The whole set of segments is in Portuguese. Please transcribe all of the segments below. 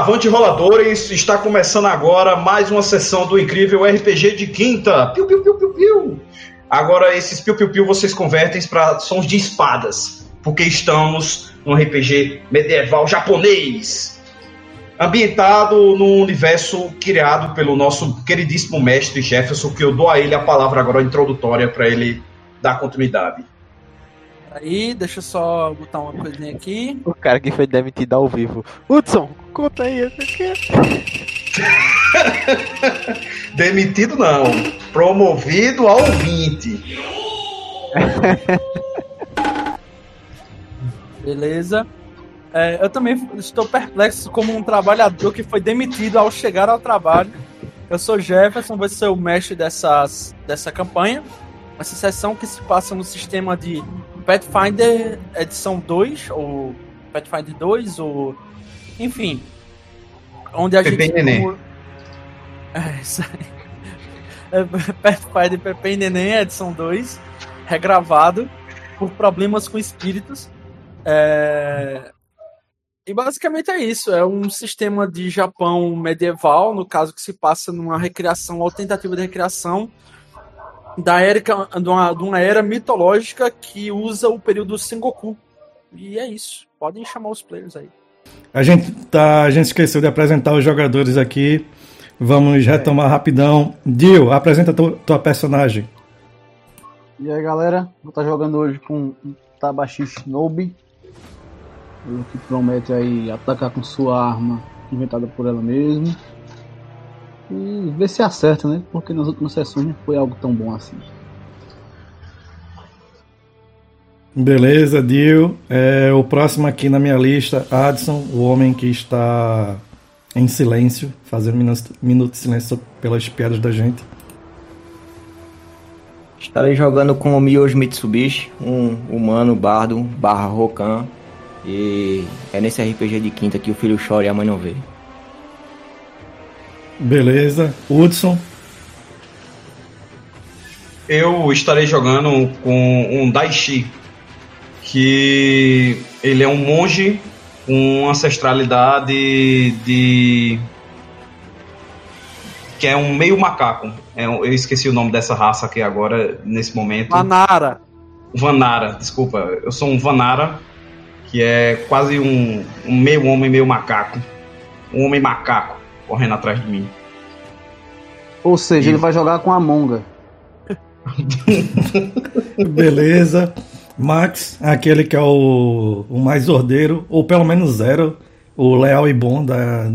avante roladores, está começando agora mais uma sessão do incrível RPG de quinta. Piu, piu, piu, piu, piu. Agora esses piu, piu, piu vocês convertem para sons de espadas, porque estamos num RPG medieval japonês, ambientado num universo criado pelo nosso queridíssimo mestre Jefferson, que eu dou a ele a palavra agora introdutória para ele dar continuidade. Aí, deixa eu só botar uma coisinha aqui. O cara que foi demitido ao vivo. Hudson, conta aí. Aqui. demitido não. Promovido ao 20. Beleza. É, eu também estou perplexo como um trabalhador que foi demitido ao chegar ao trabalho. Eu sou Jefferson, vou ser o mestre dessas, dessa campanha. Essa sessão que se passa no sistema de Pathfinder edição 2, ou Pathfinder 2, ou. Enfim. Onde a Pepe gente. Neném. É, isso aí. É, Pathfinder Pepe Neném, edição 2, regravado por problemas com espíritos. É... E basicamente é isso. É um sistema de Japão medieval, no caso que se passa numa recriação, ou tentativa de recriação da era, de, uma, de uma era mitológica que usa o período Sengoku. E é isso. Podem chamar os players aí. A gente, tá, a gente esqueceu de apresentar os jogadores aqui. Vamos retomar rapidão. Dio, apresenta tua, tua personagem. E aí galera, vou estar jogando hoje com Tabashi Shinobi. Ele que promete aí atacar com sua arma inventada por ela mesma. E ver se acerta, né? Porque nas últimas sessões não foi algo tão bom assim. Beleza, Dio. É, o próximo aqui na minha lista, Adson, o homem que está em silêncio, fazendo minuto, minuto de silêncio pelas piadas da gente. Estarei jogando com o Miyoshi Mitsubishi, um humano bardo barra Rokan. E é nesse RPG de quinta que o filho chora e a mãe não vê. Beleza. Hudson. Eu estarei jogando com um Daishi, que ele é um monge com ancestralidade de. que é um meio macaco. É eu esqueci o nome dessa raça aqui agora, nesse momento. Manara. Vanara, desculpa. Eu sou um Vanara, que é quase um, um meio homem, meio macaco. Um homem macaco correndo atrás de mim. Ou seja, ele vai jogar com a Monga. Beleza. Max, aquele que é o, o mais ordeiro, ou pelo menos zero, o leal e bom da,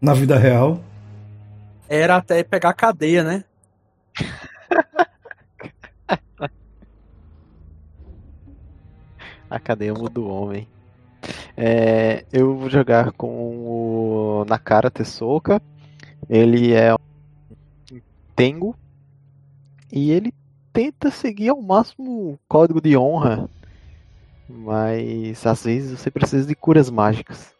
na vida real. Era até pegar cadeia, né? A cadeia muda o homem. É, eu vou jogar com o Nakara Tessoka. Ele é um Tengo. E ele tenta seguir ao máximo o código de honra. Mas às vezes você precisa de curas mágicas.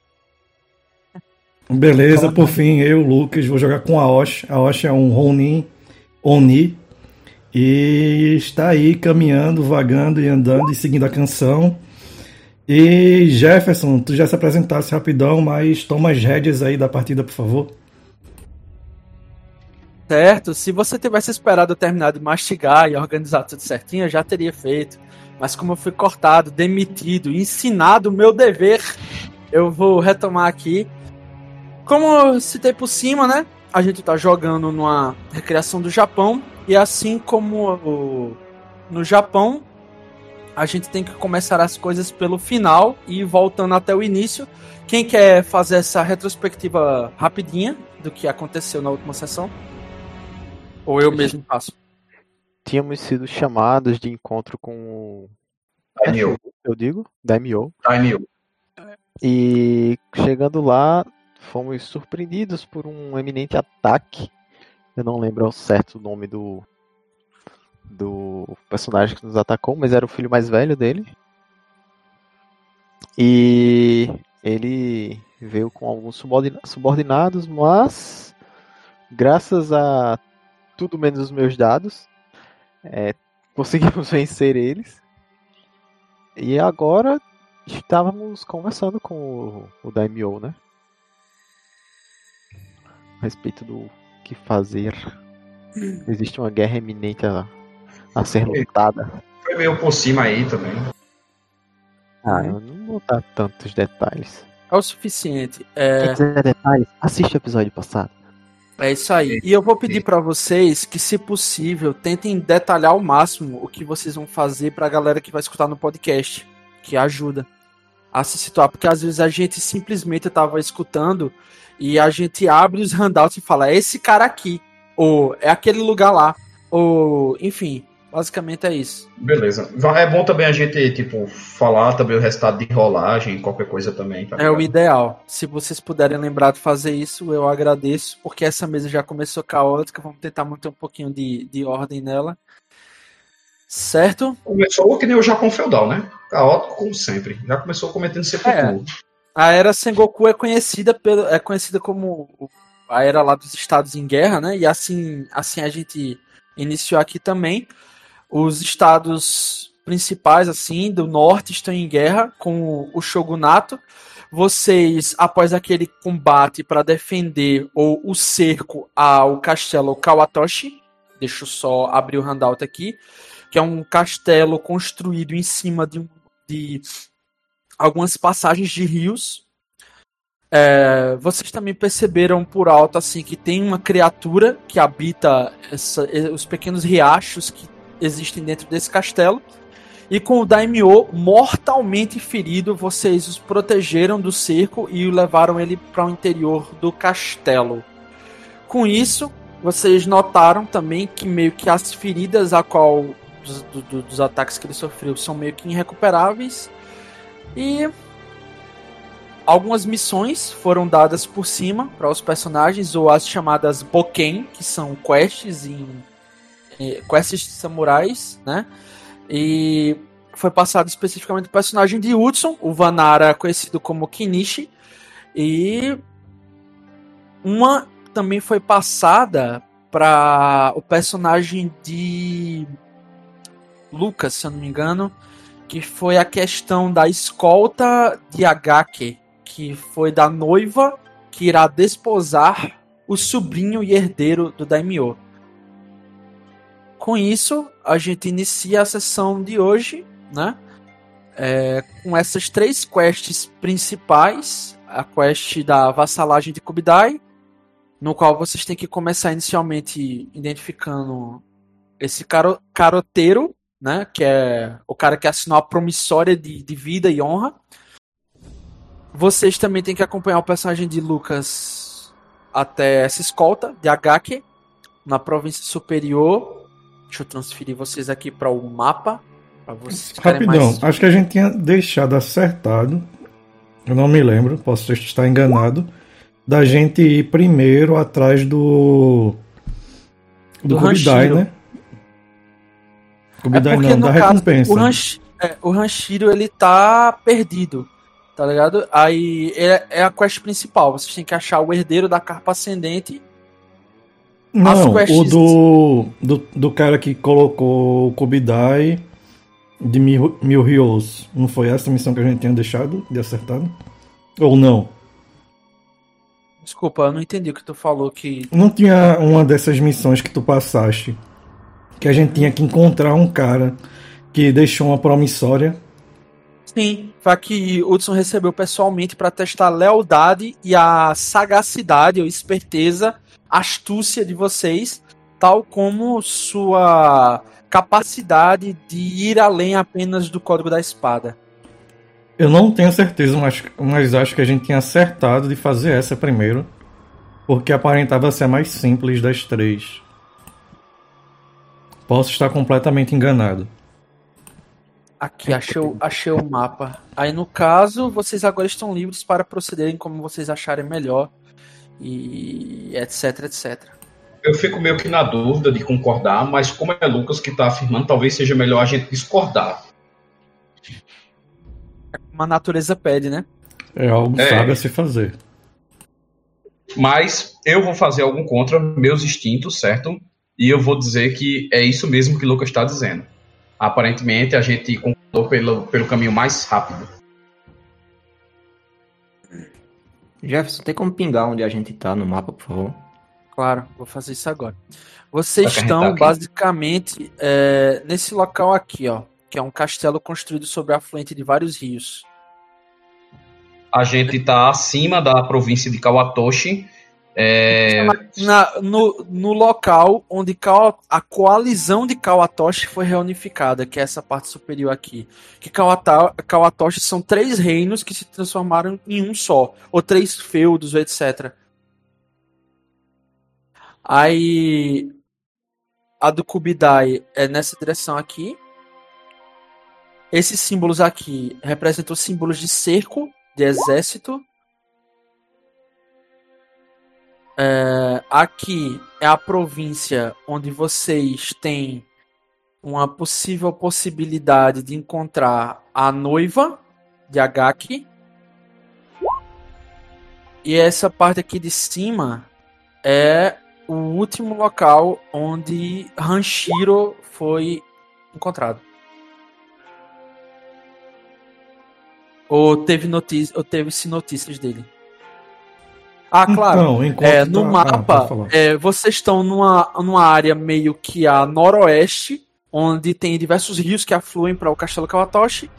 Beleza, por fim, eu, Lucas, vou jogar com a Osh. A Osh é um Ronin Oni. E está aí caminhando, vagando e andando e seguindo a canção. E Jefferson, tu já se apresentasse rapidão, mas toma as rédeas aí da partida, por favor. Certo, se você tivesse esperado eu terminar de mastigar e organizar tudo certinho, eu já teria feito. Mas como eu fui cortado, demitido, ensinado o meu dever, eu vou retomar aqui. Como eu citei por cima, né? A gente tá jogando numa recriação do Japão. E assim como o- no Japão, a gente tem que começar as coisas pelo final e voltando até o início. Quem quer fazer essa retrospectiva rapidinha do que aconteceu na última sessão? Ou eu mesmo faço? Tínhamos sido chamados de encontro com o. Daimyo. Eu digo? Daimyo. Daimyo. E chegando lá, fomos surpreendidos por um eminente ataque. Eu não lembro ao certo o nome do do personagem que nos atacou, mas era o filho mais velho dele. E ele veio com alguns subordina- subordinados, mas graças a tudo menos os meus dados, é, conseguimos vencer eles. E agora estávamos conversando com o, o Daimyo, né? a respeito do que fazer. Existe uma guerra eminente a, a ser lutada. Foi meio por cima aí também. Ah, eu não vou dar tantos detalhes. É o suficiente. É, quiser detalhes, assiste o episódio passado. É isso aí. E eu vou pedir pra vocês que, se possível, tentem detalhar ao máximo o que vocês vão fazer pra galera que vai escutar no podcast, que ajuda a se situar, porque às vezes a gente simplesmente tava escutando e a gente abre os handouts e fala, é esse cara aqui, ou é aquele lugar lá, ou enfim, basicamente é isso. Beleza. É bom também a gente, tipo, falar também o resultado de rolagem, qualquer coisa também. Tá É o ideal. Se vocês puderem lembrar de fazer isso, eu agradeço, porque essa mesa já começou caótica. Vamos tentar manter um pouquinho de, de ordem nela. Certo? Começou que nem o Japão feudal, né? Caótico como sempre. Já começou cometendo sepultura. A era Sengoku é conhecida pelo, é conhecida como a era lá dos estados em guerra, né? E assim, assim a gente iniciou aqui também. Os estados principais assim do norte estão em guerra com o shogunato. Vocês, após aquele combate para defender ou o cerco ao castelo Kawatoshi, deixa eu só abrir o handout aqui, que é um castelo construído em cima de, de algumas passagens de rios. É, vocês também perceberam por alto assim que tem uma criatura que habita essa- eh, os pequenos riachos que existem dentro desse castelo. E com o Daimyo mortalmente ferido, vocês os protegeram do cerco e o levaram ele para o interior do castelo. Com isso, vocês notaram também que meio que as feridas a qual dos, do- dos ataques que ele sofreu são meio que irrecuperáveis. E algumas missões foram dadas por cima para os personagens, ou as chamadas Boken, que são quests em quests de samurais, né? E foi passado especificamente o personagem de Hudson, o Vanara conhecido como Kinishi, e uma também foi passada para o personagem de Lucas, se eu não me engano, que foi a questão da escolta de Agake, que foi da noiva que irá desposar o sobrinho e herdeiro do Daimyo. Com isso, a gente inicia a sessão de hoje, né? É, com essas três quests principais, a quest da vassalagem de Kubidai, no qual vocês têm que começar inicialmente identificando esse caro, caroteiro, né? Que é o cara que assinou a promissória de, de vida e honra. Vocês também têm que acompanhar o personagem de Lucas até essa escolta de Agake, na província superior. Deixa eu transferir vocês aqui para o mapa. Pra vocês Rapidão, mais- acho que a gente tinha deixado acertado. Eu não me lembro, posso estar enganado. Da gente ir primeiro atrás do. Do, Do Hanshiro. né? Kubidai É porque, não, da caso, recompensa. O, Ranch, é, o Ranchiro, ele tá perdido, tá ligado? Aí é, é a quest principal. Vocês têm que achar o herdeiro da carpa ascendente. Não, o do, do. do cara que colocou o Kubidai de Mil, Mil Rios. Não foi essa a missão que a gente tinha deixado de acertado? Ou não? Desculpa, eu não entendi o que tu falou que. Não tinha uma dessas missões que tu passaste que a gente tinha que encontrar um cara que deixou uma promissória. Sim, foi que Hudson recebeu pessoalmente para testar a lealdade e a sagacidade ou esperteza, astúcia de vocês, tal como sua capacidade de ir além apenas do código da espada. Eu não tenho certeza, mas, mas acho que a gente tinha acertado de fazer essa primeiro. Porque aparentava ser a mais simples das três. Posso estar completamente enganado. Aqui, achei, achei o mapa. Aí, no caso, vocês agora estão livres para procederem como vocês acharem melhor. E etc, etc. Eu fico meio que na dúvida de concordar, mas como é Lucas que tá afirmando, talvez seja melhor a gente discordar. Como a natureza pede, né? É algo É. sábio a se fazer. Mas eu vou fazer algum contra meus instintos, certo? E eu vou dizer que é isso mesmo que Lucas está dizendo. Aparentemente a gente concordou pelo, pelo caminho mais rápido. Jefferson, tem como pingar onde a gente tá no mapa, por favor? Claro, vou fazer isso agora. Vocês Vai estão aqui? basicamente é, nesse local aqui, ó, que é um castelo construído sobre a afluente de vários rios. A gente tá acima da província de Kawatoshi. É, Na- no, no local onde a coalizão de Kawatoshi foi reunificada, que é essa parte superior aqui. Que Kawatoshi são três reinos que se transformaram em um só, ou três feudos, etc. Aí a do Kubidai é nessa direção aqui. Esses símbolos aqui representam símbolos de cerco, de exército. É, aqui é a província onde vocês têm uma possível possibilidade de encontrar a noiva de Agaki. E essa parte aqui de cima é o último local onde Hanshiro foi encontrado. Ou teve notícia, ou teve-se notícias dele. Ah, claro. Então, enquanto É, no tá- ah, mapa, é, vocês estão numa, numa área meio que a noroeste, onde tem diversos rios que afluem para o Castelo Kawatoshi,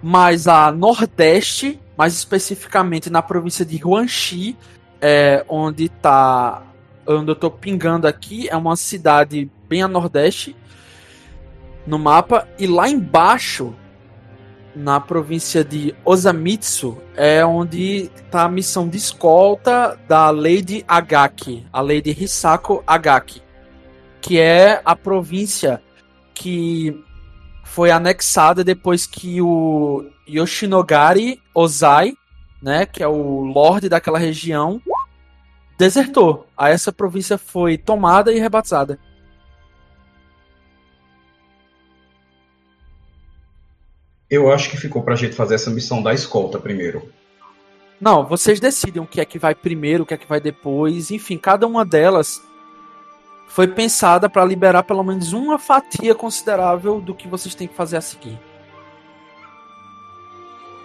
mas a nordeste, mais especificamente na província de Huanxi, é, onde tá, onde eu tô pingando aqui, é uma cidade bem a nordeste no mapa, e lá embaixo na província de Osamitsu é onde está a missão de escolta da Lady Agaki, a Lady Hisako Agaki, que é a província que foi anexada depois que o Yoshinogari Ozai, né, que é o lorde daquela região, desertou. Aí essa província foi tomada e rebatizada. Eu acho que ficou pra gente fazer essa missão da escolta primeiro. Não, vocês decidem o que é que vai primeiro, o que é que vai depois. Enfim, cada uma delas foi pensada para liberar pelo menos uma fatia considerável do que vocês têm que fazer a seguir.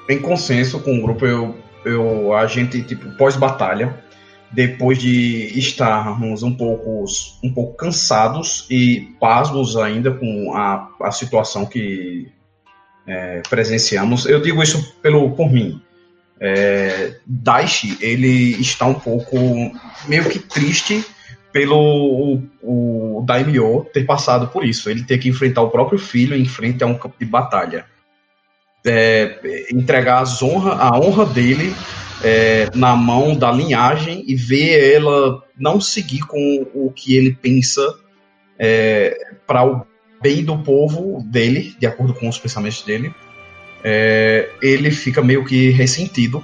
Em consenso com o grupo, eu, eu a gente, tipo, pós-batalha, depois de estarmos um pouco, um pouco cansados e pasmos ainda com a, a situação que é, presenciamos, eu digo isso pelo, por mim. É, Daishi, ele está um pouco meio que triste pelo o, o Daimyo ter passado por isso, ele ter que enfrentar o próprio filho em frente a um campo de batalha. É, entregar as honra, a honra dele é, na mão da linhagem e ver ela não seguir com o que ele pensa é, para o bem do povo dele, de acordo com os pensamentos dele, é, ele fica meio que ressentido.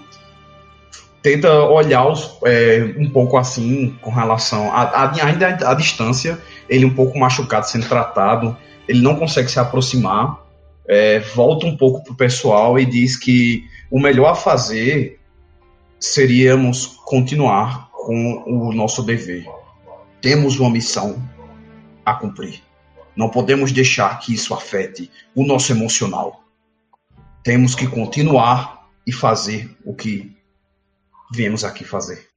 Tenta olhar os, é, um pouco assim com relação a, a, ainda à distância, ele um pouco machucado sendo tratado, ele não consegue se aproximar, é, volta um pouco pro pessoal e diz que o melhor a fazer seríamos continuar com o nosso dever. Temos uma missão a cumprir. Não podemos deixar que isso afete o nosso emocional. Temos que continuar e fazer o que viemos aqui fazer.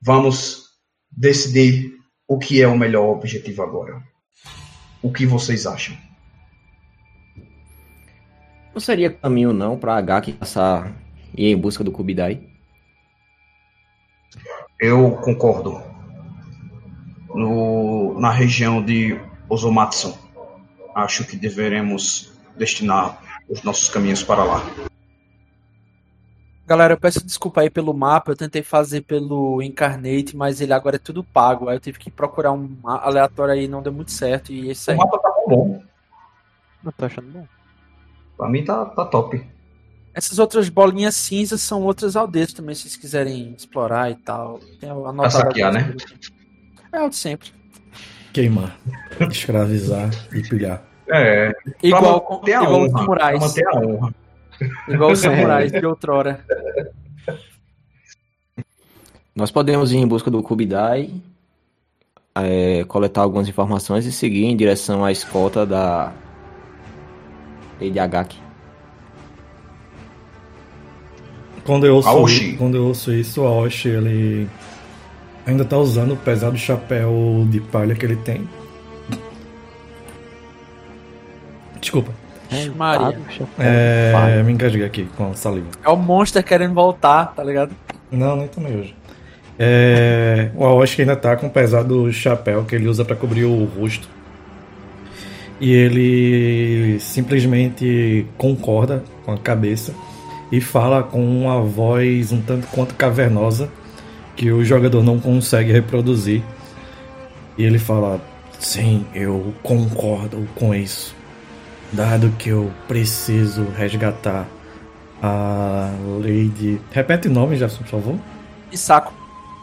Vamos decidir o que é o melhor objetivo agora. O que vocês acham? Não seria caminho não pra Agaki passar e ir em busca do Kubidai? Eu concordo. No, na região de Ozomatsu, acho que deveremos destinar os nossos caminhos para lá. Galera, eu peço desculpa aí pelo mapa, eu tentei fazer pelo Incarnate, mas ele agora é tudo pago. Aí eu tive que procurar um aleatório aí, não deu muito certo. E esse O aí. mapa tá bom. Eu tô achando bom. Pra mim tá, tá top. Essas outras bolinhas cinzas são outras aldeias também, se vocês quiserem explorar e tal. Tem anotado saquear, algumas né? É o de sempre. Queimar, escravizar e pilhar. É, Igual, com, a os honra. samurais. Manter a honra. Igual os samurais de outrora. Nós podemos ir em busca do Kubidai, é, coletar algumas informações e seguir em direção à escolta da Lady Agaki. Quando eu ouço, Aoshi. quando eu ouço isso, o Aoshi, ele ainda tá usando o pesado chapéu de palha que ele tem. Desculpa. Maria. É, me engasguei aqui com a saliva. É o monstro querendo voltar, tá ligado? Não, nem tomei hoje. É, o Aoshi ainda tá com o pesado chapéu que ele usa para cobrir o rosto. E ele simplesmente concorda com a cabeça e fala com uma voz um tanto quanto cavernosa que o jogador não consegue reproduzir. E ele fala: Sim, eu concordo com isso. Dado que eu preciso resgatar a Lady. Repete o nome, Jason, por favor. Isaco.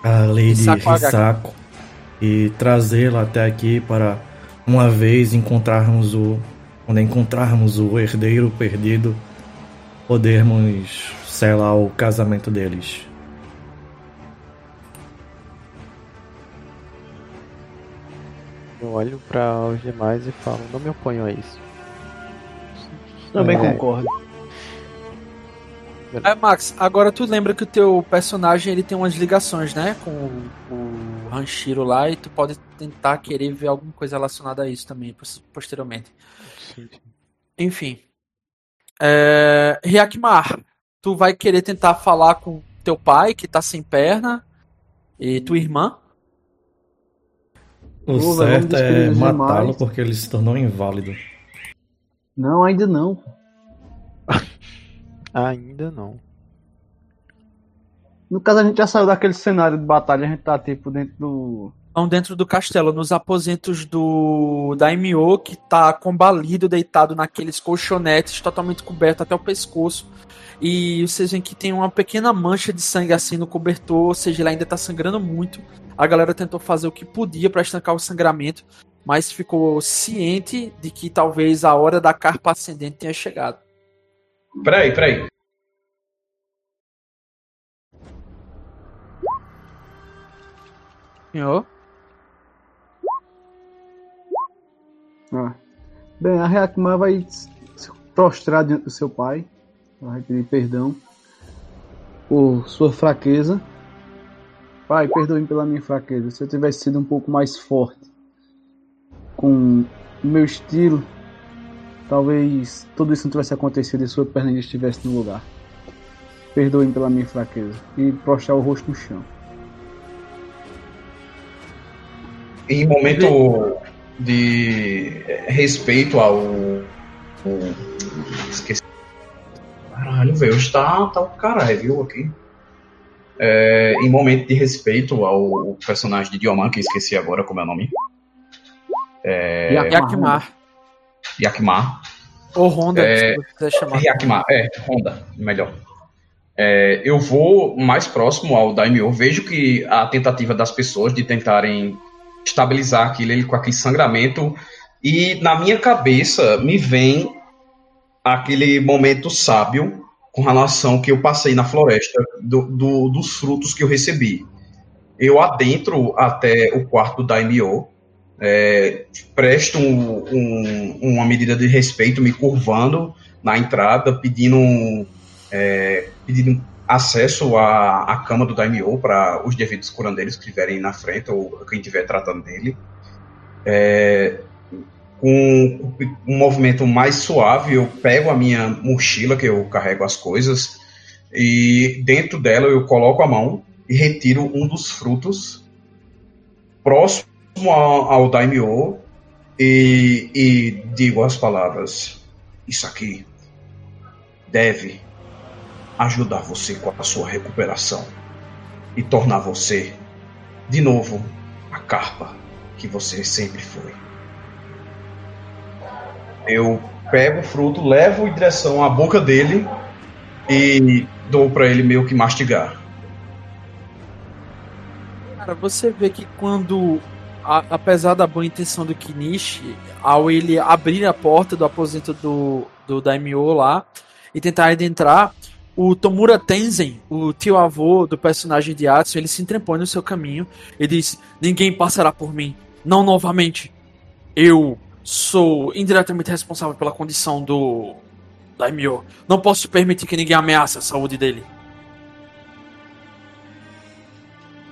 A Lady Hisako H. Hisako. E trazê-la até aqui para uma vez encontrarmos o. Quando encontrarmos o herdeiro perdido, podermos selar o casamento deles. Olho para os demais e falo, não me oponho a isso. Também É. concordo. É, Max, agora tu lembra que o teu personagem ele tem umas ligações, né? Com o, Ranchiro lá, e tu pode tentar querer ver alguma coisa relacionada a isso também, pos- posteriormente. Enfim. É, tu vai querer tentar falar com teu pai, que tá sem perna, e tua irmã? O Pô, velho, certo é matá-lo porque ele se tornou inválido. Não, ainda não. Ainda não. No caso, a gente já saiu daquele cenário de batalha, a gente tá tipo dentro do. Estão dentro do castelo, nos aposentos do Daimyo, que tá combalido, deitado naqueles colchonetes, totalmente coberto até o pescoço. E vocês veem que tem uma pequena mancha de sangue assim no cobertor, ou seja, ele ainda tá sangrando muito. A galera tentou fazer o que podia para estancar o sangramento, mas ficou ciente de que talvez a hora da carpa ascendente tenha chegado. Peraí, peraí. Senhor? Ah. Bem, a Reakma vai se prostrar diante do seu pai. Vai pedir perdão por sua fraqueza. Pai, perdoe pela minha fraqueza. Se eu tivesse sido um pouco mais forte com o meu estilo, talvez tudo isso não tivesse acontecido e sua perna ainda estivesse no lugar. Perdoe pela minha fraqueza. E prostrar o rosto no chão. Em momento de respeito ao. Esqueci. Caralho, velho, hoje tá, tá o caralho, viu, aqui. É, em momento de respeito ao personagem de Dioman, que esqueci agora como é o nome. É, Yakmar. Yakmar. Ou Honda, É, se chamar. Yakmar, é, Honda, melhor. É, eu vou mais próximo ao Daimyo. Vejo que a tentativa das pessoas de tentarem estabilizar aquilo, ele com aquele sangramento. E na minha cabeça me vem aquele momento sábio com relação que eu passei na floresta do, do- dos frutos que eu recebi. Eu adentro até o quarto do Daimyo, é, presto um- um- uma medida de respeito, me curvando na entrada, pedindo, é, pedindo acesso à, à cama do Daimyo para os devidos curandeiros que estiverem na frente ou quem estiver tratando dele. É, com um movimento mais suave, eu pego a minha mochila, que eu carrego as coisas, e dentro dela eu coloco a mão e retiro um dos frutos próximo ao, Daimyo e, e digo as palavras: Isso aqui deve ajudar você com a sua recuperação e tornar você de novo a carpa que você sempre foi. Eu pego o fruto, levo em direção à boca dele e dou para ele meio que mastigar. Cara, você vê que quando, a- apesar da boa intenção do Kinishi, ao ele abrir a porta do aposento do, do Daimyo lá e tentar adentrar, o Tomura Tenzen, o tio avô do personagem de Atsu, ele se entrepõe no seu caminho e diz: Ninguém passará por mim, não novamente. Eu sou indiretamente responsável pela condição do Daimyo. Não posso permitir que ninguém ameace a saúde dele.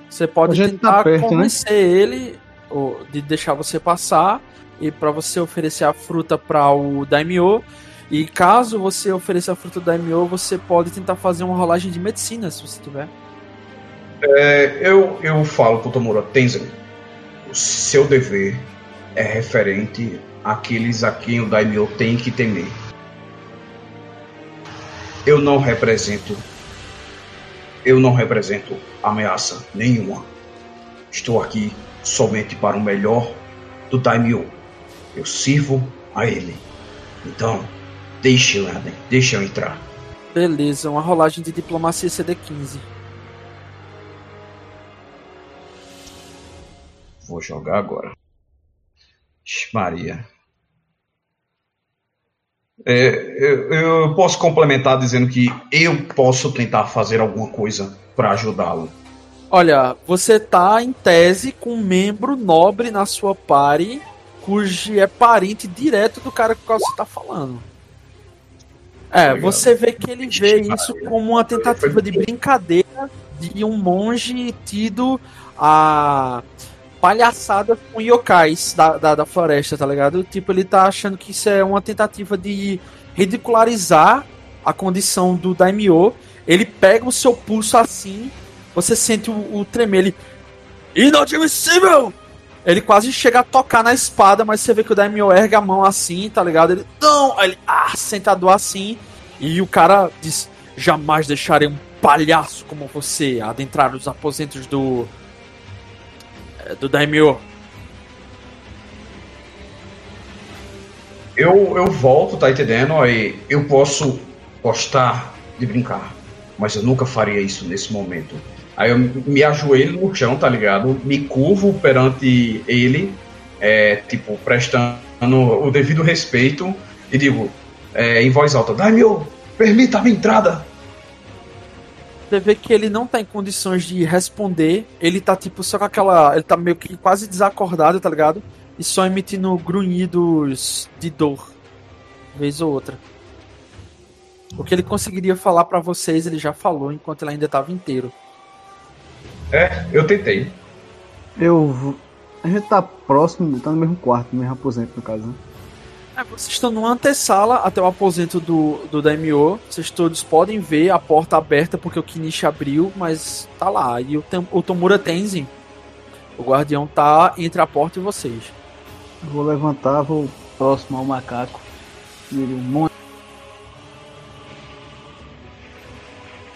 Você pode tá tentar perto, né? convencer ele ou, de deixar você passar e pra você oferecer a fruta para o Daimyo. E caso você ofereça a fruta do Daimyo, você pode tentar fazer uma rolagem de medicina, se você tiver. É, eu, eu falo pro Tomura, Tenzin, o seu dever é referente àqueles a quem o Daimyo tem que temer. Eu não represento. Eu não represento ameaça nenhuma. Estou aqui somente para o melhor do Daimyo. Eu sirvo a ele. Então, deixe eu, deixe eu entrar. Beleza, uma rolagem de diplomacia CD15. Vou jogar agora. Maria. É, eu, eu posso complementar dizendo que eu posso tentar fazer alguma coisa para ajudá-lo. Olha, você tá em tese com um membro nobre na sua party, cujo é parente direto do cara com o qual você tá falando. É, Legal. você vê que ele vê isso como uma tentativa de brincadeira de um monge tido a palhaçada com yokais da, da, da floresta, tá ligado? Tipo, ele tá achando que isso é uma tentativa de ridicularizar a condição do Daimyo. Ele pega o seu pulso assim, você sente o, o tremer, ele. Inadmissível! Ele quase chega a tocar na espada, mas você vê que o Daimyo erga a mão assim, tá ligado? Ele. Não! Aí ele. Ah, sentador assim. E o cara diz: Jamais deixarei um palhaço como você adentrar os aposentos do. Eh, do Daimyo. Eu, eu volto, tá entendendo? Aí eu posso gostar de brincar, mas eu nunca faria isso nesse momento. Aí eu me ajoelho no chão, tá ligado? Me curvo perante ele, é, tipo, prestando o devido respeito e digo é, em voz alta: Daimyo, permita a minha entrada. Você vê que ele não tá em condições de responder. Ele tá tipo só com aquela. Ele tá meio que quase desacordado, tá ligado? E só emitindo grunhidos de dor. Vez ou outra. O que ele conseguiria falar pra vocês, ele já falou enquanto ele ainda tava inteiro. É, eu tentei. Eu. vou- A gente tá próximo, tá no mesmo quarto, no mesmo aposento, no caso, né? É, vocês estão numa antessala até o aposento do, do Daimyo. Vocês todos podem ver a porta aberta porque o Kinichi abriu, mas tá lá. E o, Tem- o Tomura Tenzin, o guardião, tá entre a porta e vocês. Eu Vou levantar, vou próximo ao macaco. E ele, um monte.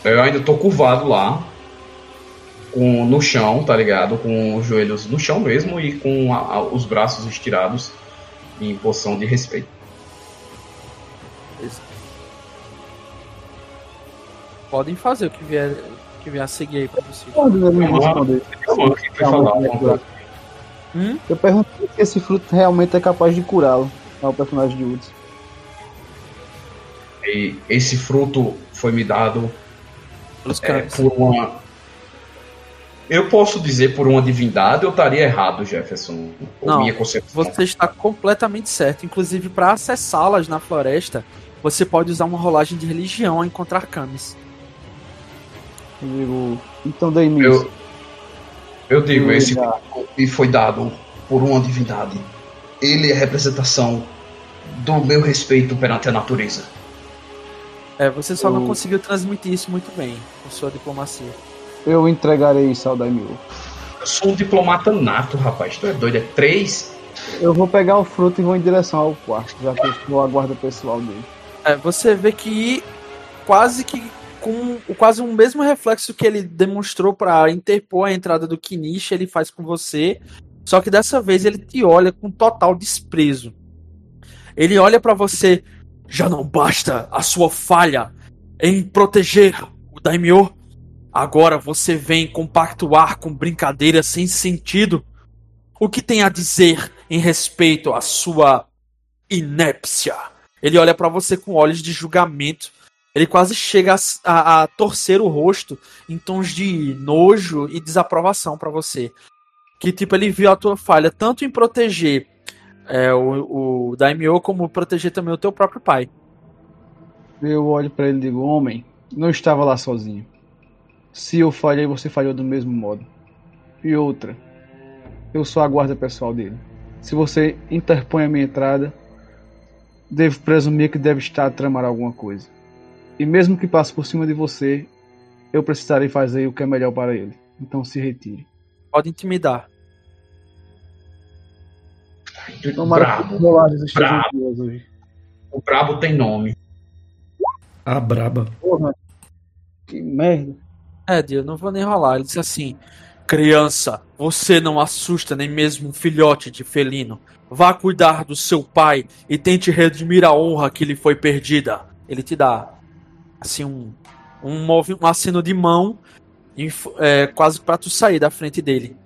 Eu ainda tô curvado lá, com, no chão, tá ligado? Com os joelhos no chão mesmo e com a- a- os braços estirados em posição de respeito. Podem fazer o que vier, o que vier a seguir aí pra vocês. Me Vamos lá. responder. Eu. Hum? Eu perguntei se esse fruto realmente é capaz de curá-lo. É o personagem de Woods. E esse fruto foi me dado é, por uma. Eu posso dizer por uma divindade, eu estaria errado, Jefferson. Não, minha concepção. Você está completamente certo. Inclusive, para acessá-las na floresta, você pode usar uma rolagem de religião a encontrar camis. Eu digo, então dei início. Eu, eu digo, esse fruto me foi dado por uma divindade. Ele é a representação do meu respeito perante a natureza. É, você só não Eu- conseguiu transmitir isso muito bem com sua diplomacia. Eu entregarei isso ao Daimyo. Eu sou um diplomata nato, rapaz. Tu é doido? É três? Eu vou pegar o fruto e vou em direção ao quarto, já que eu estou a guarda pessoal dele. É, você vê que quase que com o quase o mesmo reflexo que ele demonstrou para interpor a entrada do Kinichi, ele faz com você, só que dessa vez ele te olha com total desprezo. Ele olha para você, já não basta a sua falha em proteger o Daimyo. Agora você vem compactuar com brincadeiras sem sentido. O que tem a dizer em respeito à sua inépcia? Ele olha pra você com olhos de julgamento. Ele quase chega a, a- a torcer o rosto em tons de nojo e desaprovação pra você. Que tipo, ele viu a tua falha tanto em proteger é, o, o Daimyo como proteger também o teu próprio pai. Eu olho pra ele e digo, homem, não estava lá sozinho. Se eu falhei, você falhou do mesmo modo. E outra, eu sou a guarda pessoal dele. Se você interpõe a minha entrada, devo presumir que deve estar a tramar alguma coisa. E mesmo que passe por cima de você, eu precisarei fazer o que é melhor para ele. Então se retire. Pode intimidar. Tomara Brabo. que Brabo. hoje. O brabo tem nome. A braba. Porra, que merda. É, Dio, não vou nem rolar. Ele disse assim: Criança, você não assusta nem mesmo um filhote de felino. Vá cuidar do seu pai e tente redimir a honra que lhe foi perdida. Ele te dá, assim, um, um, movi- um aceno de mão, é, quase pra tu sair da frente dele.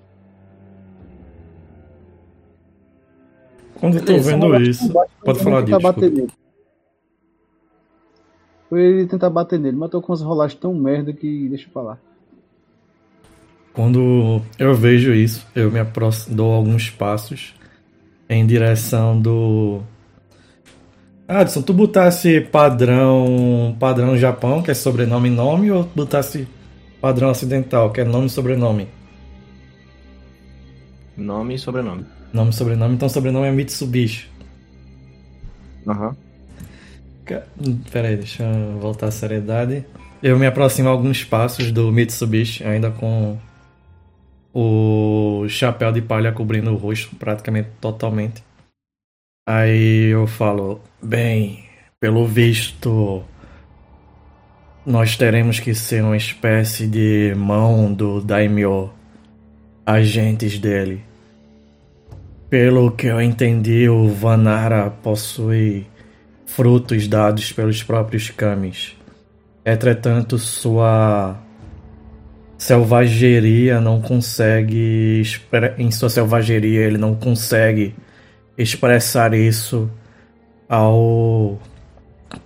Quando eu tô Beleza, vendo isso, pode falar disso. Foi ele tentar bater nele, mas tô com umas rolagens tão merda que deixa eu falar. Quando eu vejo isso, eu me aproximo, dou alguns passos em direção do. Adson, tu botasse padrão padrão Japão, que é sobrenome e nome, ou botasse padrão ocidental, que é nome e sobrenome? Nome e sobrenome. Nome e sobrenome, então sobrenome é Mitsubishi. Aham. Ca- hum, Pera aí, deixa eu voltar à seriedade. Eu me aproximo alguns passos do Mitsubishi, ainda com o chapéu de palha cobrindo o rosto praticamente totalmente. Aí eu falo, bem, pelo visto, nós teremos que ser uma espécie de mão do Daimyo, agentes dele. Pelo que eu entendi, o Vanara possui frutos dados pelos próprios Kamis. Entretanto, sua selvageria não consegue. Em sua selvageria, ele não consegue expressar isso ao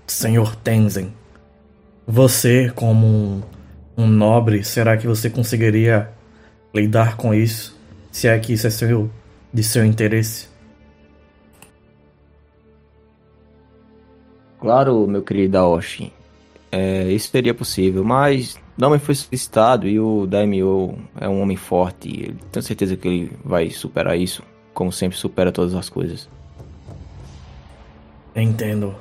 Senhor Tenzin. Você, como um, um nobre, será que você conseguiria lidar com isso? Se é que isso é seu, de seu interesse? Claro, meu querido Aoshi. É, isso seria possível, mas não me foi solicitado e o Daimyo é um homem forte. e eu tenho certeza que ele vai superar isso, como sempre supera todas as coisas. Entendo.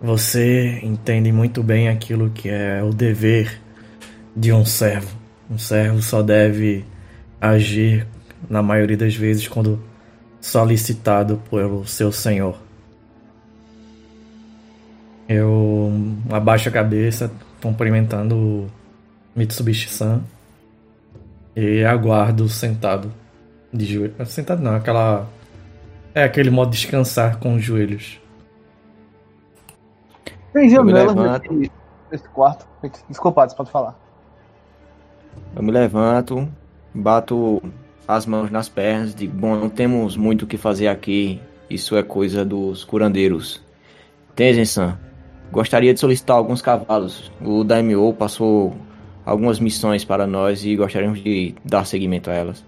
Você entende muito bem aquilo que é o dever de um servo. Um servo só deve agir, na maioria das vezes, quando solicitado pelo seu senhor. Eu abaixo a cabeça, cumprimentando o Mitsubishi-san e aguardo sentado. De joelho. Sentado não, aquela. É aquele modo descansar com os joelhos. Tem Eu me janelas levanto. nesse, nesse quarto. Desculpa, você pode falar. Eu me levanto, bato as mãos nas pernas, digo, bom, não temos muito o que fazer aqui, isso é coisa dos curandeiros. Tenzen-san, gostaria de solicitar alguns cavalos. O Daimyo passou algumas missões para nós e gostaríamos de dar seguimento a elas.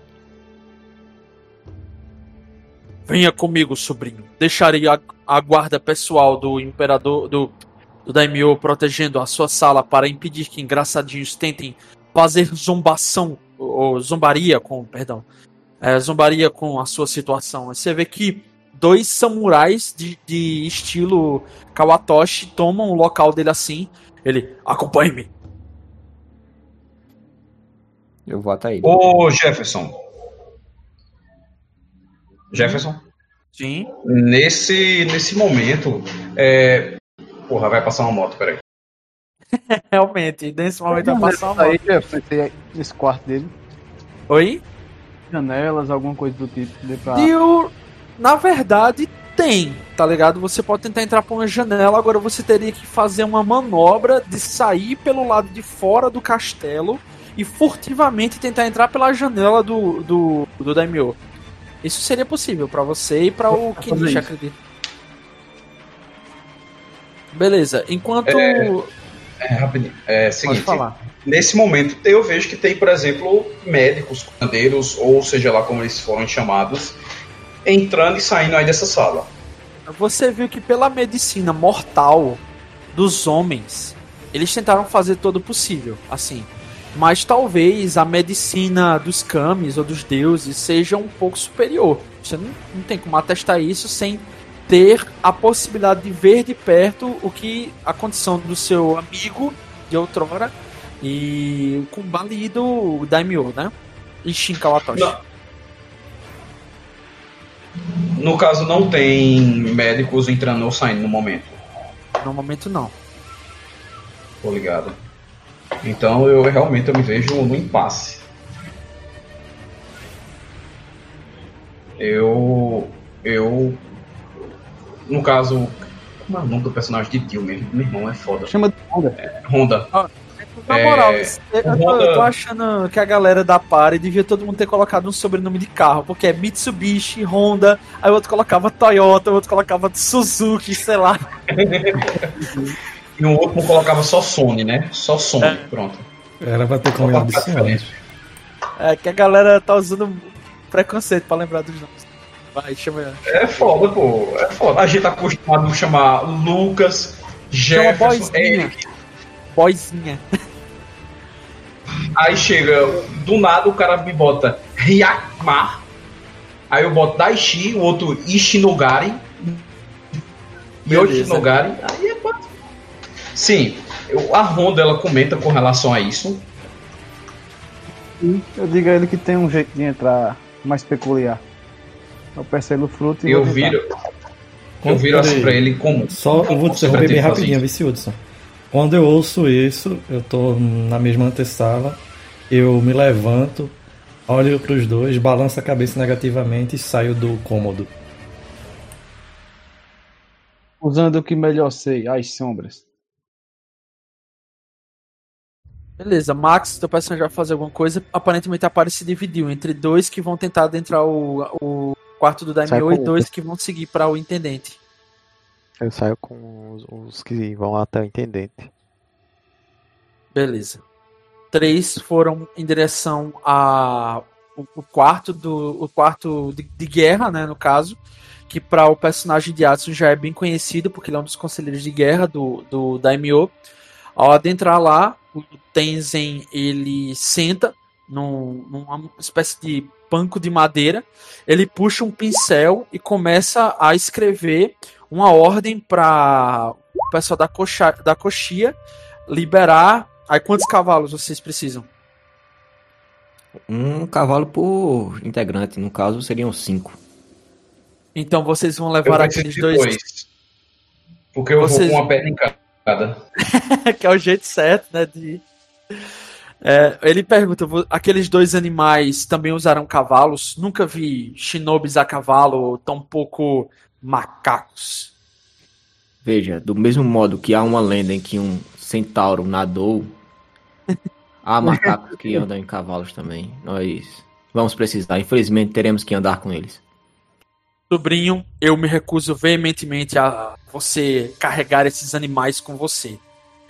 Venha comigo, sobrinho. Deixarei a, a guarda pessoal do imperador do, do Daimyo protegendo a sua sala para impedir que engraçadinhos tentem fazer zombação ou zombaria com, perdão, é, zombaria com a sua situação. Você vê que dois samurais de, de estilo Kawatoshi tomam o local dele assim. Ele, acompanhe-me. Eu vou até ele. Ô Jefferson. Jefferson, Sim. nesse, nesse momento. É... Porra, vai passar uma moto, peraí. Realmente, nesse momento vai passar uma Aí, Jeff, esse- esse quarto dele. Oi? Janelas, alguma coisa do tipo. Dê pra... Dio, na verdade, tem, tá ligado? Você pode tentar entrar por uma janela, agora você teria que fazer uma manobra de sair pelo lado de fora do castelo e furtivamente tentar entrar pela janela do, do, do Daimyo. Isso seria possível pra você e pra o Kinichi, acredito. Beleza, enquanto. É, rapidinho. É Pode seguinte. falar. Nesse momento, eu vejo que tem, por exemplo, médicos, curandeiros, ou seja lá como eles foram chamados, entrando e saindo aí dessa sala. Você viu que pela medicina mortal dos homens, eles tentaram fazer todo o possível. Assim, mas talvez a medicina dos kamis ou dos deuses seja um pouco superior. Você não, não tem como atestar isso sem ter a possibilidade de ver de perto o que a condição do seu amigo de outrora e o Kumbali do Daimyo, né? E Shin Kawatoshi. Não. No caso, não tem médicos entrando ou saindo no momento. No momento, não. Tô ligado. Então eu realmente eu me vejo no impasse. Eu. Eu. No caso. Como é o nome do personagem de Dio mesmo? Meu irmão é foda. Chama de onda. Honda. Na É, moral, eu, eu tô, eu tô achando que a galera da Pare devia todo mundo ter colocado um sobrenome de carro, porque é Mitsubishi, Honda, aí o outro colocava Toyota, o outro colocava Suzuki, sei lá. E o outro colocava só Sony, né? Só Sony. É. Pronto. Era pra ter adicionado. diferente. É que a galera tá usando preconceito pra lembrar dos nomes. Vai, chama eu. É foda, pô. É foda. A gente tá acostumado a chamar Lucas, Jefferson. Eric. Boyzinha. Aí chega, do nada o cara me bota Ryakmar. Aí eu boto Daishi, o outro Ishinogari. Yoshinogari. Aí é quase. Sim, eu- a Honda ela comenta com relação a isso. Eu digo a ele que tem um jeito de entrar mais peculiar. Eu percebo o fruto e Eu viro. Eu viro assim pra ele como. Só eu vou te interromper bem rapidinho, vice Hudson. Quando eu ouço isso, eu tô na mesma antessala, eu me levanto, olho pros dois, balanço a cabeça negativamente e saio do cômodo. Usando o que melhor sei, as sombras. Beleza, Max, teu personagem vai fazer alguma coisa. Aparentemente a Pare se dividiu entre dois que vão tentar adentrar o, o quarto do Daimyo e dois que vão seguir para o Intendente. Eu saio com os, os que vão até o intendente. Beleza. Três foram em direção a o, o quarto do o quarto de, de guerra, né, no caso, que para o personagem de Atsu já é bem conhecido porque ele é um dos conselheiros de guerra do, do Daimyo. Ao adentrar lá, o Tenzen ele senta num, numa espécie de banco de madeira, ele puxa um pincel e começa a escrever uma ordem para o pessoal da, coxa, da coxia liberar. Aí quantos cavalos vocês precisam? Um cavalo por integrante, no caso seriam cinco. Então vocês vão levar aqueles dois, dois. Porque eu Vocês- vou com uma perna em cada. que é o jeito certo, né? De... É, ele pergunta: "Vo- aqueles dois animais também usaram cavalos? Nunca vi shinobis a cavalo, tampouco macacos. Veja, do mesmo modo que há uma lenda em que um centauro nadou, há macacos que andam em cavalos também. Nós vamos precisar. Infelizmente, teremos que andar com eles. Sobrinho, eu me recuso veementemente a você carregar esses animais com você.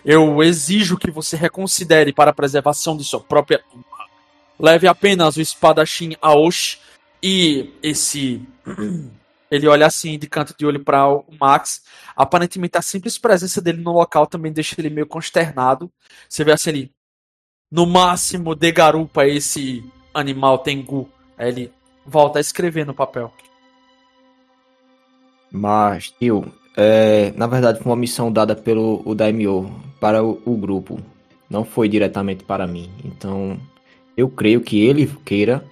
Eu exijo que você reconsidere para a preservação de sua própria honra. Leve apenas o espadachim Aoshi e esse. Ele olha assim de canto de olho para o Max. Aparentemente, a simples presença dele no local também deixa ele meio consternado. Você vê assim ele. No máximo, de garupa esse animal Tengu. Aí ele volta a escrever no papel. Mas, tio, é, na verdade foi uma missão dada pelo o Daimyo para o, o grupo. Não foi diretamente para mim. Então, eu creio que ele queira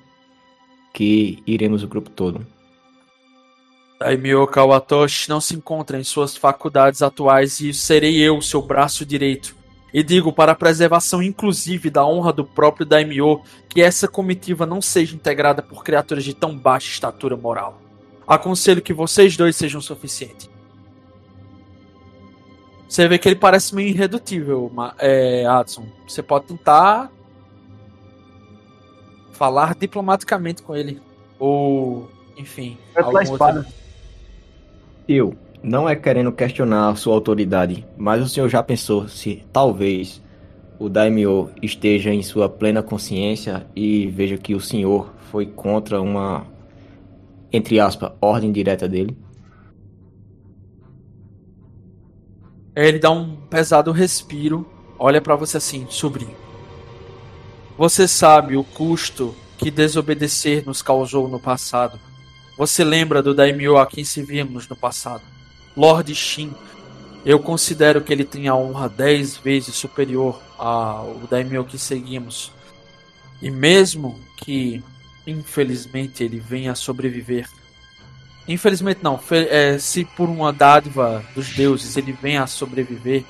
que iremos o grupo todo. Daimyo Kawatoshi não se encontra em suas faculdades atuais e serei eu, seu braço direito. E digo para a preservação inclusive da honra do próprio Daimyo que essa comitiva não seja integrada por criaturas de tão baixa estatura moral. Aconselho que vocês dois sejam suficientes. Você vê que ele parece meio irredutível, é, Adson. Você pode tentar falar diplomaticamente com ele. Ou, enfim. Pela algum outro- espada. Eu, não é querendo questionar sua autoridade, mas o senhor já pensou se talvez o Daimyo esteja em sua plena consciência e veja que o senhor foi contra uma, entre aspas, ordem direta dele? Ele dá um pesado respiro, olha pra você assim, sobrinho. Você sabe o custo que desobedecer nos causou no passado. Você lembra do Daimyo a quem servimos no passado? Lord Shin. Eu considero que ele tem a honra dez vezes superior ao Daimyo que seguimos. E mesmo que, infelizmente, ele venha a sobreviver. Infelizmente não, é, se por uma dádiva dos deuses ele venha a sobreviver,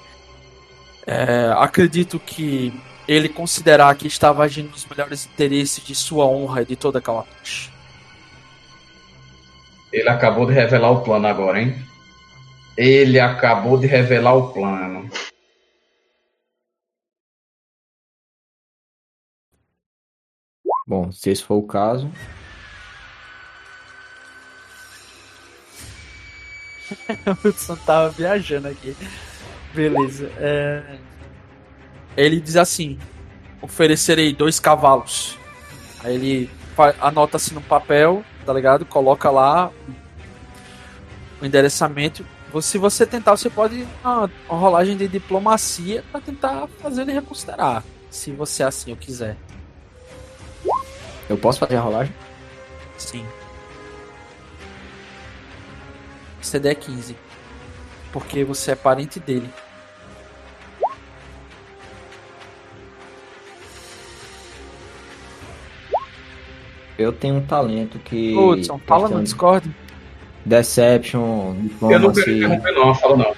é, acredito que ele considerar que estava agindo nos melhores interesses de sua honra e de toda Kawatoshi. Ele acabou de revelar o plano agora, hein? Ele acabou de revelar o plano. Bom, se esse for o caso, o Hudson tava viajando aqui. Beleza. é, Ele diz assim: oferecerei dois cavalos. Aí ele anota assim no papel, tá ligado? Coloca lá o endereçamento. Se você tentar, você pode uma, uma rolagem de diplomacia pra tentar fazer ele reconsiderar. Se você assim o quiser. eu posso fazer a rolagem? Sim. CD é 15. Porque você é parente dele. Eu tenho um talento que. Hudson, fala no Discord. Deception, Eu não diplomacy, quero interromper, não, fala não.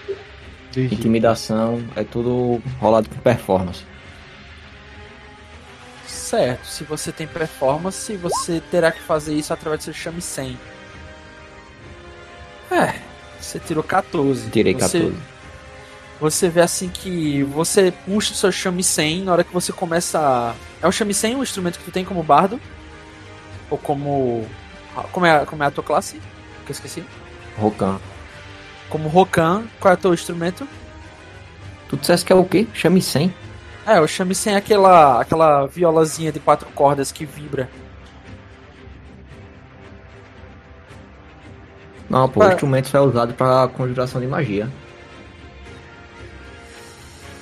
intimidação, é tudo rolado com performance. Certo, se você tem performance, você terá que fazer isso através do seu chame 100. É, você tirou 14. Tirei Você- 14. Você vê assim que você puxa o seu chame 100 na hora que você começa. a- É o chame 100 o instrumento que tu tem como bardo? Ou como. Como é, como é a tua classe? Que eu esqueci. Rokan. Como Rokan, qual é o teu instrumento? Tu disseste que é o quê? Chame 100? É, o chame 100 é aquela, aquela violazinha de quatro cordas que vibra. Não, pô, o instrumento só é usado pra conjuração de magia.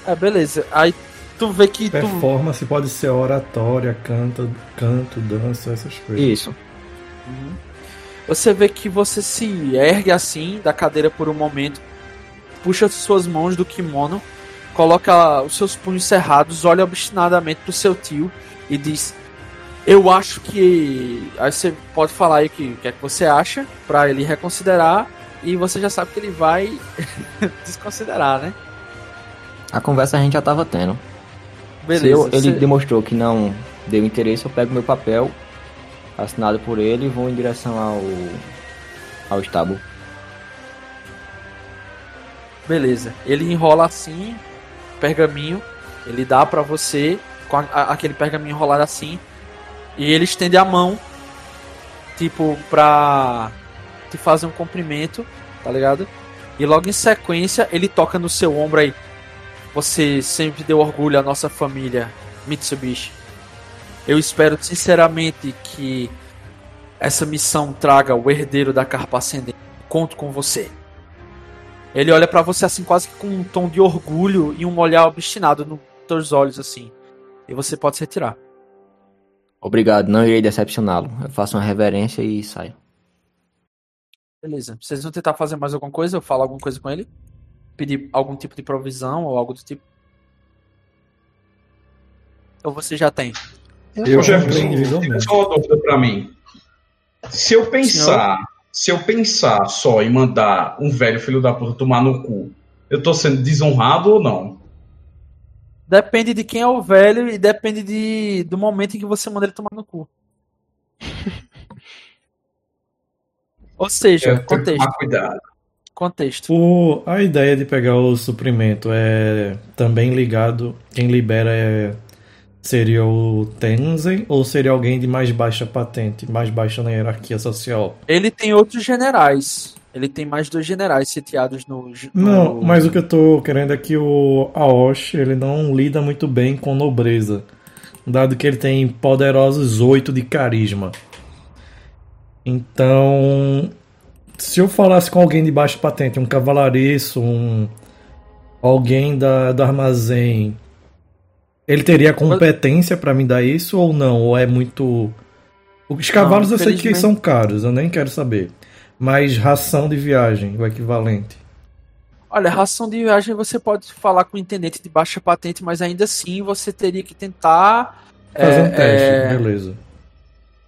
É, beleza. Aí tu vê que tu. Performance pode ser oratória, canto, canto, dança, essas coisas. Isso. Uhum. Você vê que você se ergue assim da cadeira por um momento, puxa suas mãos do kimono, coloca os seus punhos cerrados, olha obstinadamente pro seu tio e diz: Eu acho que. Aí você pode falar aí o que, o que é que você acha, pra ele reconsiderar, e você já sabe que ele vai desconsiderar, né? A conversa a gente já tava tendo. Beleza. Se eu- ele você- demonstrou que não deu interesse, eu pego meu papel assinado por ele e vou em direção ao ao estábulo. Beleza. Ele enrola assim, pergaminho, ele dá pra você com a- a- aquele pergaminho enrolado assim, e ele estende a mão, tipo, pra te fazer um cumprimento, tá ligado? E logo em sequência ele toca no seu ombro aí. Você sempre deu orgulho à nossa família, Mitsubishi. Eu espero sinceramente que essa missão traga o herdeiro da carpa ascendente. Conto com você. Ele olha pra você assim, quase que com um tom de orgulho e um olhar obstinado nos teus olhos, assim. E você pode se retirar. Obrigado, não irei decepcioná-lo. Eu faço uma reverência e saio. Beleza. Vocês vão tentar fazer mais alguma coisa? Eu falo alguma coisa com ele? Pedir algum tipo de provisão ou algo do tipo? Ou você já tem? Eu já comprei individualmente. Só uma dúvida pra mim. Se eu pensar, se eu pensar só em mandar um velho filho da puta tomar no cu, eu tô sendo desonrado ou não? Depende de quem é o velho e depende de, do momento em que você manda ele tomar no cu. Ou seja, Eu tenho contexto. tomar cuidado. Contexto. O, a ideia de pegar o suprimento é também ligado. Quem libera é, seria o Tenzin ou seria alguém de mais baixa patente, mais baixa na hierarquia social? Ele tem outros generais. Ele tem mais dois generais sitiados no. no- Não, mas o que eu tô querendo é que o Aoshi ele não lida muito bem com nobreza, dado que ele tem poderosos oito de carisma. Então, se eu falasse com alguém de baixa patente, um cavalariço, um alguém da, do armazém, Ele teria competência pra me dar isso ou não? Ou é muito. Os cavalos eu sei que são caros, eu nem quero saber. Mas ração de viagem, o equivalente. Olha, ração de viagem você pode falar com o intendente de baixa patente, mas ainda assim você teria que tentar. Fazer é, um teste, é, beleza.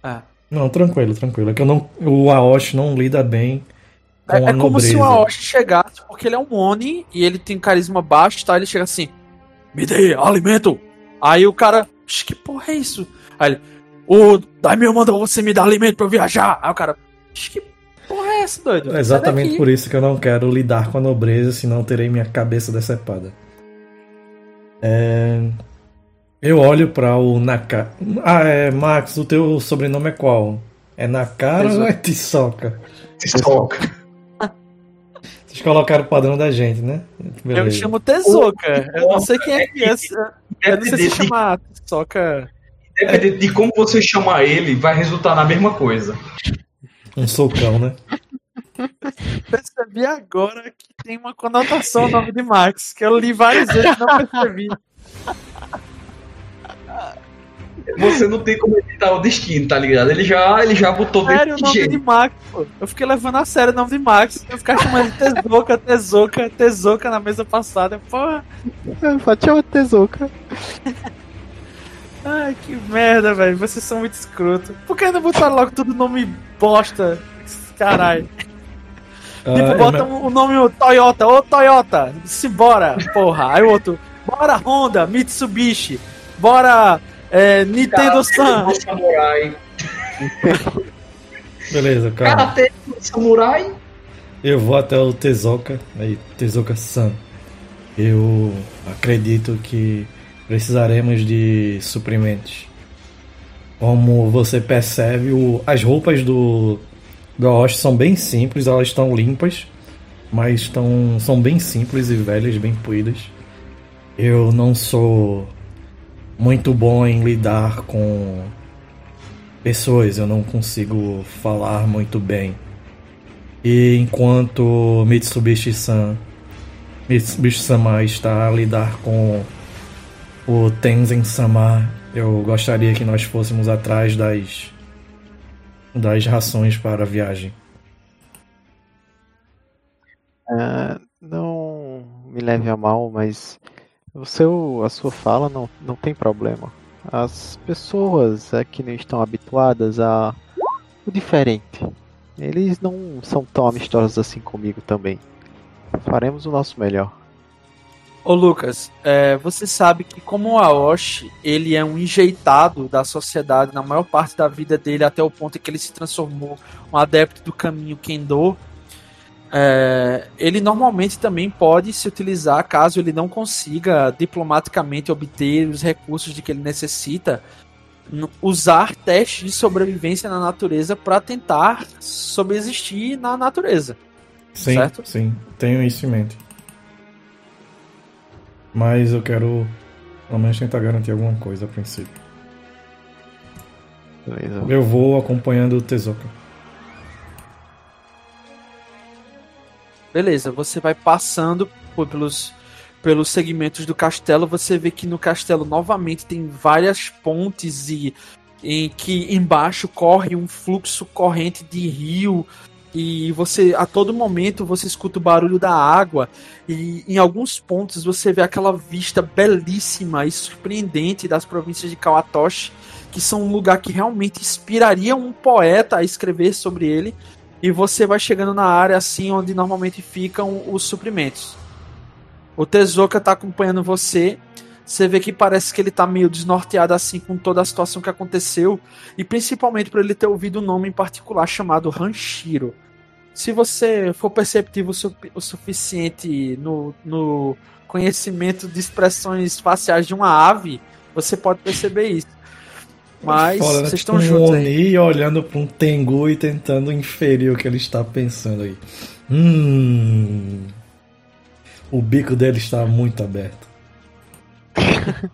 é. Não, tranquilo, tranquilo. É que eu não, o Aoshi não lida bem com É, a é como se o nobreza. Aoshi chegasse, porque ele é um Oni e ele tem carisma baixo, tá? Ele chega assim: Me dê alimento! Aí o cara, "Ixi, que porra é isso? Aí ele, o Daimyo mandou você me dar alimento pra eu viajar. Aí o cara, "Ixi, que porra é essa, doido? É exatamente por isso que eu não quero lidar com a nobreza, senão terei minha cabeça decepada. É... Eu olho pra o Nakara. Ah, é, Max, o teu sobrenome é qual? É Nakara ou é Tisoka? Soca. É Vocês colocaram o padrão da gente, né? Eu Beleza. chamo Tezuka. Eu não sei quem é que é. Eu não sei se chama Tezuka. Independente de como você chamar ele, vai resultar na mesma coisa. Um socão, né? Percebi agora que tem uma conotação o nome de Max, que eu li várias vezes e não percebi. Você não tem como evitar o destino, tá ligado? Ele já, ele já botou Sério, o desse nome jeito. de Max, pô. Eu fiquei levando a sério o nome de Max. Eu ficava chamando de Tezuka, Tezuka, Tezuka na mesa passada. Porra, Pode chamar de Tezuka. ai, que merda, velho. Vocês são muito escroto. Por que não botaram logo tudo nome bosta? Caralho. Ah, Tipo, é bota me- o nome o Toyota, ô Toyota, simbora, porra. Aí o outro, bora Honda, Mitsubishi, bora é, Nintendo Sun. Karate Samurai. Beleza, cara. Karate Samurai. Eu vou até o Tezoka, aí, Tezoka-san. Eu acredito que precisaremos de suprimentos. Como você percebe, o- as roupas do, do Aoshi são bem simples, elas estão limpas, mas estão, são bem simples e velhas, bem puídas. Eu não sou muito bom em lidar com pessoas, eu não consigo falar muito bem. E enquanto Mitsubishi-san Mitsubishi-sama está a lidar com o Tenzin-sama, eu gostaria que nós fôssemos atrás das das rações para a viagem. É, não me leve a mal, mas o seu, a sua fala não, não tem problema. As pessoas aqui não estão habituadas a o diferente. Eles não são tão amistosos assim comigo também. Faremos o nosso melhor. Ô Lucas, é, você sabe que como o Aoshi, ele é um enjeitado da sociedade na maior parte da vida dele, até o ponto em que ele se transformou um adepto do caminho Kendo, é, ele normalmente também pode se utilizar, caso ele não consiga diplomaticamente obter os recursos de que ele necessita, usar testes de sobrevivência na natureza para tentar sobreexistir na natureza. Sim, Certo? sim, tenho isso em mente. Mas eu quero pelo menos tentar garantir alguma coisa a princípio. Beleza. Eu vou acompanhando o Tezoka. Beleza, você vai passando pelos, pelos segmentos do castelo, você vê que no castelo novamente tem várias pontes e em que embaixo corre um fluxo corrente de rio e você a todo momento você escuta o barulho da água e em alguns pontos você vê aquela vista belíssima e surpreendente das províncias de Kawatoshi, que são um lugar que realmente inspiraria um poeta a escrever sobre ele e você vai chegando na área assim onde normalmente ficam os suprimentos. O Tezuka tá acompanhando você. Você vê que parece que ele tá meio desnorteado assim com toda a situação que aconteceu e principalmente por ele ter ouvido um nome em particular chamado Ranshiro. Se você for perceptivo o, o suficiente no, no conhecimento de expressões faciais de uma ave, você pode perceber isso. Mas Foda, né? vocês Tipo estão um juntos aí. Oni olhando para um Tengu e tentando inferir o que ele está pensando aí. Hum. O bico dele está muito aberto.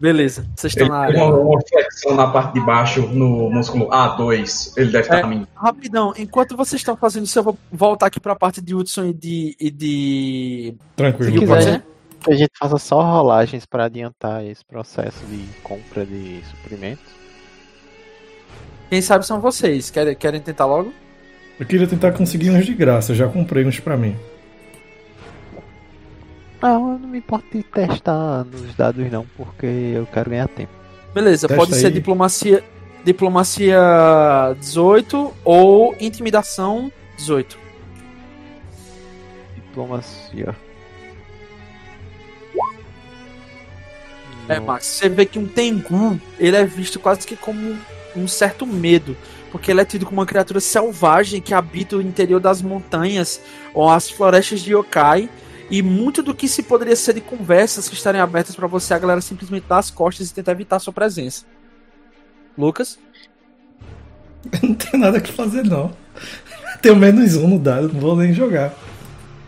Beleza, vocês estão Ele na área. uma, uma flexão na parte de baixo no músculo A2. Ele deve estar É. a mim. Rapidão, enquanto vocês estão fazendo isso, eu vou voltar aqui pra parte de Hudson e de. E de... Tranquilo, Se Pode quiser. ser? que a gente faça só rolagens para adiantar esse processo de compra de suprimentos. Quem sabe são vocês. Querem, querem tentar logo? Eu queria tentar conseguir uns de graça, eu já comprei uns pra mim. Não, eu não me importo de testar nos dados não, porque eu quero ganhar tempo. Beleza, Testa pode ser aí. diplomacia, diplomacia 18 ou intimidação 18. Diplomacia. É. Max, você vê que um Tengu, ele é visto quase que como um certo medo, porque ele é tido como uma criatura selvagem que habita o interior das montanhas ou as florestas de yokai, e muito do que se poderia ser de conversas que estarem abertas pra você, a galera simplesmente dá as costas e tenta evitar sua presença. Lucas? Não tem nada que fazer, não. Tenho menos um no dado, não vou nem jogar.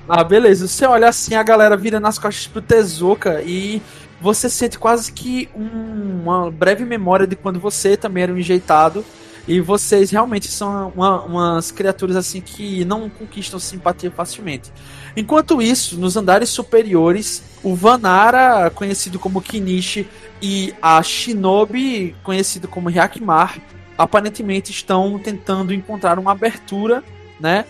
Ah, beleza. Você olha assim, a galera vira nas costas pro Tezuka e você sente quase que um- uma breve memória de quando você também era um enjeitado. E vocês realmente são uma- umas criaturas assim que não conquistam simpatia facilmente. Enquanto isso, nos andares superiores, o Vanara, conhecido como Kinishi, e a Shinobi, conhecido como Hyakmar, aparentemente estão tentando encontrar uma abertura, né?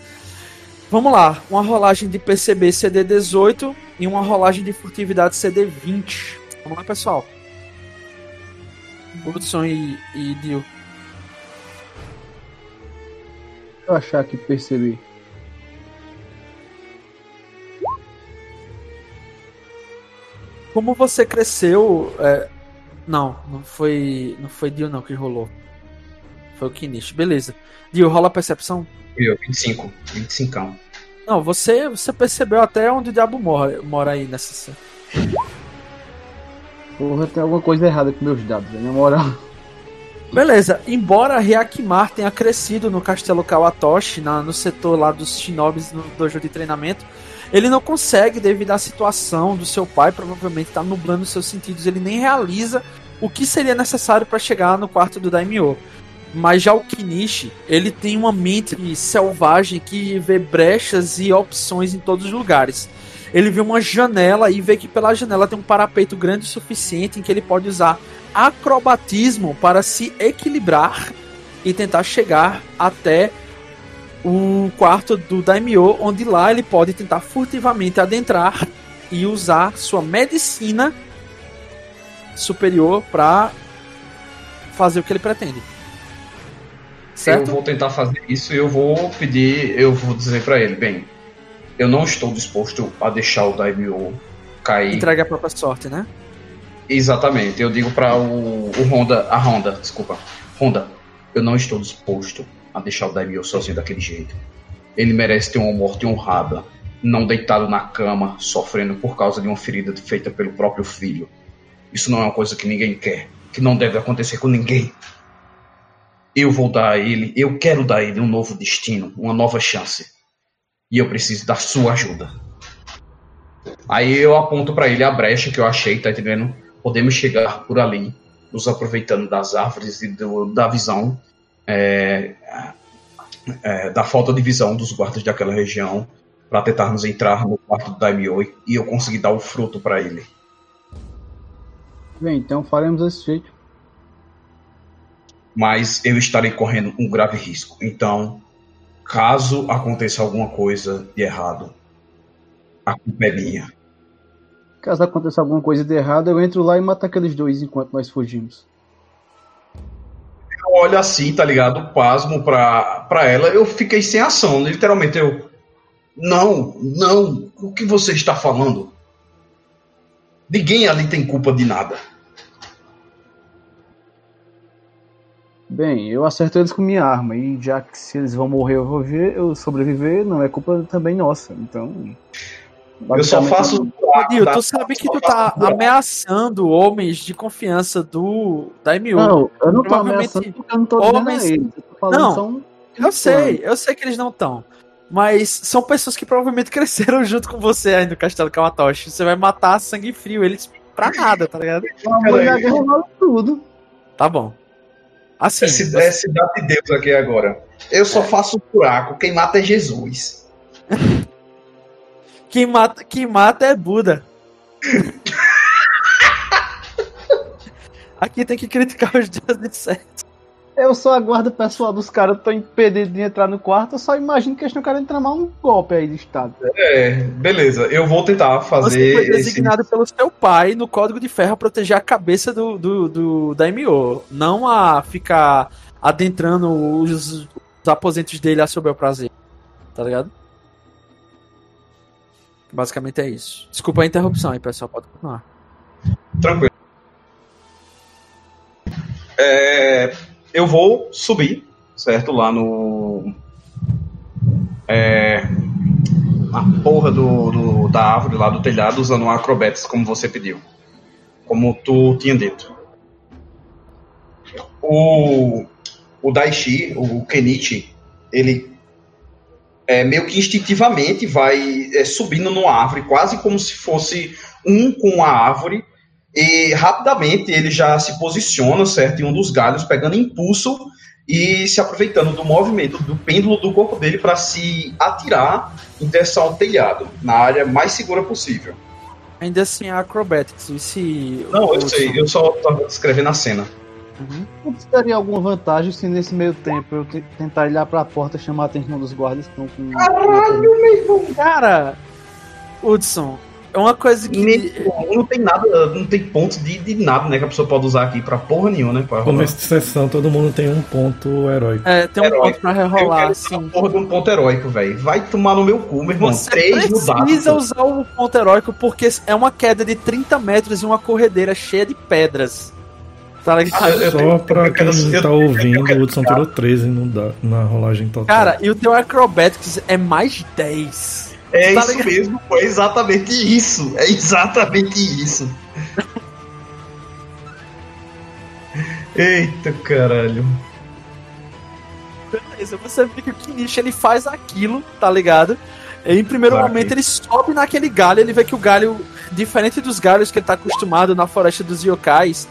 Vamos lá, uma rolagem de PCB CD18 e uma rolagem de furtividade CD20. Vamos lá, pessoal. Hudson e, e Dio. eu achar que percebi. Como você cresceu. é, Não, não foi. Não foi Dio não que rolou. Foi o Kinish. Beleza. Dio, rola a percepção. Eu, 25. 25. Não, você, você percebeu até onde o diabo mora, mora aí nessa cena. Porra, tem alguma coisa errada com meus dados, velho, na moral. Beleza, embora Hyakmar tenha crescido no castelo Kawatoshi, na, no setor lá dos shinobis no dojo de treinamento, ele não consegue, devido à situação do seu pai, provavelmente está nublando seus sentidos, ele nem realiza o que seria necessário para chegar no quarto do Daimyo. Mas já o Kinishi, ele tem uma mente selvagem que vê brechas e opções em todos os lugares. Ele vê uma janela e vê que pela janela tem um parapeito grande o suficiente em que ele pode usar acrobatismo para se equilibrar e tentar chegar até o quarto do Daimyo, onde lá ele pode tentar furtivamente adentrar e usar sua medicina superior para fazer o que ele pretende. Eu Certo? vou tentar fazer isso e eu vou pedir, eu vou dizer pra ele, bem, eu não estou disposto a deixar o Daimyo cair. Entrega a própria sorte, né? Exatamente, eu digo pra o, o Honda, a Honda, desculpa, Honda, eu não estou disposto a deixar o Daimyo sozinho daquele jeito. Ele merece ter uma morte honrada, não deitado na cama, sofrendo por causa de uma ferida feita pelo próprio filho. Isso não é uma coisa que ninguém quer, que não deve acontecer com ninguém. Eu vou dar a ele, eu quero dar a ele um novo destino, uma nova chance. E eu preciso da sua ajuda. Aí eu aponto pra ele a brecha que eu achei, tá entendendo? Podemos chegar por ali, nos aproveitando das árvores e do- da visão, é, é, da falta de visão dos guardas daquela região, para tentarmos entrar no quarto do Daimyo e eu conseguir dar o fruto pra ele. Bem, então faremos desse jeito. Mas eu estarei correndo um grave risco. Então, caso aconteça alguma coisa de errado, a culpa é minha. Caso aconteça alguma coisa de errado, eu entro lá e mato aqueles dois enquanto nós fugimos. Eu olho assim, tá ligado? Pasmo pra, pra ela. Eu fiquei sem ação. Literalmente, eu. Não, não. O que você está falando? Ninguém ali tem culpa de nada. Bem, eu acerto eles com minha arma, e já que se eles vão morrer ou viver, eu sobreviver, não é culpa também nossa. Então. Eu só faço. Dio, da- tu sabe que tu tá ameaçando homens de confiança do Daimyo. Não, eu não tô Provavelmente ameaçando porque eu não tô homens- eles. Eu tô falando Não, são. Eu sei, eu sei que eles não estão. Mas são pessoas que provavelmente cresceram junto com você aí no Castelo Kamatoshi. Você vai matar a sangue frio eles pra nada, tá ligado? Uma mulher tudo. Tá bom. Assim, É ci- é cidade de Deus aqui agora. Eu só faço buraco. Quem mata é Jesus. quem, mata, quem mata é Buda. Aqui tem que criticar os dias de certo. Eu só aguardo o pessoal dos caras tô impedido de entrar no quarto, eu só imagino que eles não querem tramar um golpe aí de estado. É, beleza. Eu vou tentar Você fazer foi esse. designado pelo seu pai no Código de Ferro a proteger a cabeça do, do, do Daimyo. Não a ficar adentrando os, os aposentos dele a seu bel prazer. Tá ligado? Basicamente é isso. Desculpa a interrupção aí, pessoal. Pode continuar. Tranquilo. É, eu vou subir, certo? Lá no. É, na porra do, do- da árvore lá do telhado, usando um acrobatics, como você pediu. Como tu tinha dito. O, o Daishi, o Kenichi, ele é, meio que instintivamente vai é, subindo numa árvore, quase como se fosse um com a árvore, e rapidamente ele já se posiciona, certo, em um dos galhos, pegando impulso e se aproveitando do movimento do pêndulo do corpo dele para se atirar em direção ao telhado, na área mais segura possível. Ainda assim, a Acrobatics. E se. Não, eu sei, eu só estava descrevendo a cena. Uhum. Não teria alguma vantagem se nesse meio tempo eu te- tentar olhar pra porta e chamar a atenção dos guardas que estão com. Cara, Hudson, é uma coisa que. Nem- não tem nada, não tem ponto de, de nada, né, que a pessoa pode usar aqui pra porra nenhuma, né? Pra. Começo de sessão, todo mundo tem um ponto heróico. É, tem um Herói. ponto pra rerolar, assim. essa porra de um ponto heróico, velho. Vai tomar no meu cu, meu irmão. Você Três no dado. precisa usar o ponto heróico porque é uma queda de 30 metros e uma corredeira cheia de pedras. Tá? Ah, eu- Só pra eu quem eu- tá eu ouvindo, quero- o Hudson tirou 13 no da- na rolagem total. Cara, e o teu Acrobatics é mais 10. É Tá isso ligado? mesmo, foi exatamente isso. É exatamente isso. Eita caralho. Beleza, você vê que o Kinichi ele faz aquilo, tá ligado? E em primeiro Vai. momento ele sobe naquele galho, ele vê que o galho, diferente dos galhos que ele tá acostumado na floresta dos yokais,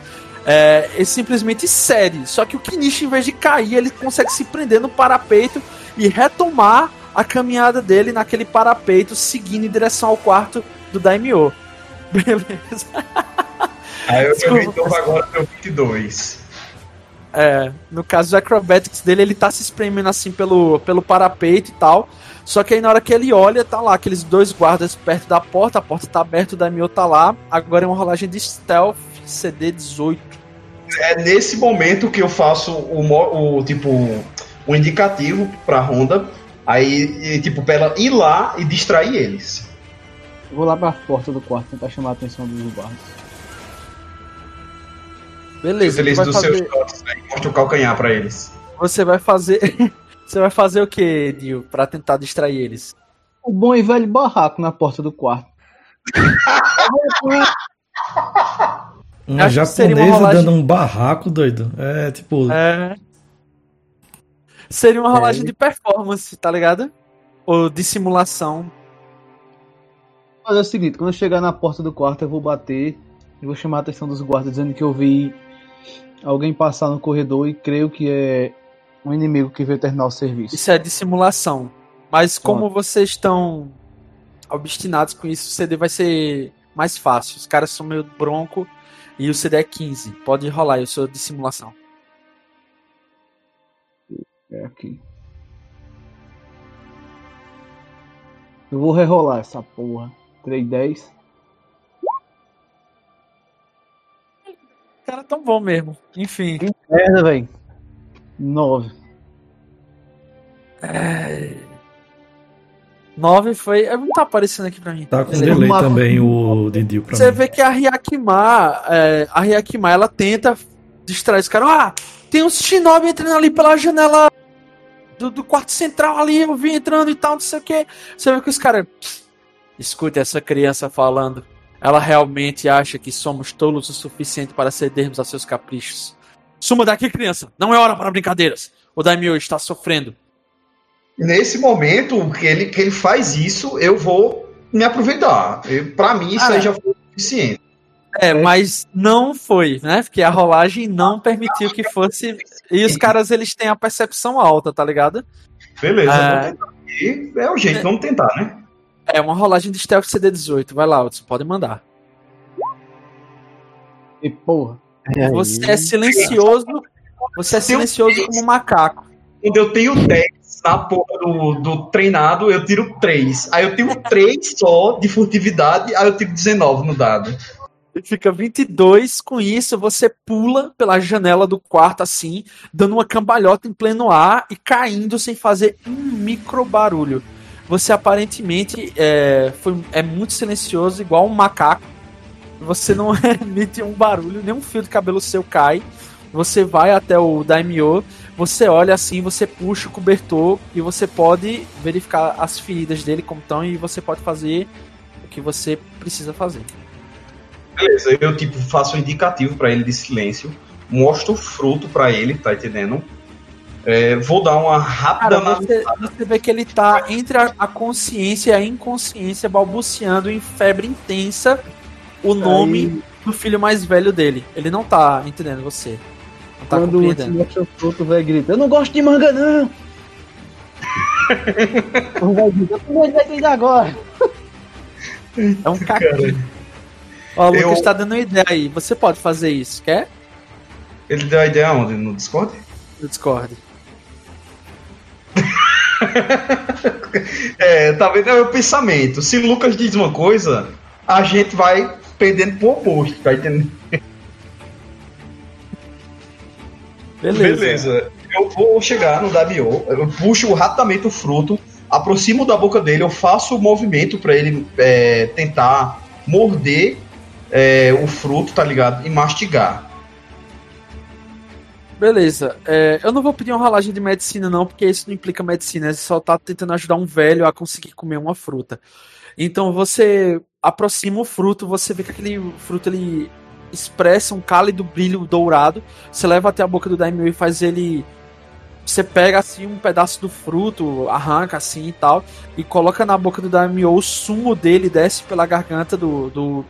é, ele simplesmente cede. Só que o Kinichi, em vez de cair, ele consegue se prender no parapeito e retomar a caminhada dele naquele parapeito, seguindo em direção ao quarto do Daimyo. Beleza. Aí eu Desculpa, então agora meu 22. É, no caso do acrobatics dele, ele tá se espremendo assim pelo, pelo parapeito e tal. Só que aí na hora que ele olha, tá lá aqueles dois guardas perto da porta, a porta tá aberta, o Daimyo tá lá. Agora é uma rolagem de stealth CD 18. É nesse momento que eu faço o, o tipo o indicativo pra Honda. Aí, e, tipo, pra ela ir lá e distrair eles. Eu vou lá pra porta do quarto tentar chamar a atenção dos guardas. Beleza, seus fazer, shots, né? Mostra o calcanhar pra eles. você vai fazer. Você vai fazer o que, Dio, pra tentar distrair eles? O bom e velho barraco na porta do quarto. Uma japonesa rolagem- dando um barraco, doido. É tipo. É. Seria uma rolagem de performance, tá ligado? Ou de simulação. Mas é o seguinte, quando eu chegar na porta do quarto eu vou bater e vou chamar a atenção dos guardas dizendo que eu vi alguém passar no corredor e creio que é um inimigo que veio terminar o serviço. Isso é de simulação. Mas como vocês estão obstinados com isso, o CD vai ser mais fácil. Os caras são meio bronco e o CD é 15. Pode rolar, eu sou de simulação. É aqui. Eu vou rerolar essa porra. 3, 10. Os caras tão bom mesmo. Enfim. Merda, velho. 9. É... 9 foi. é, Não tá aparecendo aqui pra mim. Tá com é- delay uma- também o Didio pra Você mim. vê que a Ryakima, é, a Ryakima, ela tenta distrair os caras. Ah, tem uns shinobi entrando ali pela janela do, do quarto central ali, eu vi entrando e tal, não sei o que. Você vê que os caras. Escute essa criança falando. Ela realmente acha que somos tolos o suficiente para cedermos a seus caprichos. Suma daqui, criança. Não é hora para brincadeiras. O Daimyo está sofrendo. Nesse momento que ele, que ele faz isso, eu vou me aproveitar. Pra mim, isso Ah, aí já foi o suficiente. É, mas não foi, né? Porque a rolagem não permitiu que fosse. E os caras, eles têm a percepção alta, tá ligado? Beleza, vamos tentar. E é o jeito, vamos tentar, né? É uma rolagem de stealth CD18. Vai lá, Hudson, pode mandar. E porra. E? Você é silencioso. Você é silencioso como um macaco. Quando eu tenho 10 na porra do, do treinado, eu tiro 3. Aí eu tiro 3 só de furtividade, aí eu tiro 19 no dado. E fica 22. Com isso, você pula pela janela do quarto assim, dando uma cambalhota em pleno ar e caindo sem fazer um micro barulho. Você aparentemente é, foi, é muito silencioso, igual um macaco. Você não emite um barulho, nenhum fio de cabelo seu cai. Você vai até o Daimyo, você olha assim, você puxa o cobertor e você pode verificar as feridas dele como estão e você pode fazer o que você precisa fazer. Beleza, eu tipo faço um indicativo pra ele de silêncio, mostro o fruto pra ele, tá entendendo? É, vou dar uma rápida Cara, você, você vê que ele tá entre a, a consciência e a inconsciência, balbuciando em febre intensa o nome do filho mais velho dele. Ele não tá entendendo você. Não tá Quando o compreendendo. mostra o fruto, o velho grita: Eu não gosto de manga, não! o velho grita: Eu vai entender agora. É um caquinho. Ó, o Eu- Lucas tá dando uma ideia aí. Você pode fazer isso, quer? Ele deu a ideia onde? No Discord? No Discord. É, tá vendo? É o pensamento. Se o Lucas diz uma coisa, a gente vai pendendo pro oposto, tá entendendo? Beleza. Beleza. Eu vou chegar no Daimyo, eu puxo rapidamente o fruto, aproximo da boca dele, eu faço o movimento pra ele é, tentar morder é, o fruto, tá ligado? E mastigar. Beleza. É, eu não vou pedir uma rolagem de medicina, não, porque isso não implica medicina. Você só tá tentando ajudar um velho a conseguir comer uma fruta. Então você aproxima o fruto, você vê que aquele fruto ele expressa um cálido brilho dourado. Você leva até a boca do Daimyo e faz ele. Você pega assim um pedaço do fruto, arranca assim e tal, e coloca na boca do Daimyo o sumo dele, desce pela garganta do, do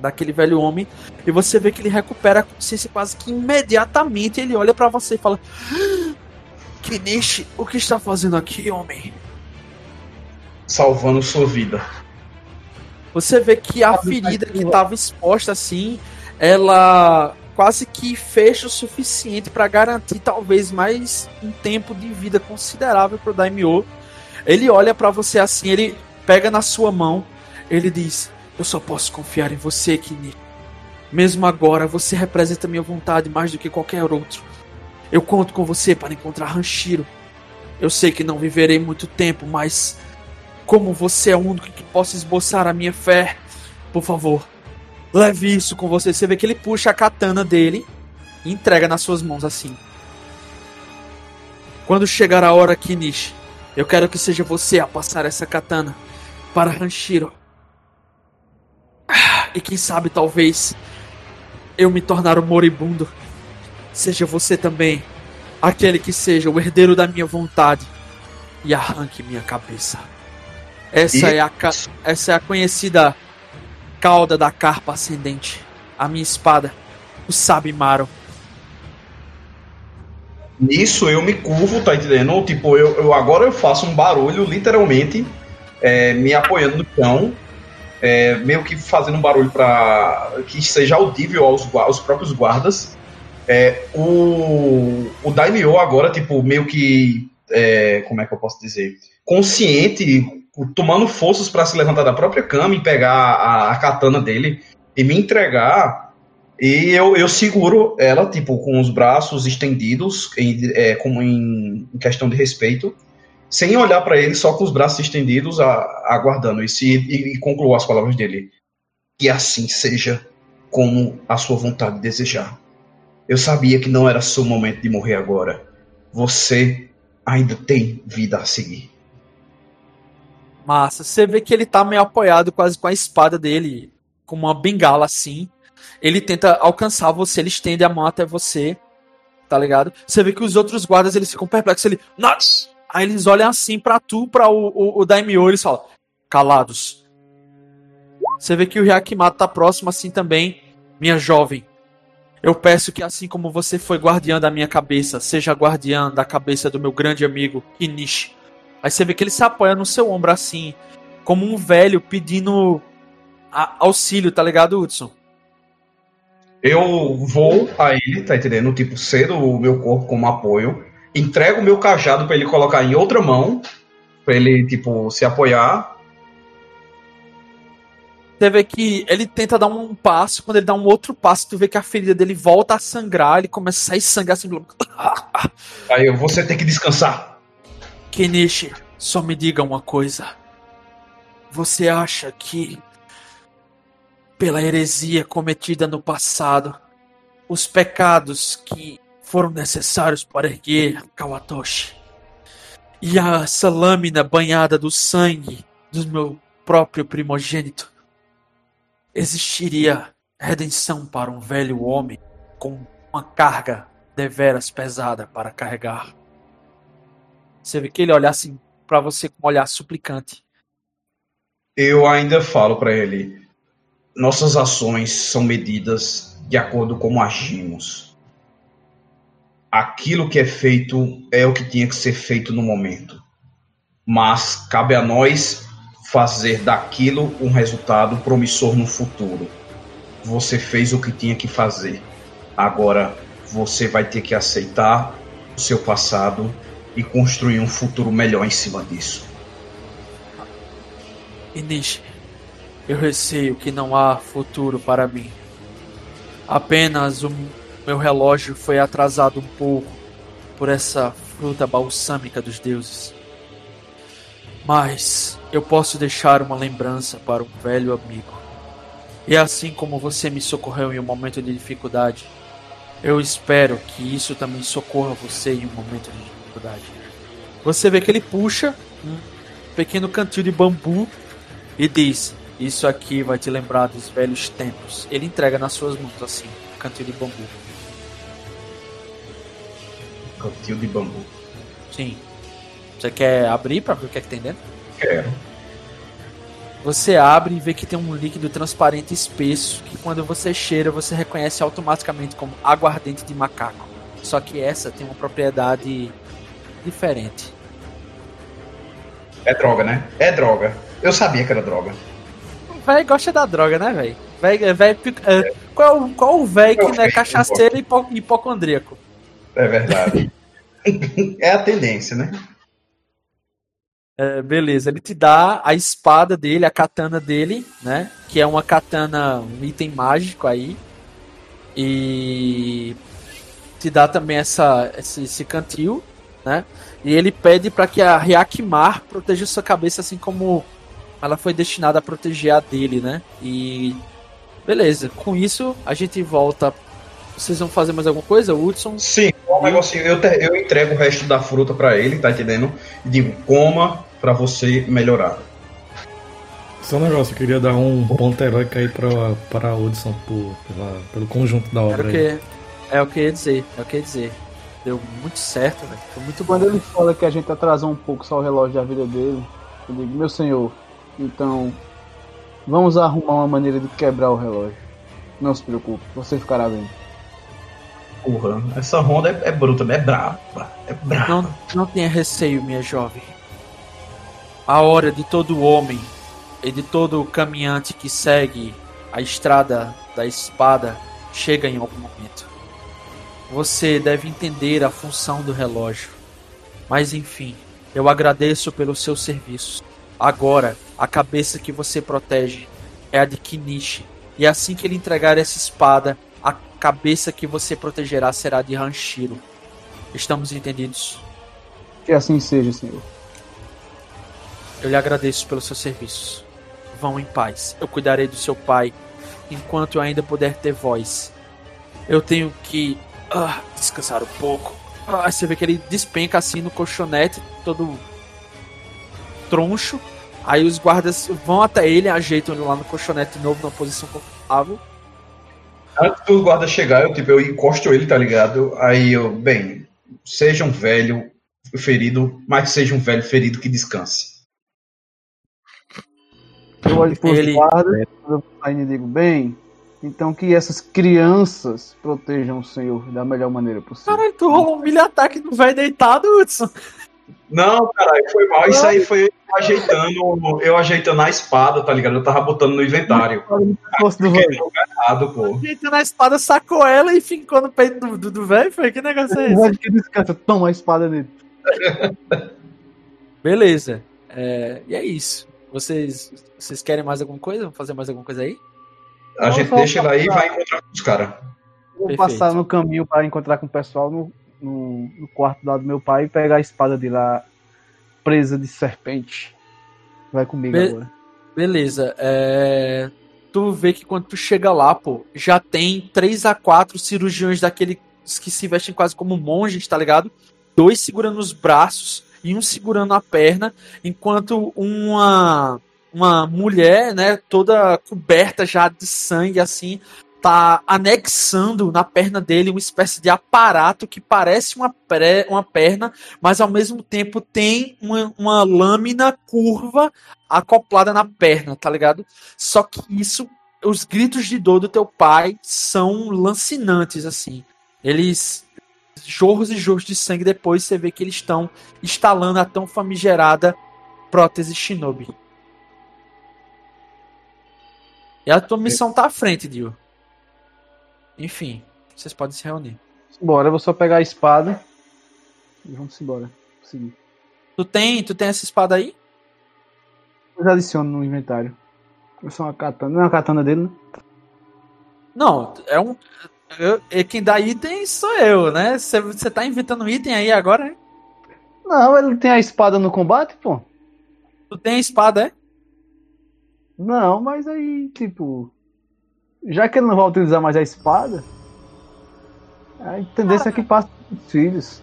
daquele velho homem, e você vê que ele recupera a consciência quase que imediatamente. Ele olha pra você e fala: "Ah, Kenichi, o que está fazendo aqui, homem? Salvando sua vida. Você vê que a ferida que estava exposta assim, ela quase que fecha o suficiente para garantir talvez mais um tempo de vida considerável pro Daimyo. Ele olha para você assim, ele pega na sua mão, ele diz: "Eu só posso confiar em você, Kini. Mesmo agora, você representa minha vontade mais do que qualquer outro. Eu conto com você para encontrar Hanshiro. Eu sei que não viverei muito tempo, mas como você é o único que possa esboçar a minha fé, por favor, leve isso com você. Você vê que ele puxa a katana dele e entrega nas suas mãos assim. Quando chegar a hora, Kinishi, eu quero que seja você a passar essa katana para Hanshiro. E quem sabe, talvez, eu me tornar um moribundo. Seja você também aquele que seja o herdeiro da minha vontade e arranque minha cabeça. Essa E- é a ca- essa é a conhecida cauda da carpa ascendente. A minha espada, o Sabimaro. Nisso eu me curvo, tá entendendo? Tipo, eu, eu agora eu faço um barulho, literalmente, é, me apoiando no chão, é, meio que fazendo um barulho para que seja audível aos, aos próprios guardas. É, o, o Daimyo agora, tipo, meio que. é, como é que eu posso dizer? Consciente, tomando forças para se levantar da própria cama e pegar a, a katana dele e me entregar. E eu, eu seguro ela, tipo, com os braços estendidos, em, é, como em, em questão de respeito, sem olhar para ele, só com os braços estendidos, aguardando. E, e, e concluo as palavras dele. Que assim seja como a sua vontade desejar. Eu sabia que não era seu momento de morrer agora. Você ainda tem vida a seguir. Massa. Você vê que ele tá meio apoiado quase com a espada dele, com uma bengala assim. Ele tenta alcançar você, ele estende a mão até você, tá ligado? Você vê que os outros guardas eles ficam perplexos. Ele, Nossa! Aí eles olham assim pra tu, pra o, o, o Daimyo, eles falam, calados. Você vê que o Hyakimato tá próximo assim também. Minha jovem, eu peço que assim como você foi guardiã da minha cabeça, seja guardiã da cabeça do meu grande amigo Inishi. Aí você vê que ele se apoia no seu ombro assim, como um velho pedindo auxílio, tá ligado, Hudson? Eu vou a ele, tá entendendo? Tipo, cedo o meu corpo como apoio. Entrego o meu cajado pra ele colocar em outra mão. Pra ele, tipo, se apoiar. Você vê que ele tenta dar um passo, quando ele dá um outro passo, tu vê que a ferida dele volta a sangrar, ele começa a sair sangue assim. Aí eu, você tem que descansar. Kenichi, só me diga uma coisa. Você acha que, pela heresia cometida no passado, os pecados que foram necessários para erguer Kawatoshi e essa lâmina banhada do sangue do meu próprio primogênito, existiria redenção para um velho homem com uma carga deveras pesada para carregar? Você vê que ele olha assim para você com um olhar suplicante. Eu ainda falo pra ele: nossas ações são medidas de acordo com como agimos. Aquilo que é feito é o que tinha que ser feito no momento. Mas cabe a nós fazer daquilo um resultado promissor no futuro. Você fez o que tinha que fazer. Agora você vai ter que aceitar o seu passado e construir um futuro melhor em cima disso. Inishi, eu receio que não há futuro para mim. Apenas o meu relógio foi atrasado um pouco por essa fruta balsâmica dos deuses. Mas eu posso deixar uma lembrança para um velho amigo. E assim como você me socorreu em um momento de dificuldade, eu espero que isso também socorra você em um momento de dificuldade. Você vê que ele puxa um pequeno cantil de bambu e diz: Isso aqui vai te lembrar dos velhos tempos. Ele entrega nas suas mãos assim, um cantil de bambu. Cantil de bambu. Sim. Você quer abrir para ver o que é que tem dentro? Quero. Você abre e vê que tem um líquido transparente espesso que quando você cheira você reconhece automaticamente como aguardente de macaco. Só que essa tem uma propriedade diferente. É droga, né? É droga. Eu sabia que era droga. O velho gosta da droga, né, velho? Véi, véi, é, qual, qual o velho que não é cachaceiro e hipo, hipocondríaco? É verdade. é a tendência, né? É, beleza, ele te dá a espada dele, a katana dele, né? Que é uma katana, um item mágico aí. E te dá também essa, esse, esse cantil, né? E ele pede para que a Ryakimar proteja sua cabeça assim como ela foi destinada a proteger a dele, né? E beleza, com isso a gente volta. Vocês vão fazer mais alguma coisa, Hudson? Sim, um negocinho. Eu, te, eu entrego o resto da fruta para ele, tá entendendo? E digo, coma para você melhorar. Só um negócio, eu queria dar um ponto heróico aí pra, pra Hudson por, pela, pelo conjunto da obra. É o que, é o que eu ia dizer, é o que eu ia dizer. Deu muito certo, velho. Foi muito Quando ele fala que a gente atrasou um pouco só o relógio da vida dele, eu digo, meu senhor, então vamos arrumar uma maneira de quebrar o relógio. Não se preocupe, você ficará bem. Porra, essa ronda é, é bruta? É brava. É brava. Não, não tenha receio, minha jovem. A hora de todo homem e de todo caminhante que segue a estrada da espada chega em algum momento. Você deve entender a função do relógio. Mas enfim, eu agradeço pelo seu serviço. Agora, a cabeça que você protege é a de Kinishi. E assim que ele entregar essa espada, cabeça que você protegerá será de Hanshiro. Estamos entendidos? Que assim seja, senhor. Eu lhe agradeço pelos seus serviços. Vão em paz. Eu cuidarei do seu pai enquanto eu ainda puder ter voz. Eu tenho que ah, descansar um pouco. Ah, você vê que ele despenca assim no colchonete, todo troncho. Aí os guardas vão até ele, ajeitam ele lá no colchonete de novo, numa posição confortável. Antes do guarda chegar, eu, tipo, eu encosto ele, tá ligado? Aí eu, bem, seja um velho ferido, mas seja um velho ferido que descanse. Eu olho pros Ele- guardas e digo, bem, então que essas crianças protejam o senhor da melhor maneira possível. Caralho, tu rolou um milho ataque no velho deitado, Hudson. Não, caralho, foi mal. Isso aí foi eu ajeitando, eu ajeitando a espada, tá ligado? Eu tava botando no inventário. Errado, pô. Gente, na espada sacou ela e fincou no peito do- do do velho. Foi que negócio é esse? que descansa, toma a espada dele. Beleza. É, e é isso. Vocês, vocês querem mais alguma coisa? Vamos fazer mais alguma coisa aí? A gente deixa ele aí e vai encontrar com os caras. Vou Perfeito. passar no caminho para encontrar com o pessoal no, no, no quarto lá do meu pai e pegar a espada de lá presa de serpente. Vai comigo Be- agora. Beleza. É, tu vê que quando tu chega lá, pô, já tem 3 a 4 cirurgiões daqueles que se vestem quase como monges, tá ligado? Dois segurando os braços e um segurando a perna, enquanto uma uma mulher, né, toda coberta já de sangue assim, tá anexando na perna dele uma espécie de aparato que parece uma, pré, uma perna, mas ao mesmo tempo tem uma, uma lâmina curva acoplada na perna, tá ligado? Só que isso, os gritos de dor do teu pai são lancinantes, assim. Eles. Jorros e jorros de sangue, depois você vê que eles estão instalando a tão famigerada prótese Shinobi. E a tua missão tá à frente, Dio. Enfim, vocês podem se reunir. Bora, eu vou só pegar a espada e vamos embora. Seguir. Tu tem, tu tem essa espada aí? Eu já adiciono no inventário. Eu sou uma katana. Não é uma katana dele, né? Não, é um. eu- é quem dá item sou eu, né? Você tá inventando item aí agora, né? Não, ele tem a espada no combate, pô. Tu tem a espada, é? Não, mas aí, tipo. Já que ele não vai utilizar mais a espada, a tendência é que passe os filhos.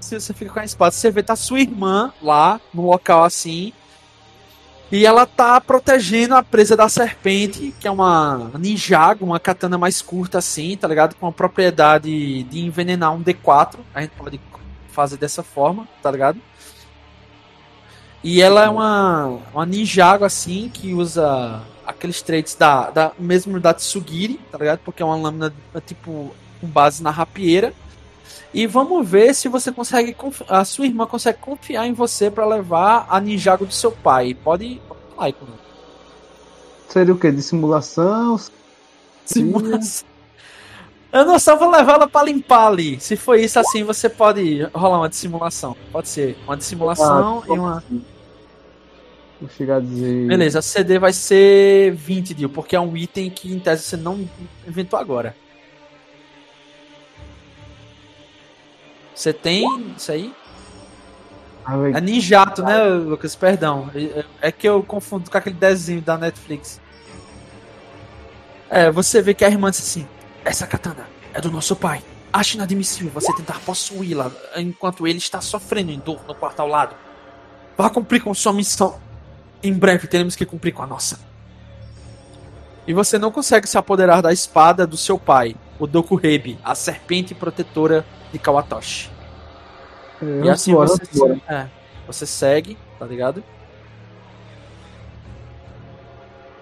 Se você fica com a espada, você vê tá sua irmã lá no local assim. E ela tá protegendo a presa da serpente, que é uma ninjago, uma katana mais curta assim, tá ligado? Com a propriedade de envenenar um D4. A gente pode fazer dessa forma, tá ligado? E ela é uma, uma ninjago assim, que usa aqueles traits da, da mesmo da Tsugiri, tá ligado? Porque é uma lâmina é, tipo com base na rapieira. E vamos ver se você consegue. A sua irmã consegue confiar em você pra levar a ninjago do seu pai. Pode. pode falar aí comigo. Seria o quê? Dissimulação? Simulação. Eu não só vou levar ela pra limpar ali. Se for isso assim, você pode rolar uma dissimulação. Pode ser uma dissimulação Ah, e uma. Vou chegar a dizer. Beleza, CD vai ser 20, Dio, porque é um item que em tese você não inventou agora. Você tem isso aí? Ah, É Ninjato, né, Lucas? Perdão. É- É que eu confundo com aquele desenho da Netflix. É, você vê que a irmã disse assim: Essa katana é do nosso pai. Acho inadmissível você tentar possuí-la enquanto ele está sofrendo em dor no quarto ao lado. Vá cumprir com sua missão. Em breve teremos que cumprir com a nossa. E você não consegue se apoderar da espada do seu pai, o Dokuhebe, a serpente protetora de Kawatoshi. é, E assim você, é, você segue, tá ligado?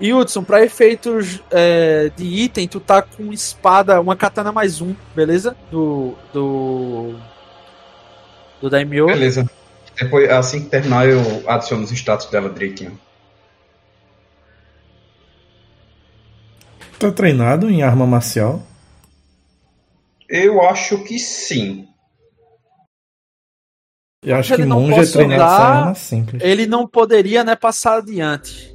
E Hudson, pra efeitos é, de item, tu tá com espada, uma katana mais um, beleza? Do. Do. Do Daimyo. Beleza. Depois, assim que terminar, eu adiciono os status dela direitinho. Tá treinado em arma marcial? Eu acho que sim. Eu acho Ele que não monge é treinado usar- sem arma simples. Ele não poderia, né, passar adiante.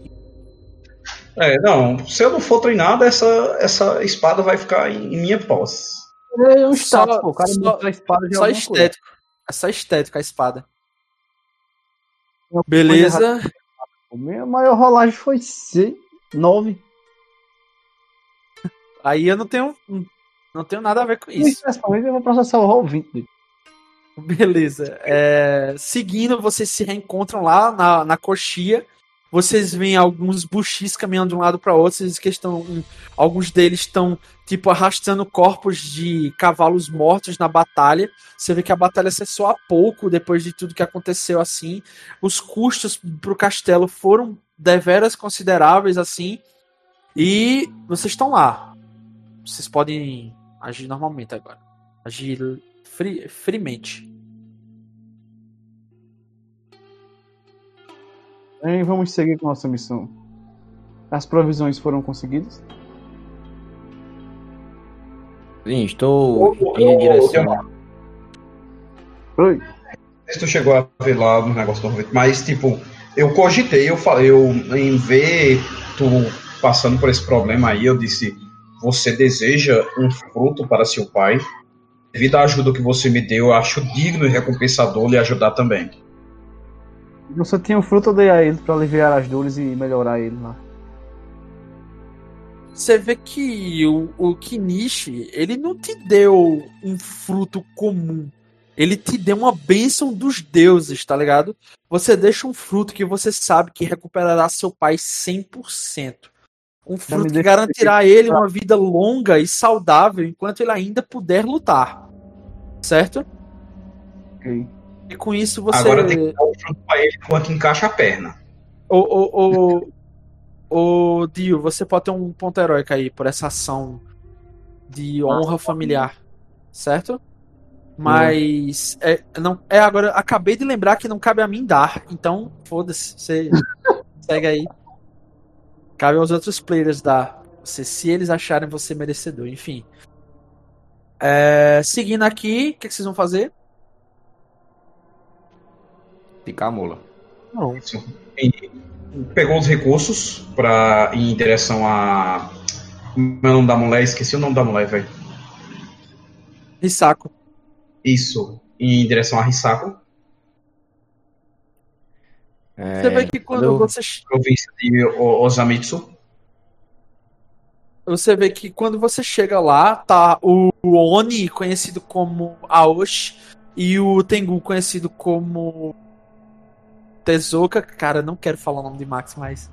É, não, se eu não for treinado, essa, essa espada vai ficar em, em minha posse. É um status, Só- pô. O cara só- a espada de Só alguma coisa. estético. É só estético a espada. Beleza. A minha maior rolagem foi C, 9. Aí eu não tenho. Não tenho nada a ver com isso. Especialmente eu vou processar o roll 20 dele. Beleza. É, seguindo, vocês se reencontram lá na, na coxia. Vocês veem alguns buchis caminhando de um lado para outro. Vocês que estão, alguns deles estão tipo arrastando corpos de cavalos mortos na batalha. Você vê que a batalha cessou há pouco depois de tudo que aconteceu assim. Os custos pro castelo foram deveras consideráveis assim. E vocês estão lá. Vocês podem agir normalmente agora. Agir fri, friamente. Bem, vamos seguir com nossa missão. As provisões foram conseguidas? Sim, estou em direção. Oi. Se tu chegou a ver lá no negócio do momento, mas tipo, eu cogitei, eu falei, eu em ver tu passando por esse problema aí, eu disse, você deseja um fruto para seu pai? Devido à ajuda que você me deu, eu acho digno e recompensador lhe ajudar também. Você tinha um fruto, eu dei a ele pra aliviar as dores e melhorar ele lá. Você vê que o, o Kinishi, ele não te deu um fruto comum. Ele te deu uma bênção dos deuses, tá ligado? Você deixa um fruto que você sabe que recuperará seu pai 100%. Um fruto que garantirá a ele uma vida longa e saudável enquanto ele ainda puder lutar. Certo? Ok. E com isso você. Agora tem que dar o fruto pra ele enquanto encaixa a perna. Ô, ô, ô, ô, Dio, você pode ter um ponto heróico aí por essa ação de honra familiar, certo? Mas é, não, é agora acabei de lembrar que não cabe a mim dar, então foda-se, você segue aí. Cabe aos outros players dar, você, se eles acharem você merecedor, enfim. É, seguindo aqui, o que, que vocês vão fazer? Ficar a mula. Não. E pegou os recursos pra ir em direção a. Como é o nome da mulher? Esqueci o nome da mulher, velho. Risako. Isso. Em direção a Risako. É, Você vê que quando eu- você Província de Osamitsu. Você vê que quando você chega lá, tá o Oni, conhecido como Aoshi, e o Tengu, conhecido como Tezuka. Cara, não quero falar o nome de Max, mas.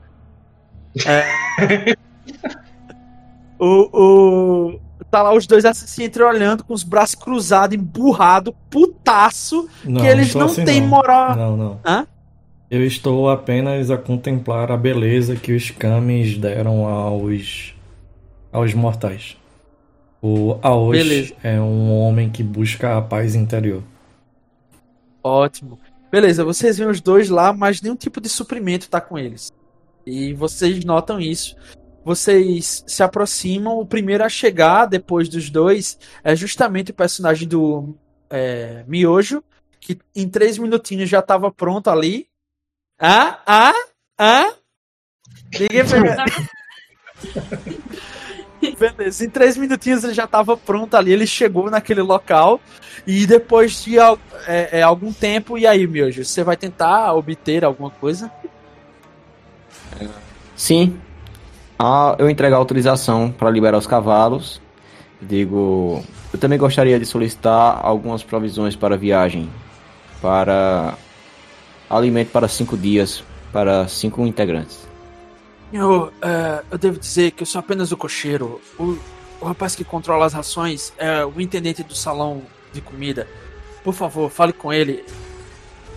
É. o, o. Tá lá os dois assim, se entreolhando, com os braços cruzados, emburrado, putaço, Não, que eles não assim, têm não. moral. Não, não. Hã? Eu estou apenas a contemplar a beleza que os kamis deram aos aos mortais. O Aoshi Beleza. é um homem que busca a paz interior. Ótimo. Beleza, vocês veem os dois lá, mas nenhum tipo de suprimento tá com eles. E vocês notam isso. Vocês se aproximam. O primeiro a chegar depois dos dois é justamente o personagem do é, Miojo, que em três minutinhos já tava pronto ali. Ah, ah, ah. Ninguém pega. Beleza, em três minutinhos ele já tava pronto ali, ele chegou naquele local e depois de é, é, algum tempo, e aí, Miojo, você vai tentar obter alguma coisa? Sim. Ah, eu entrego a autorização para liberar os cavalos. Digo, eu também gostaria de solicitar algumas provisões para viagem. Para alimento para cinco dias, para cinco integrantes. Eu, é, eu devo dizer que eu sou apenas o cocheiro. O, o rapaz que controla as rações é o intendente do salão de comida. Por favor, fale com ele.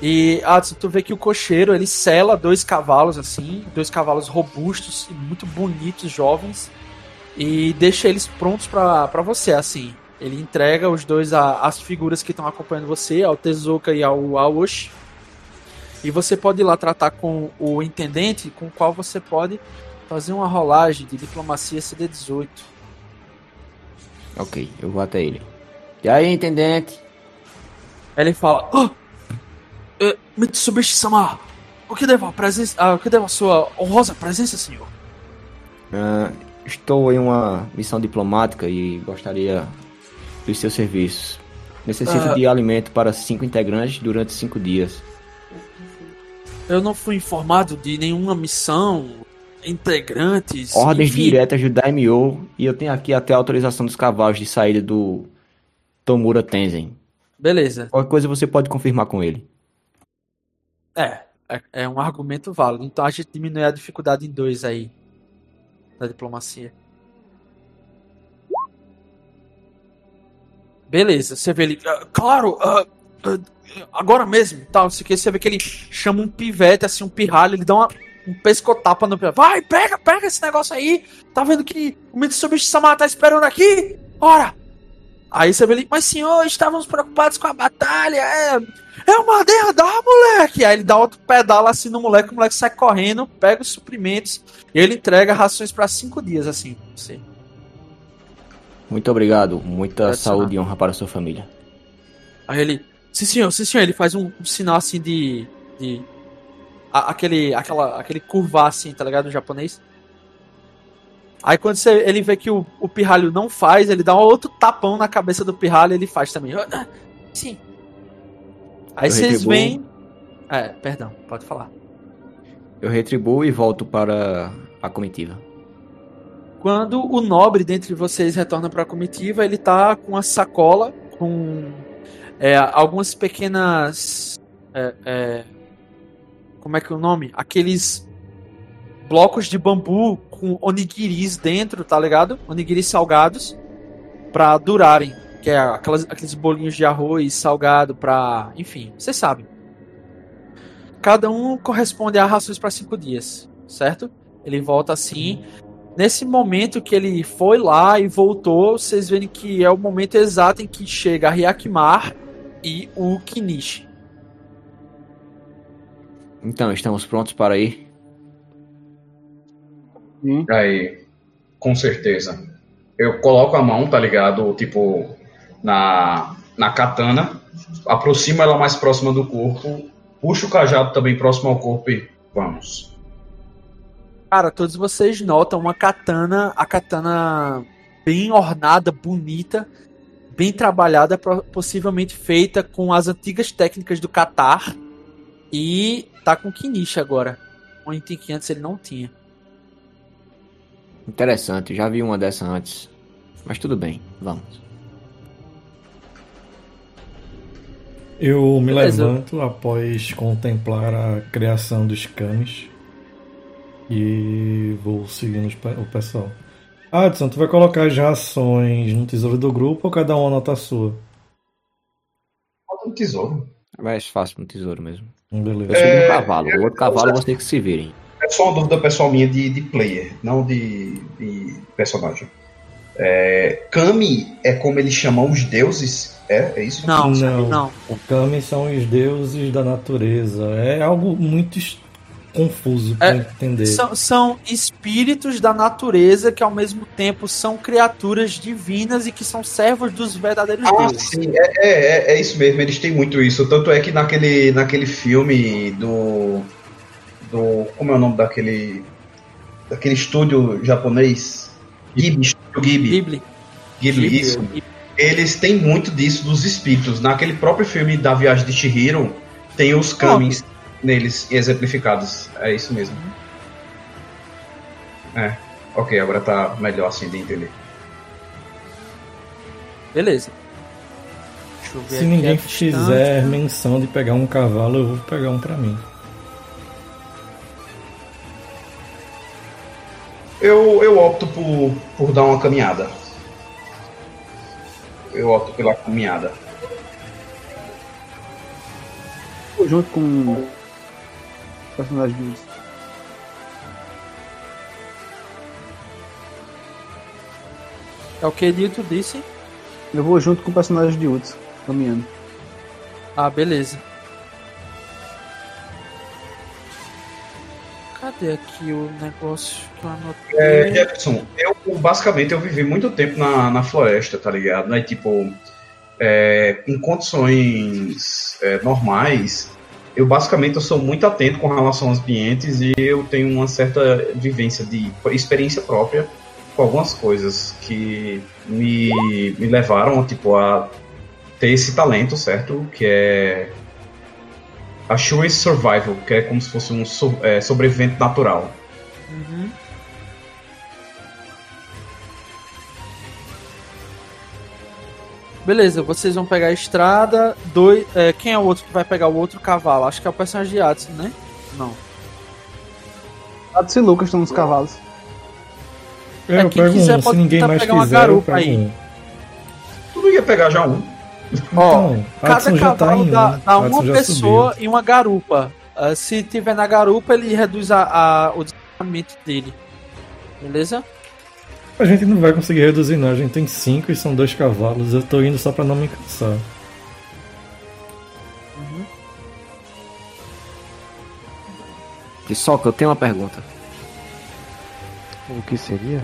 E, Adson, tu vê que o cocheiro, ele sela dois cavalos, assim, dois cavalos robustos e muito bonitos, jovens, e deixa eles prontos pra você, assim. Ele entrega os dois as figuras que estão acompanhando você, ao Tezuka e ao Aoshi. E você pode ir lá tratar com o intendente, com o qual você pode fazer uma rolagem de diplomacia CD18. Ok, eu vou até ele. E aí, intendente? Ele fala: oh, é, Mitsubishi-sama, o que devo a presença, ah, o que devo a sua honrosa presença, senhor? Ah, estou em uma missão diplomática e gostaria dos seus serviços. Necessito Ah. de alimento para cinco integrantes durante cinco dias. Eu não fui informado de nenhuma missão, integrantes. Ordens enfim. diretas do Daimyo e eu tenho aqui até a autorização dos cavalos de saída do Tomura Tenzen. Beleza. Qualquer coisa você pode confirmar com ele. É, é, é um argumento válido. Então a gente diminui a dificuldade em dois aí. Da diplomacia. Beleza, você vê ele. "Ah, claro, ah, agora mesmo, tal, isso aqui, você vê que ele chama um pivete, assim, um pirralho, ele dá uma, um pescotapa no pivete. Vai, pega, pega esse negócio aí. Tá vendo que o Mitsubishi Sama tá esperando aqui? Ora! Aí você vê ele, mas senhor, estávamos preocupados com a batalha. É, eu mandei andar, moleque! Aí ele dá outro pedala assim no moleque, o moleque sai correndo, pega os suprimentos e ele entrega rações pra cinco dias, assim, você. Muito obrigado. Muita saúde e honra para a sua família. Aí ele. Sim, senhor, sim, senhor. Ele faz um, um sinal assim de. de a- aquele, aquela, aquele curvar assim, tá ligado? No japonês. Aí quando você- ele vê que o, o pirralho não faz, ele dá um outro tapão na cabeça do pirralho e ele faz também. Sim. Aí Eu vocês retribuo. veem. É, perdão, pode falar. Eu retribuo e volto para a comitiva. Quando o nobre dentre vocês retorna para a comitiva, ele tá com uma sacola com é, algumas pequenas. é, é, como é que é o nome? Aqueles blocos de bambu com onigiris dentro, tá ligado? Onigiris salgados para durarem. Que é aquelas, aqueles bolinhos de arroz salgado pra. Enfim, vocês sabem. Cada um corresponde a rações para cinco dias, certo? Ele volta assim. Nesse momento que ele foi lá e voltou, vocês verem que é o momento exato em que chega a Ryakimar e o Kinishi. Então, estamos prontos para ir? Sim. Aí, com certeza. Eu coloco a mão, tá ligado? Tipo, na, na katana, aproximo ela mais próxima do corpo, puxo o cajado também próximo ao corpo e vamos. Cara, todos vocês notam uma katana, a katana bem ornada, bonita, bem trabalhada, possivelmente feita com as antigas técnicas do Qatar. E tá com Kinishi agora. Um item que antes ele não tinha. Interessante, já vi uma dessa antes. Mas tudo bem, vamos. Eu me Beleza. levanto após contemplar a criação dos camis e vou seguindo o pessoal. Adson, tu vai colocar as rações no tesouro do grupo ou cada um anota a sua? Falta um tesouro. É mais fácil no tesouro mesmo. Hum, Beleza. Eu sou É, um cavalo, o outro cavalo vocês que se virem. É só uma dúvida pessoal minha de, de player, não de, de personagem. É, Kami é como eles chamam os deuses? É, é isso? Não, Não. não. O Kami são os deuses da natureza. É algo muito es- confuso para É, entender. São, são espíritos da natureza que ao mesmo tempo são criaturas divinas e que são servos dos verdadeiros Ah, deuses. sim, é, é, é, é isso mesmo, eles têm muito isso. Tanto é que naquele, naquele filme do. do. Como é o nome daquele. daquele estúdio japonês? Ghibli, estúdio Ghibli. Ghibli. Ghibli, Ghibli, isso. Ghibli. Eles têm muito disso dos espíritos. Naquele próprio filme da Viagem de Chihiro, tem os kamis neles exemplificados. É isso mesmo. É. Ok, agora tá melhor assim de entender. Beleza. Deixa eu ver Se ninguém fizer menção de pegar um cavalo, eu vou pegar um pra mim. Eu, eu opto por, por dar uma caminhada. Eu opto pela caminhada. Vou junto com o personagem do É o que Nito disse. Eu vou junto com o personagem de Uts, caminhando. Ah, beleza. Cadê aqui o negócio que eu anotei? É, Jefferson, eu basicamente eu vivi muito tempo na, na floresta, tá ligado? Né? Tipo, é, em condições é, normais, eu basicamente eu sou muito atento com relação aos ambientes e eu tenho uma certa vivência de experiência própria com algumas coisas que me, me levaram tipo, a ter esse talento, certo? Que é Assurance Survival, que é como se fosse um so- é, sobrevivente natural. Uhum. Beleza, vocês vão pegar a estrada. Dois, é, quem é o outro que vai pegar o outro cavalo? Acho que é o personagem de Adson, né? Não. Adson e Lucas estão nos cavalos. É, eu quem pego quiser um. Se pode ninguém tentar mais pegar uma quiser, eu garupa aí. um. Tu não ia pegar já um? Ó, Então, Cada tá cavalo em um. dá, dá Adson uma já pessoa subiu. e uma garupa. Ah, se tiver na garupa, ele reduz a, a- o deslocamento dele. Beleza? A gente não vai conseguir reduzir, não. A gente tem cinco e são dois cavalos. Eu tô indo só pra não me cansar. E só que eu tenho uma pergunta. O que seria?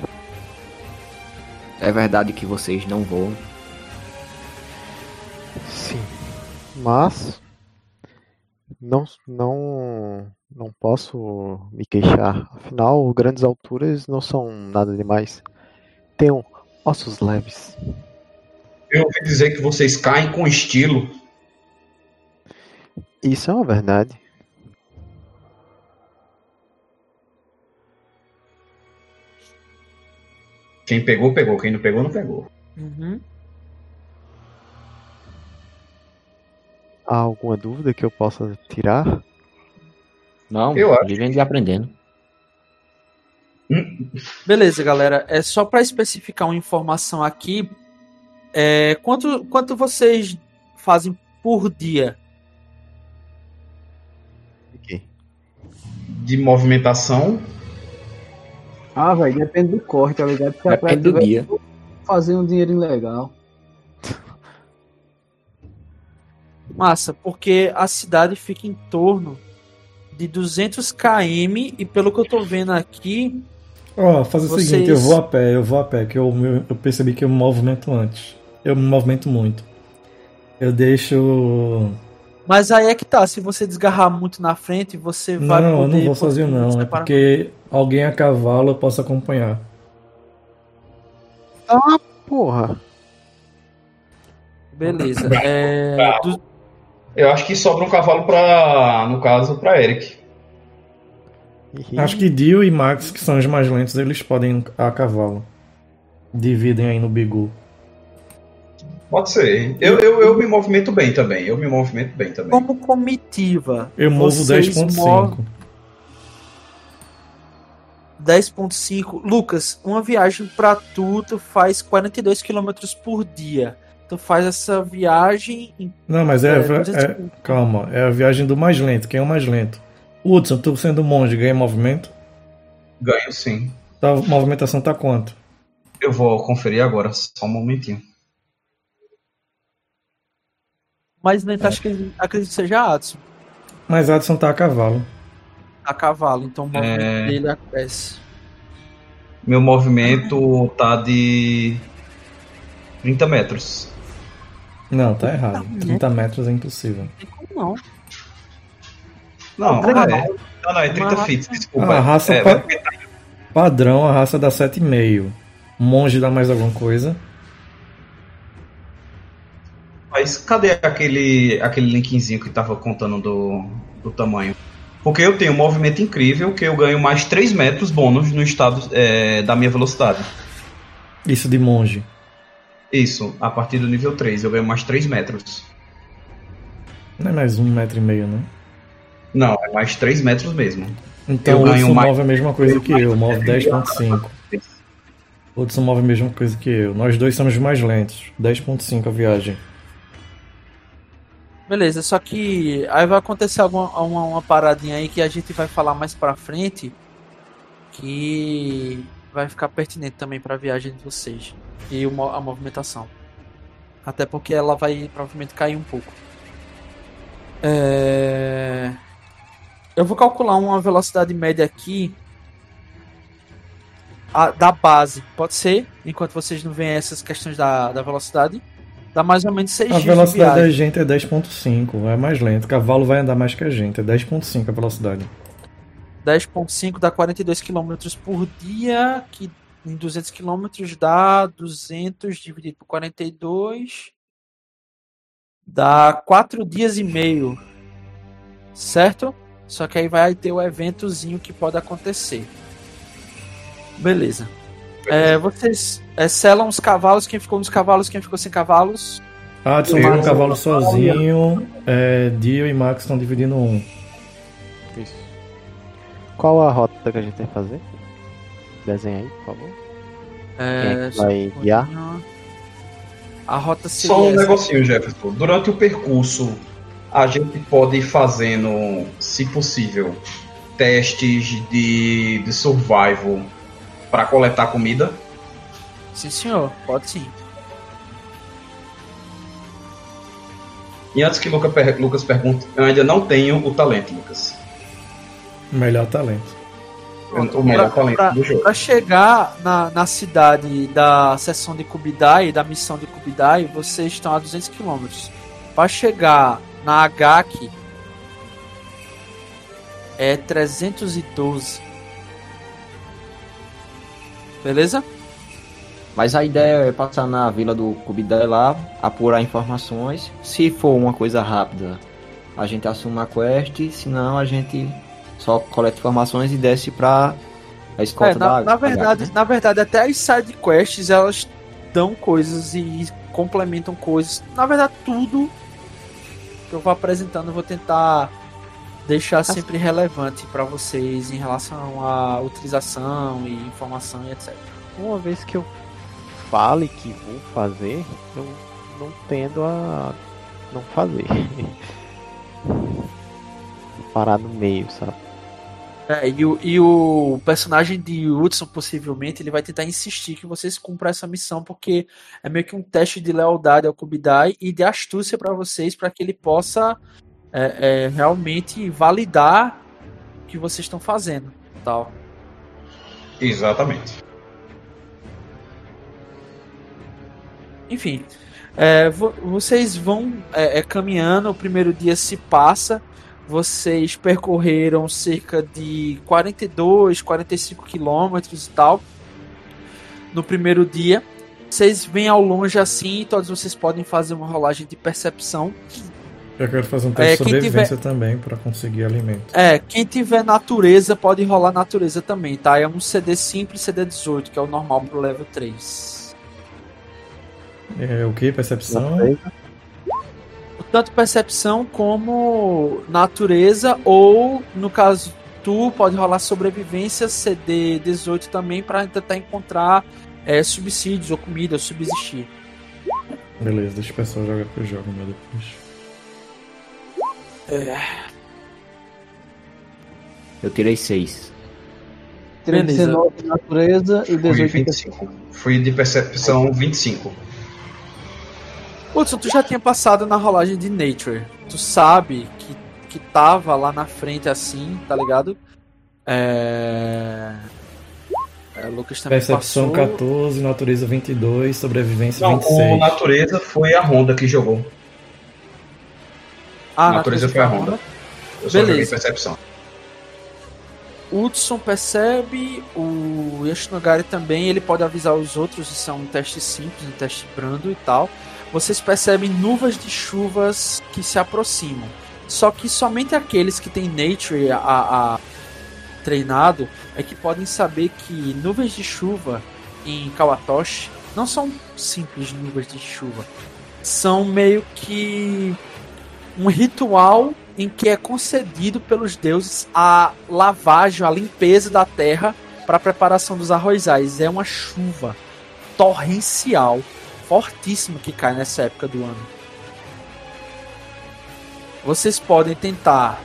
É verdade que vocês não voam. Sim. Mas não não não posso me queixar. Afinal, grandes alturas não são nada demais. Tenho ossos leves. Eu ouvi dizer que vocês caem com estilo. Isso é uma verdade. Quem pegou, pegou. Quem não pegou, não pegou. Uhum. Há alguma dúvida que eu possa tirar? Não, Eu acho. de aprendendo. Beleza, galera. É só para especificar uma informação aqui. É, quanto, quanto vocês fazem por dia? De movimentação. Ah, velho, depende do corte, tá ligado? Praia Depende do dia. Fazer um dinheiro legal. Massa, porque a cidade fica em torno de 200 km e pelo que eu tô vendo aqui, Ó, faz o Vocês- seguinte, eu vou a pé, eu vou a pé, que eu, eu- percebi que eu me movimento antes. Eu me movimento muito. Eu deixo. mas aí é que tá, se você desgarrar muito na frente, você vai Não, eu não vou sozinho não. É porque alguém a cavalo eu posso acompanhar. Ah, porra. Beleza. É, Eu acho que sobra um cavalo pra. No caso, pra Eric. Acho que Dio e Max, que são os mais lentos, eles podem ir a cavalo. Dividem aí no bigu. Pode ser. Eu, eu, eu me movimento bem também. Eu me movimento bem também. como comitiva, Eu movo vocês 10.5. movem 10.5. Lucas, uma viagem pra tu, tu faz 42 km por dia. Tu faz essa viagem em Não, mas é, É, é- 200 é- Calma, é a viagem do mais lento. Quem é o mais lento? Hudson, tu sendo monge, ganha movimento? Ganho sim. Tua movimentação tá quanto? Eu vou conferir agora, só um momentinho. mais lento, acho que acredito que seja Adson. Mas Adson tá a cavalo. A cavalo, então o movimento É. dele acresce. Meu movimento tá de 30 metros. Não, tá errado. Tá, 30 metros é impossível. Não tem como não. Não, Legal. é. Não, não, é 30 Uma- feet, desculpa. A raça é, pa- Padrão, a raça dá 7,5. Monge dá mais alguma coisa? Mas cadê aquele, aquele linkzinho que tava contando do, do tamanho? Porque eu tenho um movimento incrível que eu ganho mais 3 metros bônus no estado é, da minha velocidade. Isso de monge. Isso, a partir do nível 3 eu ganho mais 3 metros. Não é mais um metro e meio, né? Não, é mais 3 metros mesmo. Então Eu o Hudson mais- move a mesma coisa que eu, move 10.5. O Hudson move a mesma coisa que eu. Nós dois somos mais lentos. 10.5 a viagem. Beleza, só que aí vai acontecer alguma uma, uma paradinha aí que a gente vai falar mais pra frente que vai ficar pertinente também pra viagem de vocês e a movimentação. Até porque ela vai provavelmente cair um pouco. É... Eu vou calcular uma velocidade média aqui a- da base, pode ser? Enquanto vocês não veem essas questões da, da velocidade. Dá mais ou menos 6 A velocidade da gente é 10.5, é mais lento. O cavalo vai andar mais que a gente, é 10.5 a velocidade. 10.5 dá 42 km por dia, que em 200 km dá 200 dividido por 42 dá 4 dias e meio. Certo? Só que aí vai ter o eventozinho que pode acontecer. Beleza. É, vocês é, selam os cavalos, quem ficou nos cavalos, quem ficou sem cavalos. Adson Eu- tem um cavalo sozinho, é, Dio e Max estão dividindo um. Isso. Qual a rota que a gente tem que fazer? Desenha aí, por favor. É É, vai guiar? A rota seria Só um negocinho, Jefferson. Durante o percurso, a gente pode ir fazendo, se possível, testes de, de survival para coletar comida. Sim, senhor, pode sim. E antes que Luca per- Lucas pergunte, eu ainda não tenho o talento, Lucas. Melhor talento. o melhor pra, talento pra- do jogo. pra chegar na, na cidade da seção de Kubidai, da missão de Kubidai, vocês estão a 200 km. Pra chegar na Agaki é 312. Beleza? Mas a ideia é passar na vila do Kubidai lá, apurar informações. Se for uma coisa rápida, a gente assume a quest. Se não, a gente só coleta informações e desce pra a escolta É, na, da na verdade, né? na verdade, até as side quests elas dão coisas e complementam coisas. Na verdade, tudo que eu vou apresentando eu vou tentar deixar sempre relevante pra vocês em relação à utilização e informação e etc. Uma vez que eu fale que vou fazer, eu não tendo a não fazer. Parar no meio, sabe? É, e, o, e o personagem de Hudson, possivelmente, ele vai tentar insistir que vocês cumpram essa missão, porque é meio que um teste de lealdade ao Kubidai e de astúcia pra vocês, para que ele possa é, é, realmente validar o que vocês estão fazendo. Tal. Exatamente. Enfim, é, vo- vocês vão é, é, caminhando, o primeiro dia se passa, vocês percorreram cerca de 42, 45 quilômetros e tal. No primeiro dia, vocês vêm ao longe assim, todos vocês podem fazer uma rolagem de percepção. Eu quero fazer um É, teste de quem sobrevivência também pra conseguir alimento. É, quem tiver natureza pode rolar natureza também, tá? É um CD simples, CD 18, que é o normal pro level 3. É, o que? Percepção? Tanto percepção como natureza, ou no caso tu pode rolar sobrevivência CD 18 também para tentar encontrar é, subsídios ou comida, ou subsistir. Beleza, deixa o pessoal jogar que eu jogo meu depois. Eu tirei seis. Tirei Beleza. 19 de natureza e Fui 18 de 25. Fui de percepção 25. Hudson, tu já tinha passado na rolagem de Nature. Tu sabe que, que tava lá na frente assim, tá ligado? É. é Lucas também Percepção passou. 14, natureza 22, sobrevivência Não, 26. o natureza foi a Honda que jogou. Ah, natureza foi a Honda. Eu só Beleza. joguei percepção. Hudson percebe, o Yashinogari também, ele pode avisar os outros, isso é um teste simples, um teste brando e tal. Vocês percebem nuvens de chuvas que se aproximam. Só que somente aqueles que têm Nature a, a- treinado é que podem saber que nuvens de chuva em Kawatoshi não são simples nuvens de chuva. São meio que um ritual em que é concedido pelos deuses a lavagem, a limpeza da terra para a preparação dos arrozais. É uma chuva torrencial, fortíssima que cai nessa época do ano. Vocês podem tentar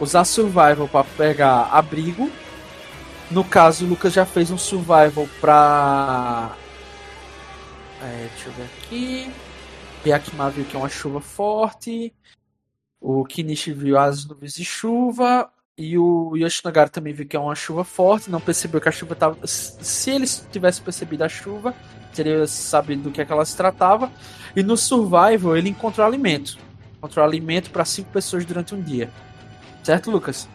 usar survival para pegar abrigo. No caso, o Lucas já fez um survival para é, deixa eu ver aqui. Yakima viu que é uma chuva forte. O Kinishi viu as nuvens de chuva. E o Yoshinogari também viu que é uma chuva forte. Não percebeu que a chuva estava. Se ele tivesse percebido a chuva, teria sabido do que, é que ela se tratava. E no Survival ele encontrou alimento. Encontrou alimento para cinco pessoas durante um dia. Certo, Lucas?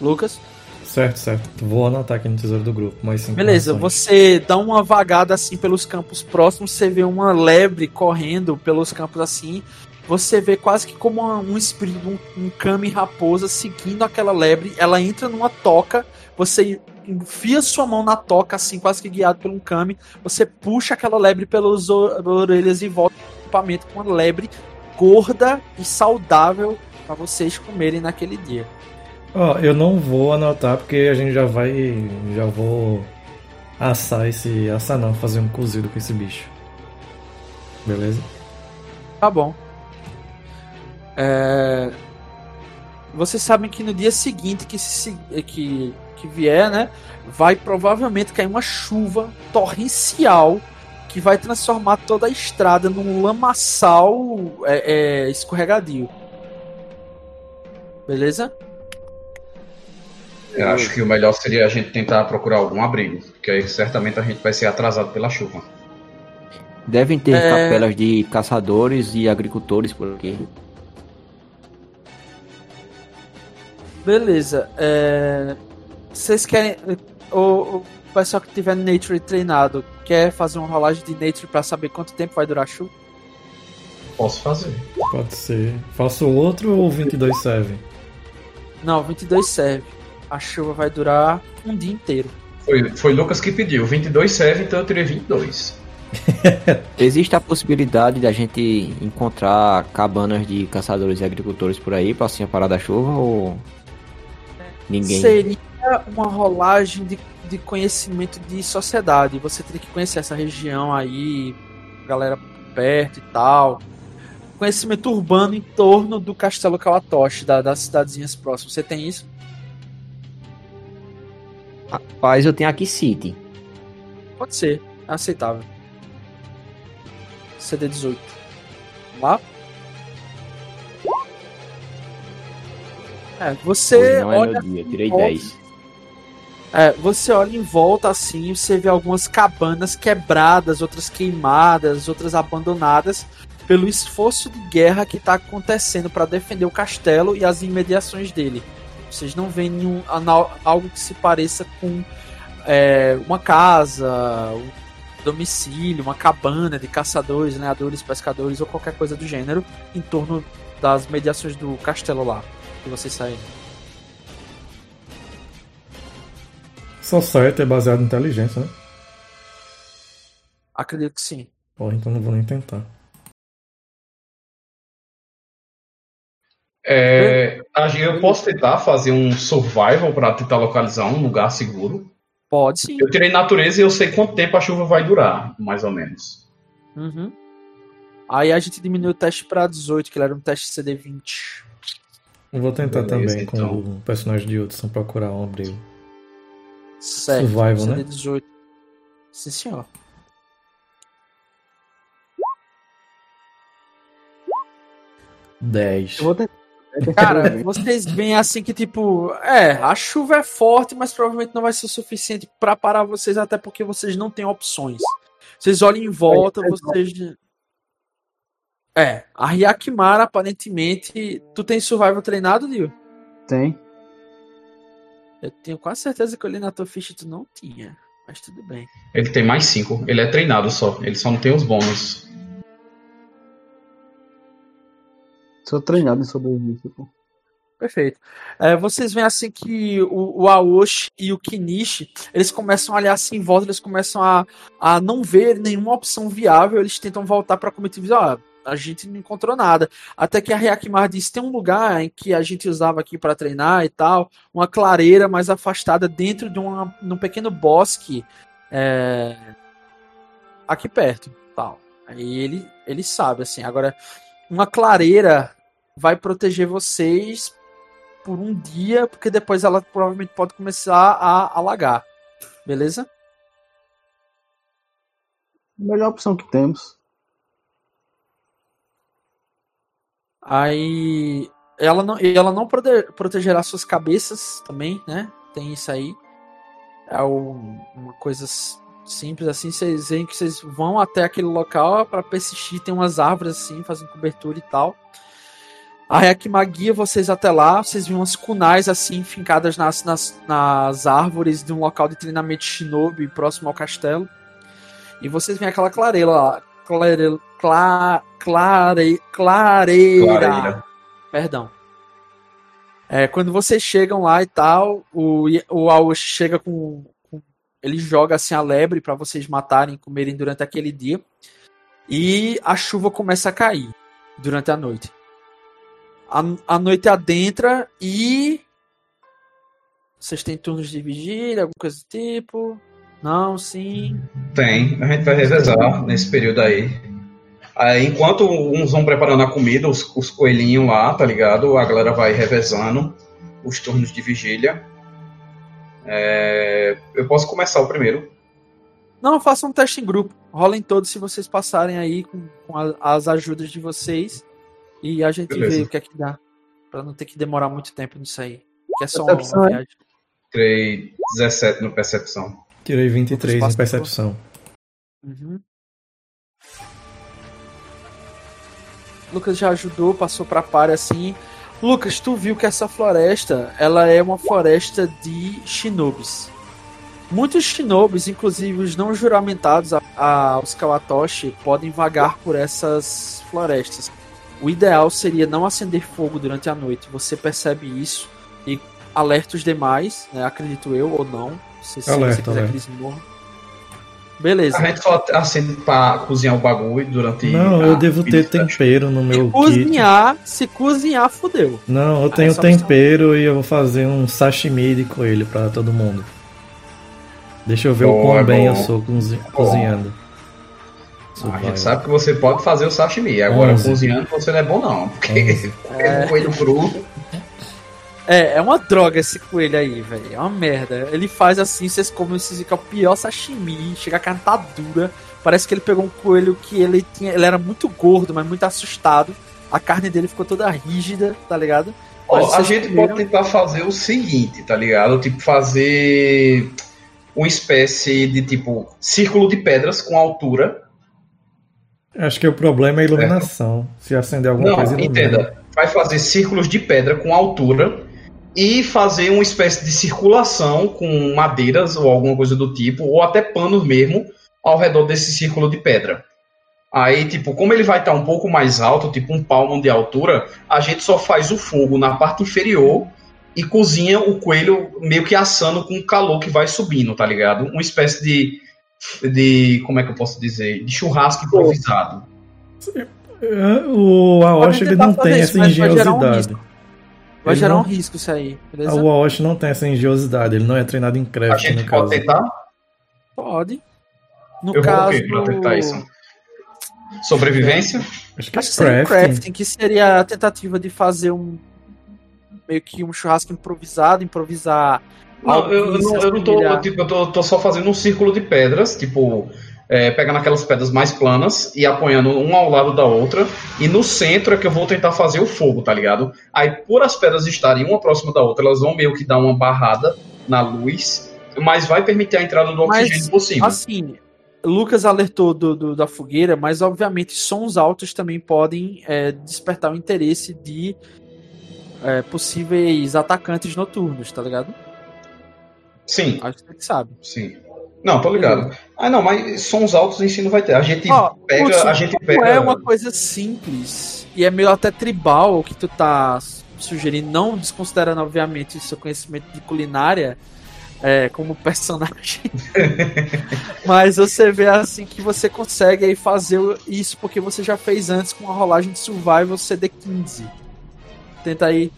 Lucas? Certo, certo. Vou anotar aqui no tesouro do grupo. Mais cinco Beleza, você dá uma vagada assim pelos campos próximos, você vê uma lebre correndo pelos campos assim. Você vê quase que como uma- um espírito, um, um kami raposa seguindo aquela lebre. Ela entra numa toca, você enfia sua mão na toca, assim, quase que guiado por um kami. Você puxa aquela lebre pelas orelhas e volta pro equipamento com uma lebre gorda e saudável para vocês comerem naquele dia. Ó, eu não vou anotar porque a gente já vai. Já vou assar esse. Assar não, fazer um cozido com esse bicho. Beleza? Tá bom. É... Vocês sabem que no dia seguinte que, se, que, que vier, né? Vai provavelmente cair uma chuva torrencial que vai transformar toda a estrada num lamaçal é, é, escorregadio. Beleza? Eu acho que o melhor seria a gente tentar procurar algum abrigo, porque aí certamente a gente vai ser atrasado pela chuva. Devem ter É. capelas de caçadores e agricultores por aqui. Beleza. é, Vocês querem. O, o pessoal que tiver Nature treinado quer fazer uma rolagem de Nature pra saber quanto tempo vai durar a chuva? Posso fazer. Pode ser. Faço outro ou 22 serve? Não, 22 serve. A chuva vai durar um dia inteiro. Foi, foi Lucas que pediu. 22 serve, então eu tirei 22. Existe a possibilidade de a gente encontrar cabanas de caçadores e agricultores por aí pra assim parar da chuva ou ninguém? Seria uma rolagem de, de conhecimento de sociedade. Você teria que conhecer essa região aí, galera perto e tal. Conhecimento urbano em torno do Castelo Kalatoshi, da, das cidadezinhas próximas. Você tem isso? Rapaz, eu tenho aqui City. Pode ser, é aceitável. CD 18. Vamos lá? É, você Hoje não é olha meu dia, eu tirei volta. 10. É, você olha em volta assim, você vê algumas cabanas quebradas, outras queimadas, outras abandonadas pelo esforço de guerra que está acontecendo para defender o castelo e as imediações dele. Vocês não veem nenhum, algo que se pareça com é, uma casa, um domicílio, uma cabana de caçadores, lenhadores, pescadores ou qualquer coisa do gênero em torno das mediações do castelo lá que vocês. Só certo é baseado em inteligência, né? Acredito que sim. Porra, então não vou nem tentar. É, a gente- eu posso tentar fazer um survival pra tentar localizar um lugar seguro. Pode sim. Eu tirei natureza e eu sei quanto tempo a chuva vai durar, mais ou menos. Uhum. Aí a gente diminuiu o teste pra 18, que ele era um teste CD20. Eu vou tentar Beleza, também com então. o personagem de Hudson procurar um abrigo. Certo. Survival, né? CD18. Sim, senhor. Dez. Eu vou tentar. Cara, vocês veem assim que, tipo, é, a chuva é forte, mas provavelmente não vai ser o suficiente pra parar vocês, até porque vocês não têm opções. Vocês olham em volta, vocês. É, a Ryakimara, aparentemente. Tu tem survival treinado, Dio? Tem. Eu tenho quase certeza que eu li na tua ficha tu não tinha. Mas tudo bem. Ele tem mais 5. Ele é treinado só. Ele só não tem os bônus. Sou treinado em sobrevivência, pô. Perfeito. É, vocês veem assim que o, o Aoshi e o Kinishi, eles começam a olhar assim em volta, eles começam a, a não ver nenhuma opção viável, eles tentam voltar para a comitiva e dizem, ó, a gente não encontrou nada. Até que a Ryakimar diz, tem um lugar em que a gente usava aqui para treinar e tal, uma clareira mais afastada dentro de uma, num pequeno bosque é, aqui perto, tal. Aí ele, ele sabe, assim, agora uma clareira vai proteger vocês por um dia, porque depois ela provavelmente pode começar a alagar. Beleza? Melhor opção que temos. Aí ela não, ela não protegerá suas cabeças também, né? Tem isso aí. É um- uma coisa simples assim. Vocês veem que vocês vão até aquele local para persistir. Tem umas árvores assim, fazendo cobertura e tal. A Yakima guia vocês até lá. Vocês veem umas kunais assim, fincadas nas, nas, nas árvores de um local de treinamento shinobi próximo ao castelo. E vocês veem aquela clareira lá. Clareira. Cla, clare, clareira. Clareira. Perdão. É, quando vocês chegam lá e tal, o, o Aoshi chega com, com- Ele joga assim a lebre para vocês matarem, comerem durante aquele dia. E a chuva começa a cair durante a noite. A, a noite adentra e. Vocês têm turnos de vigília, alguma coisa do tipo? Não, sim. Tem. A gente vai revezar nesse período aí. Aí, enquanto uns vão preparando a comida, os, os coelhinhos lá, tá ligado? A galera vai revezando os turnos de vigília. É, Eu posso começar o primeiro. Não, façam um teste em grupo. Rolem todos se vocês passarem aí com, com a- as ajudas de vocês. E a gente Beleza. vê o que é que dá. Pra não ter que demorar muito tempo nisso aí. Que é só Percepção, uma viagem. Tirei 17 no percepção. Tirei 23 Lucas, em percepção. Uhum. Lucas já ajudou, passou pra par assim. Lucas, tu viu que essa floresta, ela é uma floresta de shinobis. Muitos shinobis, inclusive os não juramentados aos Kawatoshi, podem vagar por essas florestas. O ideal seria não acender fogo durante a noite. Você percebe isso e alerta os demais, né, acredito eu ou não. Se, se Alerta, você quiser alerta. que eles morram. Beleza. A gente só acende pra cozinhar o bagulho durante. Não, a eu devo ter tempero no meu kit. Cozinhar, se cozinhar, fudeu. Não, eu Ah, tenho essa opção. tempero e eu vou fazer um sashimi de coelho pra todo mundo. Deixa eu ver o quão bem eu sou cozi- cozinhando. A Survival. gente sabe que você pode fazer o sashimi. Agora, Onze. cozinhando você não é bom, não. Porque é. coelho cru. É, é uma droga esse coelho aí, velho. É uma merda. Ele faz assim, vocês comem, vocês ficam o pior sashimi, chega a carne tá dura. Parece que ele pegou um coelho que ele tinha. Ele era muito gordo, mas muito assustado. A carne dele ficou toda rígida, tá ligado? A gente comeram- pode tentar fazer o seguinte, tá ligado? Tipo, fazer uma espécie de tipo círculo de pedras com altura. Acho que o problema é a iluminação. Se acender alguma Não, coisa, ilumina. entenda. Vai fazer círculos de pedra com altura e fazer uma espécie de circulação com madeiras ou alguma coisa do tipo, ou até panos mesmo, ao redor desse círculo de pedra. Aí, tipo, como ele vai estar um pouco mais alto, tipo um palmo de altura, a gente só faz o fogo na parte inferior e cozinha o coelho meio que assando com o calor que vai subindo, tá ligado? Uma espécie de. de como é que eu posso dizer? De churrasco improvisado. É, O Aoshi ele não tem isso, essa um engenhosidade. Vai Ele gerar não- um risco isso aí, beleza? O Aoshi não tem essa engenhosidade, ele não é treinado em A craft, gente no pode caso. tentar? Pode. No Eu vou caso. quê pra tentar isso? Sobrevivência? Acho que é Acho que seria crafting. crafting, que seria a tentativa de fazer um. meio que um churrasco improvisado, improvisar. Não, eu, eu que não, eu não tô. Tipo, eu tô, tô só fazendo um círculo de pedras, tipo, é, pegando aquelas pedras mais planas e apoiando uma ao lado da outra. E no centro é que eu vou tentar fazer o fogo, tá ligado? Aí, por as pedras estarem uma próxima da outra, elas vão meio que dar uma barrada na luz, mas vai permitir a entrada do Mas, oxigênio cima. Assim, Lucas alertou do, do- da fogueira, mas obviamente sons altos também podem é, despertar o interesse de é, possíveis atacantes noturnos, tá ligado? Sim, Acho que você sabe. sim. Não, tô ligado. Ah, não, mas sons altos em si não vai ter. A gente pega. Hudson, a gente pega. é uma coisa simples e é meio até tribal o que tu tá sugerindo, não desconsiderando, obviamente, o seu conhecimento de culinária é, como personagem. Mas você vê assim que você consegue aí fazer isso porque você já fez antes com a rolagem de survival CD15. Tenta aí.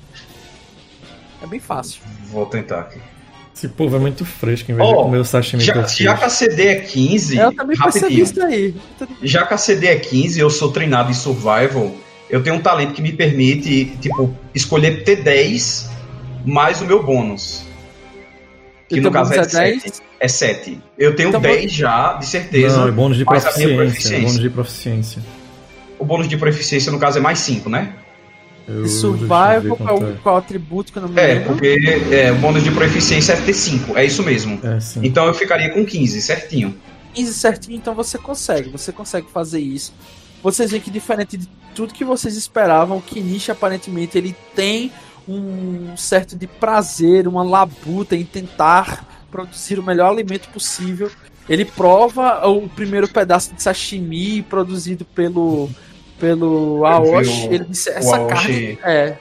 É bem fácil. Vou tentar aqui. Esse povo é muito fresco em vez de Ó, comer o sashimi que Já, eu já que a CD é 15, eu também percebi rapidinho. isso aí. Já que a CD é 15, eu sou treinado em survival, eu tenho um talento que me permite, tipo, escolher T10 mais o meu bônus. Que E no caso é bônus é 7. 10? É 7. Eu tenho Então, 10 já, de certeza. Não, é bônus de proficiência. proficiência. Bônus de proficiência. O bônus de proficiência, no caso, é mais 5, né? Eu- E survival, qual, é o- qual atributo que eu não me É, lembro? porque é, o bônus de proficiência é T5, é isso mesmo. É, sim. Então eu ficaria com 15, certinho. 15 certinho, então você consegue, você consegue fazer isso. Vocês veem que diferente de tudo que vocês esperavam, o Kinichi aparentemente ele tem um certo de prazer, uma labuta em tentar produzir o melhor alimento possível. Ele prova o primeiro pedaço de sashimi produzido pelo pelo Aoshi. o- Ele disse essa Aoshi- carne é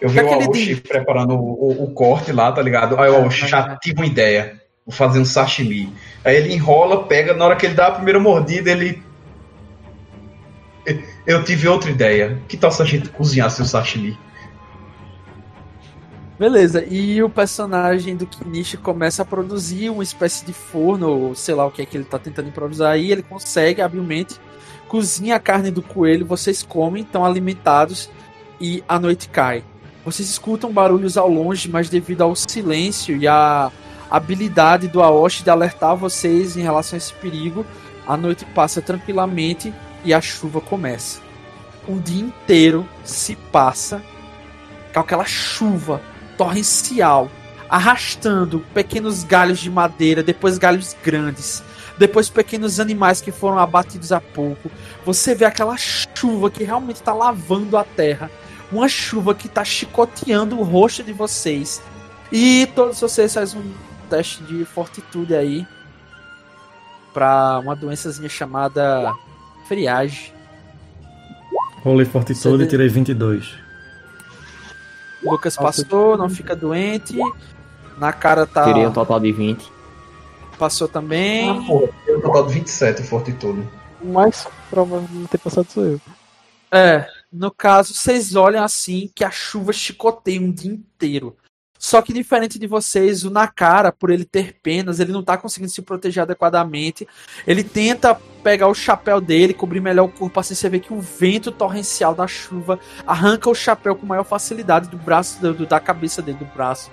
Eu vi o Aoshi de- preparando o, o- o corte lá, tá ligado? Aí o Aoshi já tive uma ideia. Vou fazer um sashimi. Aí ele enrola, pega, na hora que ele dá a primeira mordida, ele. Eu tive outra ideia. Que tal se a gente cozinhasse o sashimi? Beleza, e o personagem do Kinichi começa a produzir uma espécie de forno, ou sei lá o que é que ele tá tentando improvisar aí, ele consegue habilmente, cozinha a carne do coelho, vocês comem, estão alimentados e a noite cai. Vocês escutam barulhos ao longe, mas devido ao silêncio e à habilidade do Aoshi de alertar vocês em relação a esse perigo, a noite passa tranquilamente e a chuva começa. Um dia inteiro se passa com aquela chuva torrencial. arrastando pequenos galhos de madeira, depois galhos grandes, depois pequenos animais que foram abatidos há pouco. Você vê aquela chuva que realmente está lavando a terra, uma chuva que está chicoteando o rosto de vocês. E todos vocês fazem um teste de fortitude aí para uma doençazinha chamada friagem. Rolei fortitude e tirei 22. Lucas passou, não fica doente. Na cara tá Teria um total de 20. Passou também. Ah, porra, eu total de 27 em fortitude. O mais provável de não ter passado sou eu. É, no caso, vocês olham assim que a chuva chicoteia um dia inteiro. Só que diferente de vocês, o Nakara, por ele ter penas, ele não tá conseguindo se proteger adequadamente. Ele tenta pegar o chapéu dele, cobrir melhor o corpo, assim você vê que o vento torrencial da chuva arranca o chapéu com maior facilidade do braço, do- da cabeça dele, do braço.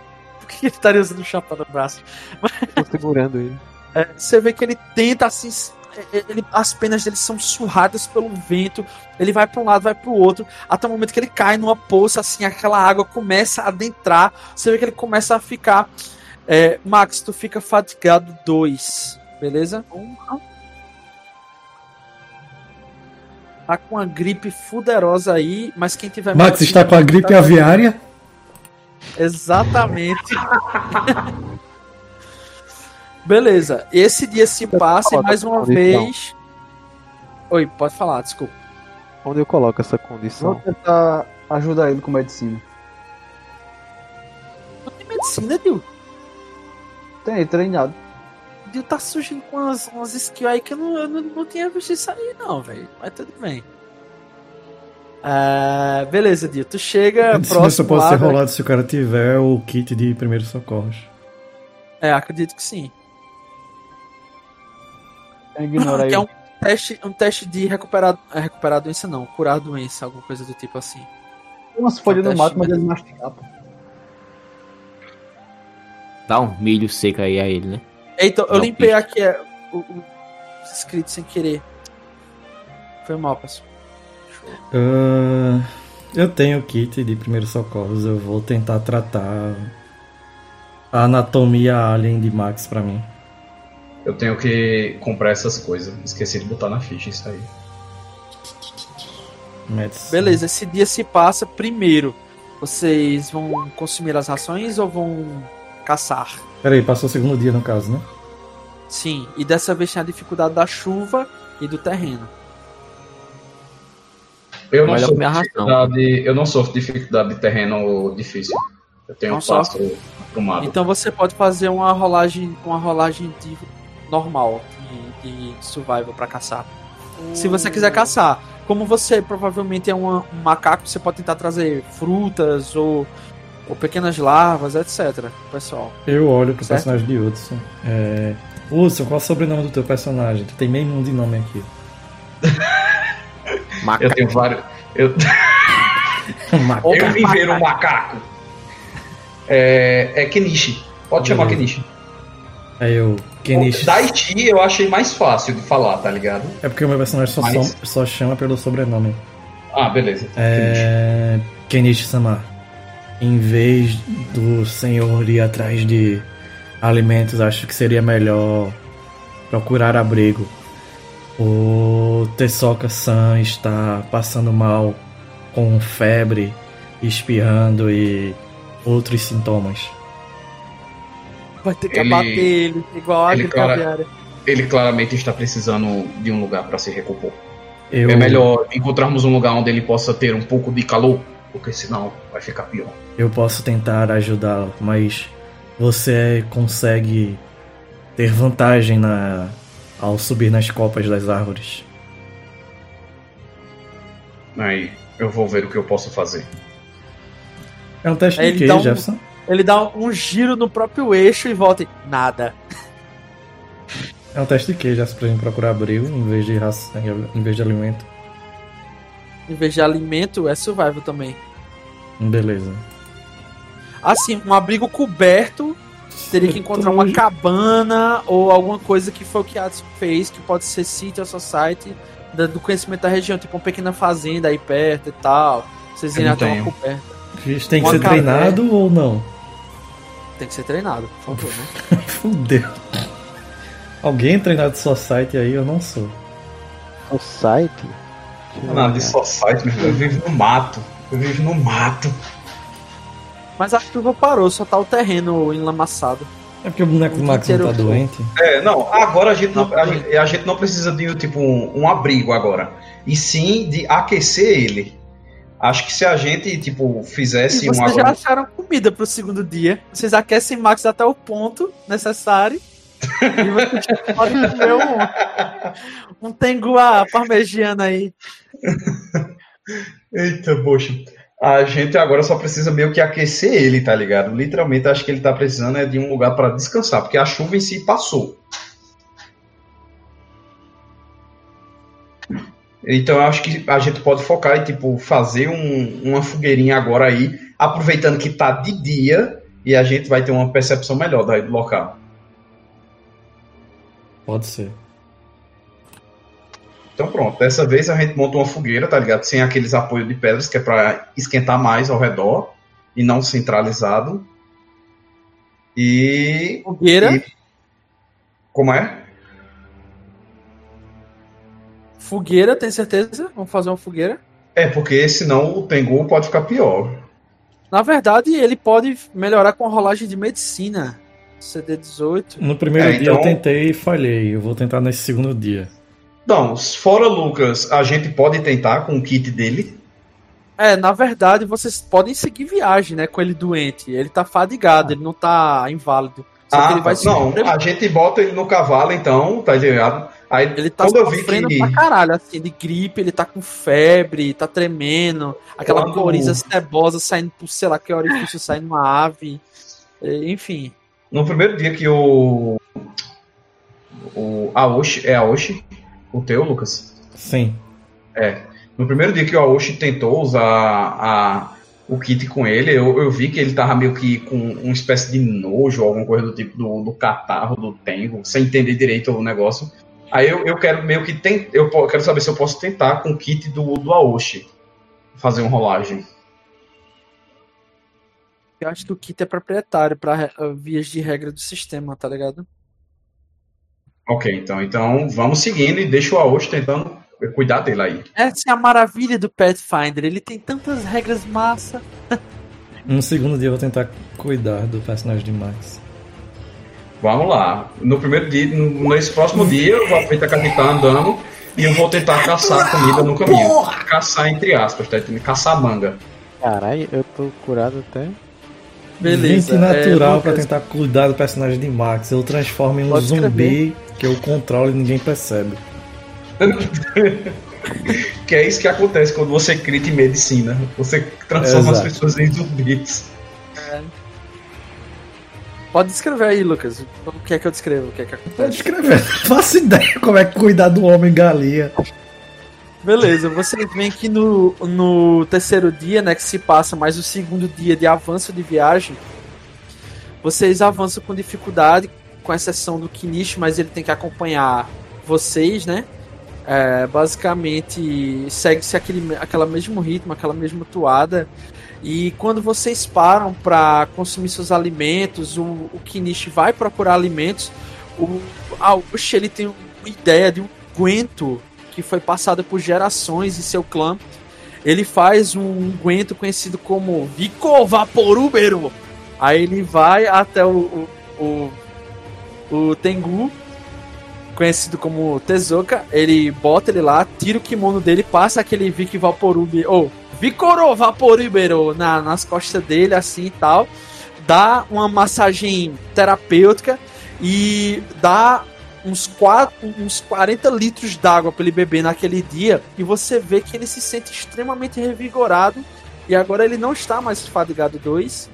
Que ele estaria usando o chapéu no braço? Tô segurando ele. É, você vê que ele tenta assim. é, ele- as penas dele são surradas pelo vento. Ele vai para um lado, vai para o outro, até o momento que ele cai numa poça, assim, aquela água começa a adentrar. Você vê que ele começa a ficar. é, Max, tu fica fatigado 2, beleza? Tá com uma gripe fuderosa aí, mas quem tiver Max está com a gripe tá- aviária. Exatamente. Beleza, esse dia se passa e mais uma condição. vez. Oi, pode falar, desculpa. Onde eu coloco essa Vou condição? tentar ajudar ele com medicina. Não tem medicina, Dil. Tem, treinado. Dil tá surgindo com umas, umas skills aí que eu não, eu não, não tinha visto isso aí, não, velho. Mas tudo bem. Ah, beleza, Dil. Tu chega Isso próximo. pode lá, ser rolado se o cara tiver o kit de primeiros socorros. É, acredito que sim. Ignora aí. Que é um teste, um teste de recuperar, é, recuperar a doença, não. Curar a doença, alguma coisa do tipo assim. Tem umas folhas no mato, mas ele mastigar, pô. Dá um milho seco aí a ele, né? Eita, eu Não, limpei aqui é, o, o escrito sem querer. Foi mal, pessoal. Ah, eu tenho o kit de primeiros socorros. Eu vou tentar tratar a anatomia alien de Max pra mim. Eu tenho que comprar essas coisas. Esqueci de botar na ficha isso aí. Medicina. Beleza, esse dia se passa. Primeiro, vocês vão consumir as rações ou vão caçar? Peraí, passou o segundo dia no caso, né? Sim, e dessa vez tem a dificuldade da chuva e do terreno. Eu não, ração. dificuldade, eu não sofro dificuldade de terreno difícil. Eu tenho Não um passo aprumado. Então você pode fazer uma rolagem, uma rolagem de normal de, de survival pra caçar. Se você quiser caçar, como você provavelmente é uma- um macaco, você pode tentar trazer frutas ou, ou pequenas larvas, etc. Pessoal. Eu olho pro Certo. personagem de Hudson. É... Hudson, qual é o sobrenome do teu personagem? Tu tem meio mundo de nome aqui. Maca. Eu tenho vários. Eu, Macaco. eu vim ver um macaco. É, é Kenichi. Pode chamar Beleza. Kenichi. Aí eu. Kenichi. Daichi eu achei mais fácil de falar, tá ligado? É porque o meu personagem só, Mas- som- só chama pelo sobrenome. Ah, beleza. É. Kenichi-sama. Em vez do senhor ir atrás de alimentos, acho que seria melhor procurar abrigo. O Tessoka-san está passando mal com febre, espirrando e outros sintomas. Vai ter que Ele- abater ele, igual a ele, aviária. Ele claramente está precisando de um lugar para se recompor. Eu, É melhor encontrarmos um lugar onde ele possa ter um pouco de calor, porque senão vai ficar pior. eu posso tentar ajudá-lo, mas você consegue ter vantagem na ao subir nas copas das árvores. Aí eu vou ver o que eu posso fazer. É um teste de ele quê, dá um- Jefferson? Ele dá um giro no próprio eixo e volta e nada. É um teste de quê, Jefferson, pra gente procurar abrigo em vez de ração, em vez de alimento. Em vez de alimento, é survival também. Beleza. Assim, um abrigo coberto, teria que encontrar uma cabana ou alguma coisa que foi o que Adson fez, que pode ser City ou Society, do conhecimento da região, tipo uma pequena fazenda aí perto e tal. Vocês irem até uma coberta. Isso tem que Uma ser caverna. treinado ou não? Tem que ser treinado, por favor, né? Fudeu. Alguém é treinado de Society aí? Eu não sou. O site. Deixa eu Não, de site, meu. Eu vivo no mato. Eu vivo no mato. Mas a chuva parou, só tá o terreno enlamaçado. É porque o boneco do Max não tá doente. É, não, agora a gente não, a gente, a gente não precisa de tipo um, um abrigo agora. E sim de aquecer ele. Acho que se a gente, tipo, fizesse E um vocês já acharam comida pro segundo dia. Vocês aquecem Max até o ponto necessário. e vocês podem comer um, um tenguá parmegiana aí. Eita, poxa. A gente agora só precisa meio que aquecer ele, tá ligado? Literalmente, acho que ele tá precisando é de um lugar para descansar, porque a chuva em si passou. Então, eu acho que a gente pode focar em, tipo, fazer um- uma fogueirinha agora aí, aproveitando que tá de dia, e a gente vai ter uma percepção melhor do local. Pode ser. Então pronto, dessa vez a gente monta uma fogueira, tá ligado? Sem aqueles apoios de pedras, que é pra esquentar mais ao redor e não centralizado. E. Fogueira. e- Como é? Fogueira, tem certeza? Vamos fazer uma fogueira? É, porque senão o Tengu pode ficar pior. Na verdade, ele pode melhorar com a rolagem de medicina. CD18. No primeiro É, dia eu então- tentei e falhei. Eu vou tentar nesse segundo dia. Então, fora Lucas, a gente pode tentar com o kit dele. É, na verdade, vocês podem seguir viagem, né? Com ele doente. Ele tá fadigado, ele não tá inválido. Só que Ah, ele vai não, a gente bota ele no cavalo, então, tá ligado? Aí, Ele tá sofrendo que. pra caralho, assim, de gripe, ele tá com febre, tá tremendo, aquela Quando- coriza cebosa saindo por, sei lá, que orifício saindo uma ave. Enfim. No primeiro dia que o. O Aoshi. É Aoshi? O teu, Lucas? Sim. No primeiro dia que o Aoshi tentou usar a, o kit com ele, eu, eu vi que ele tava meio que com uma espécie de nojo, alguma coisa do tipo do, do catarro, do tengo, sem entender direito o negócio. Aí eu, eu quero meio que tem, eu quero saber se eu posso tentar com o kit do, do Aoshi fazer uma rolagem. Eu acho que o kit é proprietário eh, vias de regra do sistema, tá ligado? Ok, então, então vamos seguindo e deixa o Aoshi tentando cuidar dele aí. Essa é a maravilha do Pathfinder, ele tem tantas regras massa. No segundo dia eu vou tentar cuidar do personagem de Max. Vamos lá. No primeiro dia, no- nesse próximo dia, eu vou aproveitar que a gente tá andando e eu vou tentar caçar comida no caminho. Caçar entre aspas, tá entendendo? Caçar manga. Caralho, eu tô curado até. Beleza. 20 natural é, pra Lucas, tentar cuidar do personagem de Max. Eu transformo em um Pode zumbi que eu controlo e ninguém percebe. Que é isso que acontece quando você crita em medicina. Você transforma as Exato. pessoas em zumbis. Pode descrever aí, Lucas. O que é que eu descrevo? O que é que Pode acontece? escrever. Faço ideia como é que cuidar do homem galinha. Beleza, vocês veem que no, no terceiro dia, né, que se passa mais o segundo dia de avanço de viagem, vocês avançam com dificuldade, com exceção do Kinish, mas ele tem que acompanhar vocês, né? É, basicamente, segue-se aquele aquela mesmo ritmo, aquela mesma toada. E quando vocês param para consumir seus alimentos, o, o Kinish vai procurar alimentos. O Aoshi, ele tem uma ideia de um guento que foi passado por gerações em seu clã. Ele faz um unguento conhecido como Vico Vaporúbero. Aí ele vai até o, o, o, o Tengu, conhecido como Tezuka. Ele bota ele lá, tira o kimono dele, passa aquele Vic Vaporúbero, ou Vicoro Vaporúbero na, nas costas dele, assim e tal. Dá uma massagem terapêutica e dá uns, quatro, uns 40 litros d'água para ele beber naquele dia e você vê que ele se sente extremamente revigorado e agora ele não está mais fadigado 2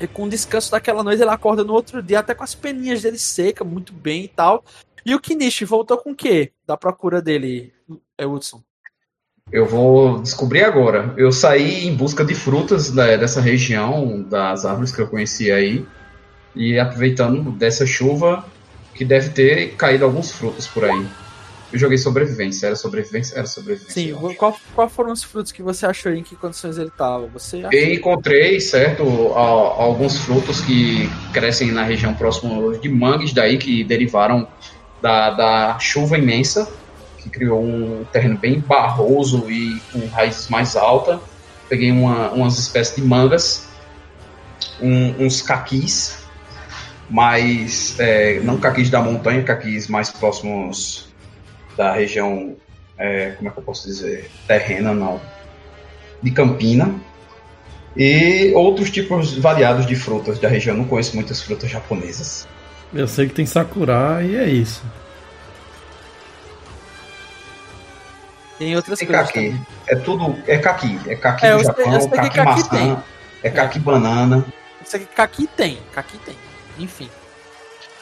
e com o descanso daquela noite ele acorda no outro dia até com as peninhas dele seca, muito bem e tal. E o Kinishi voltou com o quê? Da procura dele, é Hudson. Eu vou descobrir agora. Eu saí em busca de frutas dessa região, das árvores que eu conheci aí. E aproveitando dessa chuva, que deve ter caído alguns frutos por aí. Eu joguei sobrevivência. Era sobrevivência? Era sobrevivência. Sim, eu qual, qual foram os frutos que você achou em que condições ele tava? Você achou? E encontrei, certo, a- alguns frutos que crescem na região próxima de mangues, daí que derivaram da, da chuva imensa, que criou um terreno bem barroso e com raízes mais altas. Peguei uma, umas espécies de mangas, um- uns caquis, mas é, não caquis da montanha, caquis mais próximos da região, é, como é que eu posso dizer, terrena, não, de Campina e outros tipos variados de frutas da região. Não conheço muitas frutas japonesas. Eu sei que tem Sakura e é isso. Tem outras Tem coisas caqui. também. É tudo. É caqui. É caqui É, do Japão, sei que caqui caqui maçã, tem. é caqui banana. Isso aqui, caqui tem, caqui tem. Enfim.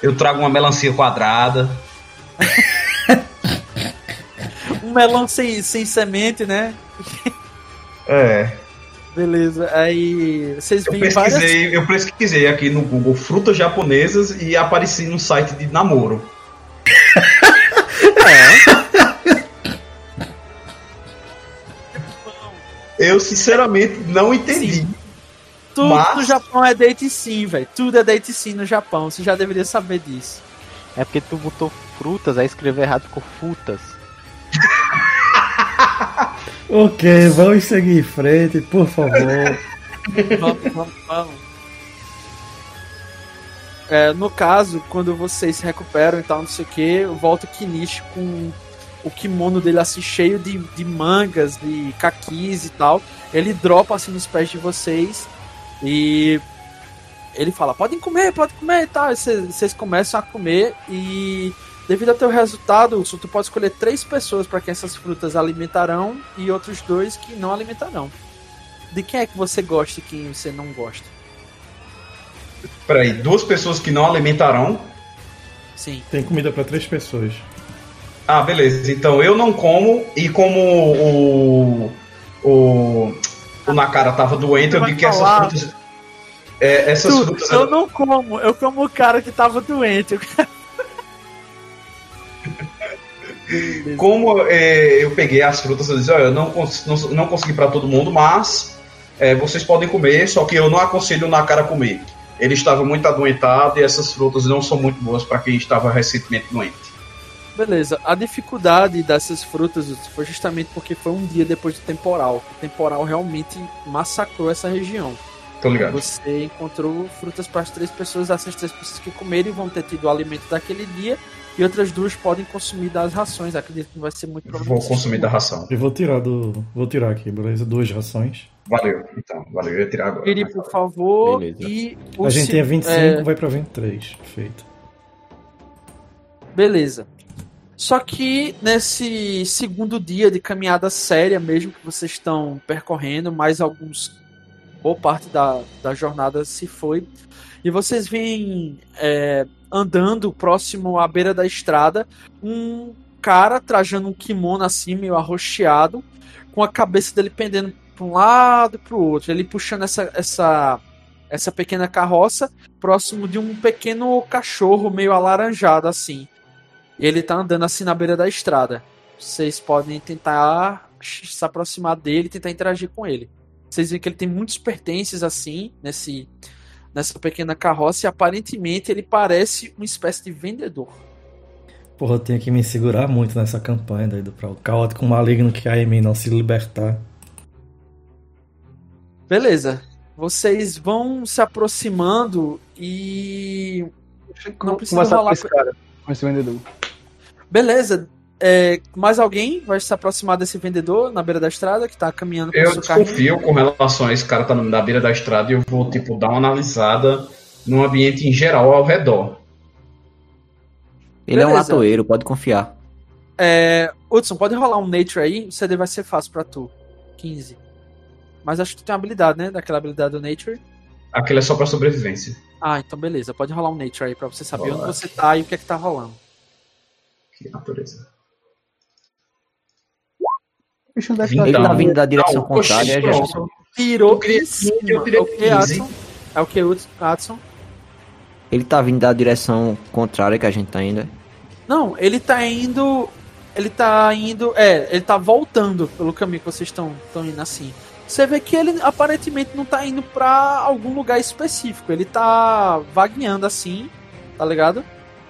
Eu trago uma melancia quadrada. Melão sem, sem semente, né? É. Beleza. Aí vocês Eu veem várias. pesquisei, eu pesquisei aqui no Google frutas japonesas e apareci no site de namoro. Eu sinceramente não entendi. Sim. Tudo Mas- no Japão é date sim, velho. Tudo é date sim no Japão. Você já deveria saber disso. É porque tu botou frutas, aí escreveu errado ficou frutas. Ok, vamos seguir em frente, por favor. Vamos, vamos, vamos. É, no caso, quando vocês se recuperam e tal, não sei o que, volta o Kinichi com o kimono dele assim cheio de, de mangas, de kakis e tal. Ele dropa assim nos pés de vocês e ele fala: podem comer, podem comer e tal. Vocês começam a comer e devido ao teu resultado, Wilson, tu pode escolher três pessoas para quem essas frutas alimentarão e outros dois que não alimentarão. De quem é que você gosta e quem você não gosta? Peraí, duas pessoas que não alimentarão. Sim. Tem comida pra três pessoas. Ah, beleza. Então eu não como e como o o, o Nakara tava doente, eu digo que essas frutas é, essas Tu, frutas eu não como, eu como o cara que tava doente. Como é, eu peguei as frutas, eu disse, olha, eu não, cons- não, não consegui para todo mundo, mas é, vocês podem comer, só que eu não aconselho o Nakara comer. Ele estava muito adoentado e essas frutas não são muito boas para quem estava recentemente doente. Beleza, a dificuldade dessas frutas foi justamente porque foi um dia depois do temporal. O temporal realmente massacrou essa região. Tô ligado. Você encontrou frutas para as três pessoas, essas três pessoas que comerem vão ter tido o alimento daquele dia, e outras duas podem consumir das rações. Acredito que vai ser muito Vou problema. consumir da ração. Eu vou tirar do. Vou tirar aqui, beleza? Duas rações. Valeu, então, valeu. Eu ia tirar agora. Iri, por favor, Beleza. e o a gente tem 25, é, vai pra 23. Feito. Beleza. Só que nesse segundo dia de caminhada séria mesmo que vocês estão percorrendo, mais alguns. Boa parte da, da jornada se foi. E vocês vêm é, andando próximo à beira da estrada, um cara trajando um kimono assim, meio arroxeado, com a cabeça dele pendendo para um lado e para o outro. Ele puxando essa, essa, essa pequena carroça próximo de um pequeno cachorro meio alaranjado assim. Ele tá andando assim na beira da estrada. Vocês podem tentar se aproximar dele tentar interagir com ele. Vocês veem que ele tem muitos pertences assim nesse nessa pequena carroça e aparentemente ele parece uma espécie de vendedor. Porra, eu tenho que me segurar muito nessa campanha daí do pra o caótico maligno que há em mim não se libertar. Beleza. Vocês vão se aproximando e não precisa Conversar com esse cara, com esse vendedor. Beleza. É, mais alguém vai se aproximar desse vendedor na beira da estrada que tá caminhando com o Eu carrinho? desconfio com relação a esse cara tá na beira da estrada e eu vou, tipo, dar uma analisada no ambiente em geral ao redor. Ele é um Beleza. latoeiro, pode confiar. É, Hudson, pode rolar um Nature aí? O CD vai ser fácil pra tu. 15. Mas acho que tu tem uma habilidade, né? Daquela habilidade do Nature. Aquele é só pra sobrevivência. Ah, então beleza. Pode rolar um Nature aí pra você saber Rolar. onde você tá e o que é que tá rolando. Que natureza. Deve Ele estar tá vindo da direção Não, contrária, oxi, a pronto. gente... Tirou Eu queria em cima. 15, eu queria É o que, 15. Adson? É o que? Adson? ele tá vindo da direção contrária que a gente tá indo. Não, ele tá indo ele tá indo. É, ele tá voltando pelo caminho que vocês estão indo assim. Você vê que ele aparentemente não tá indo pra algum lugar específico. Ele tá vagueando assim, tá ligado?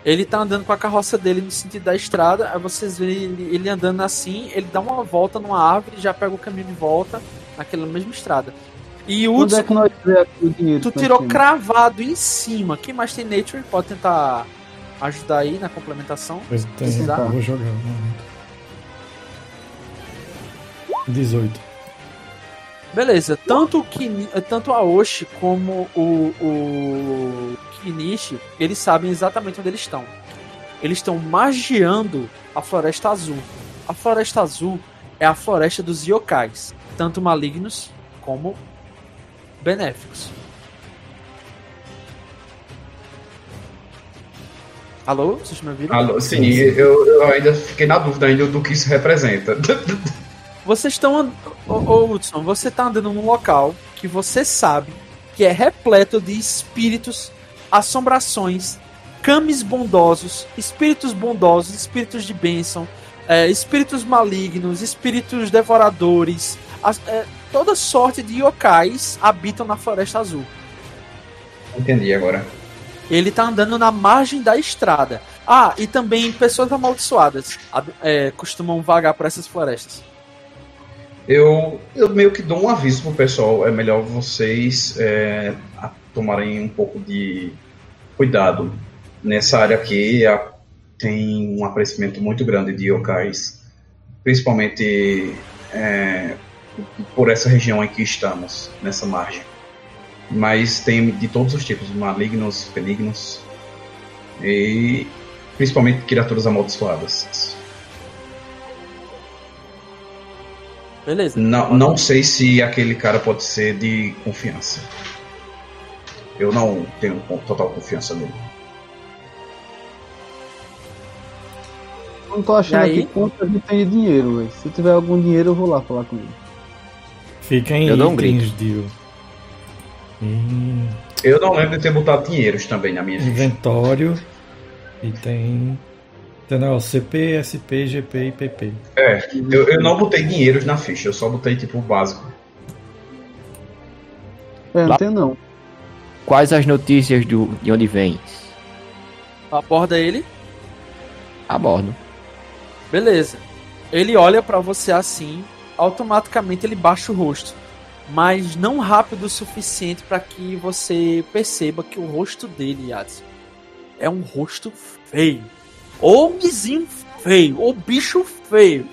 Ele tá andando com a carroça dele no sentido da estrada. Aí vocês veem ele, ele andando assim. Ele dá uma volta numa árvore, já pega o caminho de volta naquela mesma estrada. E o Onde é que nós o dinheiro? Tu que tirou temos? cravado em cima. Quem mais tem Nature pode tentar ajudar aí na complementação. Pois tem, Precisar? eu vou jogar. um momento. 18. Beleza, tanto, Kini, tanto a Oshi como o, o Kinishi, eles sabem exatamente onde eles estão. Eles estão magiando a Floresta Azul. A Floresta Azul é a floresta dos yokais, tanto malignos como benéficos. Alô, vocês me ouviram? Alô, sim, eu, eu ainda fiquei na dúvida ainda do que isso representa. Vocês estão. and- Ô, ô Hudson, você tá andando num local que você sabe que é repleto de espíritos, assombrações, cames bondosos, espíritos bondosos, espíritos de bênção, é, espíritos malignos, espíritos devoradores. as- é, toda sorte de yokais habitam na Floresta Azul. Entendi agora. Ele tá andando na margem da estrada. Ah, e também pessoas amaldiçoadas é, costumam vagar por essas florestas. Eu, eu meio que dou um aviso pro pessoal. É melhor vocês é, tomarem um pouco de cuidado. Nessa área aqui a- tem um aparecimento muito grande de yokais. Principalmente é, por essa região em que estamos, nessa margem. Mas tem de todos os tipos, malignos, benignos e principalmente criaturas amaldiçoadas. Beleza. Não, não sei se aquele cara pode ser de confiança. Eu não tenho total confiança nele. Não tô achando aqui quanto a gente tem de dinheiro, velho. Se tiver algum dinheiro, eu vou lá falar com ele. Fica em Eu um itens, Dio. Em Eu não lembro de ter botado dinheiros também na minha ficha. inventório. E tem. Entendeu? CP, SP, GP e PP. É, eu, eu não botei dinheiros na ficha, eu só botei tipo o básico. É, não tem não. Quais as notícias do, de onde vens? Aborda ele. Abordo. Beleza. Ele olha pra você assim, automaticamente ele baixa o rosto, mas não rápido o suficiente pra que você perceba que o rosto dele, Yadson, é um rosto feio. Homenzinho feio, ou bicho feio.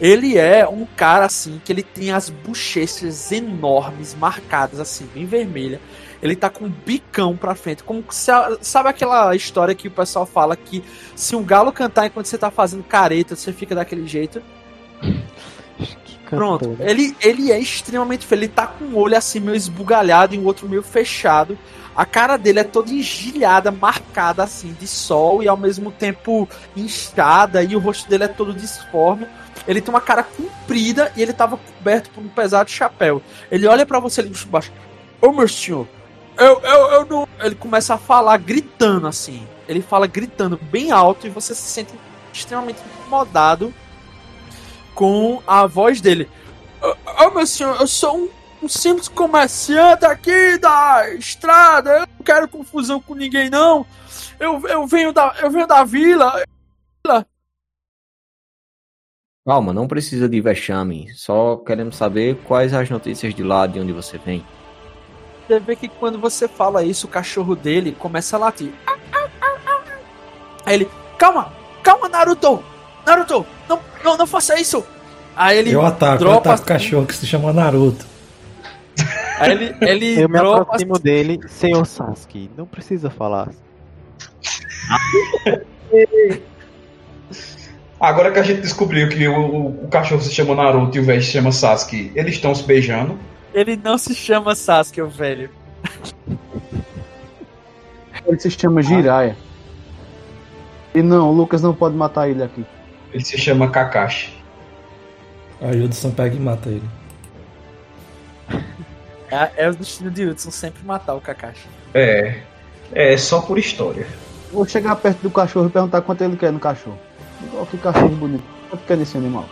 Ele é um cara assim que ele tem as bochechas enormes, marcadas assim, bem vermelha. Ele tá com um bicão pra frente, como se sabe aquela história que o pessoal fala que se um galo cantar enquanto você tá fazendo careta, você fica daquele jeito. Pronto. cantor. Ele, ele é extremamente feio. Ele tá com um olho assim meio esbugalhado e o outro meio fechado. A cara dele é toda engilhada, marcada assim de sol e ao mesmo tempo inchada e o rosto dele é todo disforme. Ele tem uma cara comprida e ele tava coberto por um pesado chapéu. Ele olha pra você ali de baixo. Ô meu senhor, eu, eu, eu não. Ele começa a falar gritando assim. Ele fala gritando bem alto e você se sente extremamente incomodado com a voz dele. Ô, meu senhor, eu sou um, um simples comerciante aqui da estrada. Eu não quero confusão com ninguém, não. Eu, eu, venho, da, eu venho da vila. Calma, não precisa de vexame. Só queremos saber quais as notícias de lá de onde você vem. Você vê que quando você fala isso, o cachorro dele começa a latir. Aí ele, calma, calma, Naruto! Naruto, não, não, não faça isso! Aí ele Eu ataco, eu dropa ataco o cachorro que se chama Naruto. Aí ele, ele Eu me dropa aproximo dele, senhor Sasuke, não precisa falar. Agora que a gente descobriu que o, o- o cachorro se chama Naruto e o velho se chama Sasuke, eles estão se beijando. Ele não se chama Sasuke, o velho. Ele se chama Jiraya. E não, o Lucas não pode matar ele aqui. Ele se chama Kakashi. Aí o Hudson pega e mata ele. É, é o destino de Hudson sempre matar o Kakashi. É. É só por história. Vou chegar perto do cachorro e perguntar quanto ele quer no cachorro. Olha que cachorro bonito. ficar nesse animal.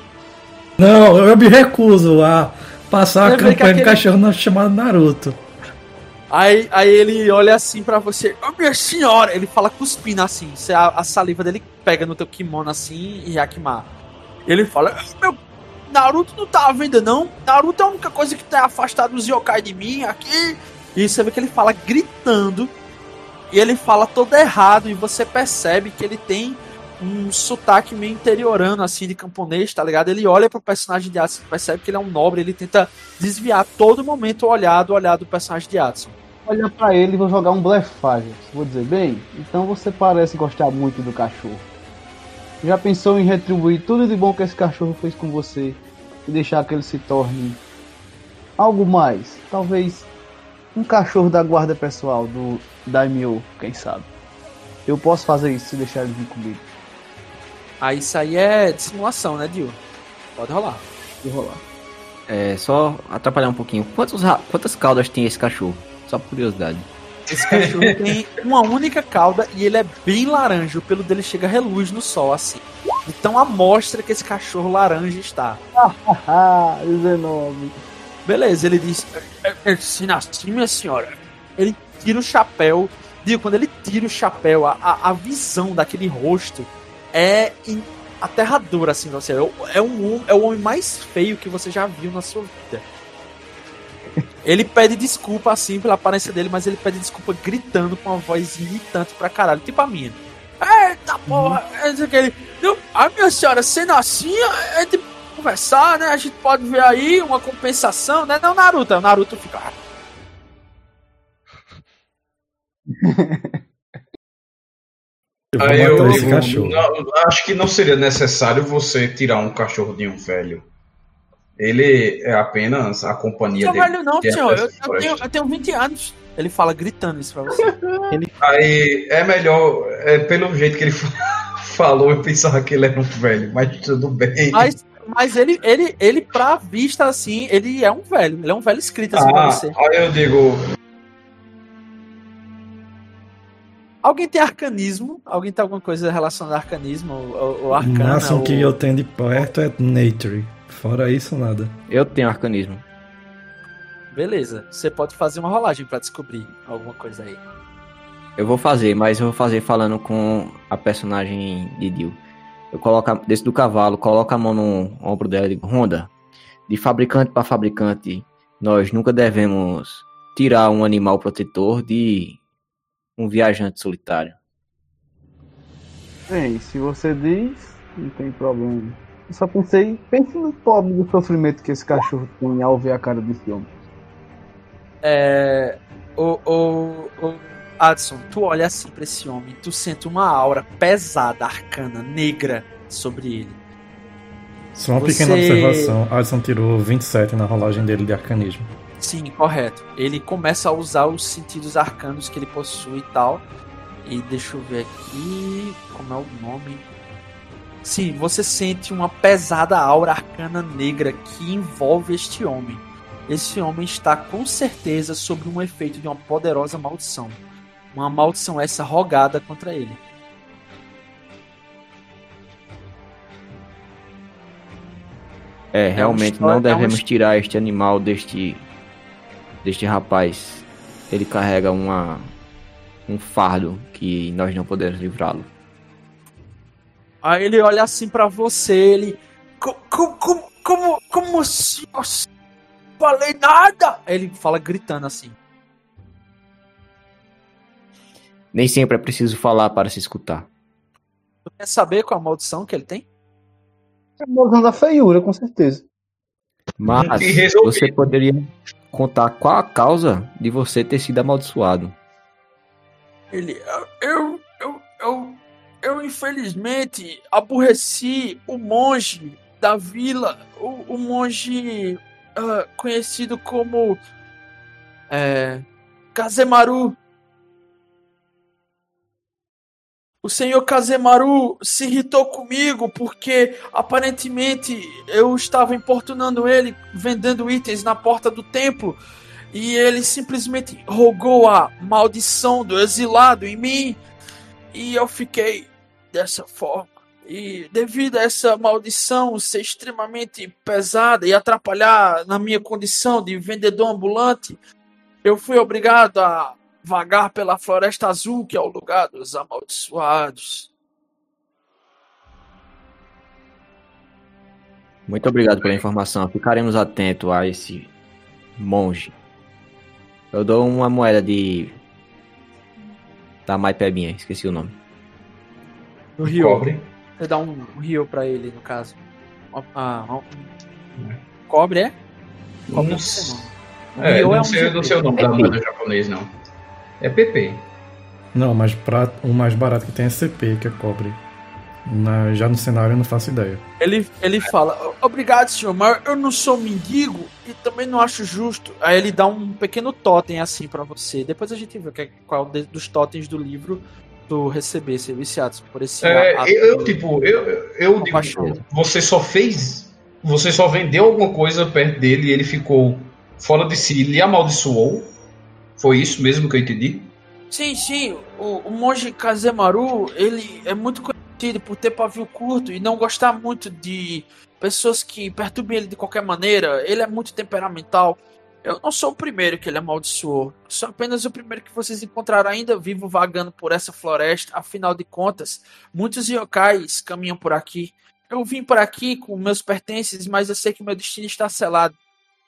Não, eu me recuso a passar a campanha aquele- cachorro na chamada Naruto. Aí, aí ele olha assim pra você, ô minha senhora! Ele fala cuspindo assim, a, a saliva dele pega no teu kimono assim e Yakima. Ele fala, meu, Naruto não tá à venda não, Naruto é a única coisa que tá afastado dos yokai de mim aqui. E você vê que ele fala gritando, e ele fala todo errado, e você percebe que ele tem um sotaque meio interiorano assim de camponês, tá ligado? Ele olha pro personagem de Adson, percebe que ele é um nobre, ele tenta desviar todo momento o olhar do olhar do personagem de Adson. Olha pra ele e vou jogar um blefagem. Vou dizer, bem, então você parece gostar muito do cachorro. Já pensou em retribuir tudo de bom que esse cachorro fez com você e deixar que ele se torne algo mais? Talvez um cachorro da guarda pessoal do Daimyo, quem sabe? Eu posso fazer isso se deixar ele vir comigo. Aí isso aí é dissimulação, né, Dio? Pode rolar. Vou rolar. É, só atrapalhar um pouquinho. Quantos, quantas caudas tem esse cachorro? Só por curiosidade. Esse cachorro tem uma única cauda e ele é bem laranja. O pelo dele chega a reluz no sol, assim. Então a mostra que esse cachorro laranja está. Haha, 19. Beleza, ele diz: "É- é- Se assim, minha senhora. Ele tira o chapéu. Digo, quando ele tira o chapéu, a, a, a visão daquele rosto é in- aterradora, assim, pra você. É o- É, um, é o homem mais feio que você já viu na sua vida. Ele pede desculpa, assim, pela aparência dele, mas ele pede desculpa gritando com uma voz irritante pra caralho, tipo a minha. Eita porra! É isso que ele. Não, a minha senhora, sendo assim, é de conversar, né? A gente pode ver aí uma compensação, né? Não, Naruto. O Naruto fica. "Ah, Eu vou Aí matar eu esse cachorro. não, acho que não seria necessário você tirar um cachorro de um velho. Ele é apenas a companhia Seu dele. velho não, de senhor. Eu, eu tenho, eu tenho 20 anos. Ele fala gritando isso pra você. Aí é melhor, é, pelo jeito que ele falou, eu pensava que ele era um velho, mas tudo bem. Mas, mas ele, ele, ele, pra vista assim, ele é um velho. Ele é um velho escrito assim pra ah, você. aí eu digo, Alguém tem arcanismo? Alguém tem alguma coisa relacionada a arcanismo? Ou, ou O arcana? máximo ou... que eu tenho de perto é Nature. Fora isso, nada. Eu tenho arcanismo. Beleza. Você pode fazer uma rolagem pra descobrir alguma coisa aí. Eu vou fazer, mas eu vou fazer falando com a personagem de Dio. Eu coloco, a- desço do cavalo, coloco a mão no ombro dela e digo, Honda, de fabricante para fabricante, nós nunca devemos tirar um animal protetor de um viajante solitário. Bem, se você diz, não tem problema. Eu só pensei, pense no pobre do sofrimento que esse cachorro tem ao ver a cara desse homem. É. O, o, o Adson, tu olha assim pra esse homem, tu sente uma aura pesada, arcana, negra sobre ele. Só uma Você- pequena observação. Alisson tirou 27 na rolagem dele de arcanismo. Sim, correto. Ele começa a usar os sentidos arcanos que ele possui e tal. E deixa eu ver aqui. Como é o nome? Sim, você sente uma pesada aura arcana negra que envolve este homem. Esse homem está com certeza sob um efeito de uma poderosa maldição. Uma maldição essa rogada contra ele. É, realmente história- não é devemos tirar este animal deste deste rapaz. Ele carrega uma um fardo que nós não podemos livrá-lo. Aí ele olha assim pra você, ele. "Co- co- Como, como, como assim? Eu falei nada! Aí ele fala gritando assim. Nem sempre é preciso falar para se escutar. Tu quer saber qual a maldição que ele tem? É maldição da feiura, com certeza. Mas você poderia contar qual a causa de você ter sido amaldiçoado. Ele. Eu. Eu. Eu. Eu, infelizmente aborreci o monge da vila. O, o monge ah, conhecido como. É. Kazemaru. O senhor Kazemaru se irritou comigo porque aparentemente eu estava importunando ele vendendo itens na porta do templo e ele simplesmente rogou a maldição do exilado em mim e eu fiquei dessa forma. E devido a essa maldição ser extremamente pesada e atrapalhar na minha condição de vendedor ambulante, eu fui obrigado a vagar pela Floresta Azul, que é o lugar dos amaldiçoados. Muito obrigado pela informação. Ficaremos atentos a esse monge. Eu dou uma moeda de. Da Maipebinha, esqueci o nome. No Rio. Cobre. Você dá um rio pra ele, no caso. Ah, um... Cobre é? Cobre Não não sei não. É, Rio não, é um sei, eu não sei o nome da moeda japonês, não. É PP. Não, mas pra, o mais barato que tem é CP, que é cobre. Na- já no cenário eu não faço ideia. Ele, ele fala, obrigado, senhor, mas eu não sou mendigo e também não acho justo. Aí ele dá um pequeno totem assim pra você. Depois a gente vê que- qual de- dos totens do livro tu receber, ser viciados por esse É, ato. eu, eu, tipo, eu, eu digo, você só fez. Você só vendeu alguma coisa perto dele e ele ficou fora de si, lhe amaldiçoou. Foi isso mesmo que eu entendi? Sim, sim, o, o monge Kazemaru, ele é muito conhecido por ter pavio curto e não gostar muito de pessoas que perturbem ele de qualquer maneira. Ele é muito temperamental. Eu não sou o primeiro que ele amaldiçoou. Sou apenas o primeiro que vocês encontraram ainda vivo vagando por essa floresta. Afinal de contas, muitos yokais caminham por aqui. Eu vim por aqui com meus pertences, mas eu sei que meu destino está selado.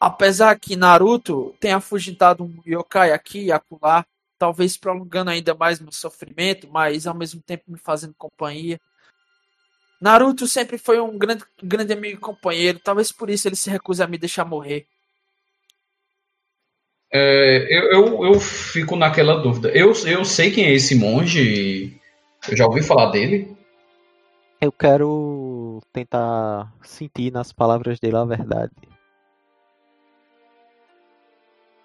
Apesar que Naruto tenha afugentado um yokai aqui e acolá, talvez prolongando ainda mais meu sofrimento, mas ao mesmo tempo me fazendo companhia. Naruto sempre foi um grande, grande amigo e companheiro, talvez por isso ele se recusa a me deixar morrer. É, eu, eu, eu fico naquela dúvida. Eu, eu sei quem é esse monge. Eu já ouvi falar dele. Eu quero tentar sentir nas palavras dele a verdade.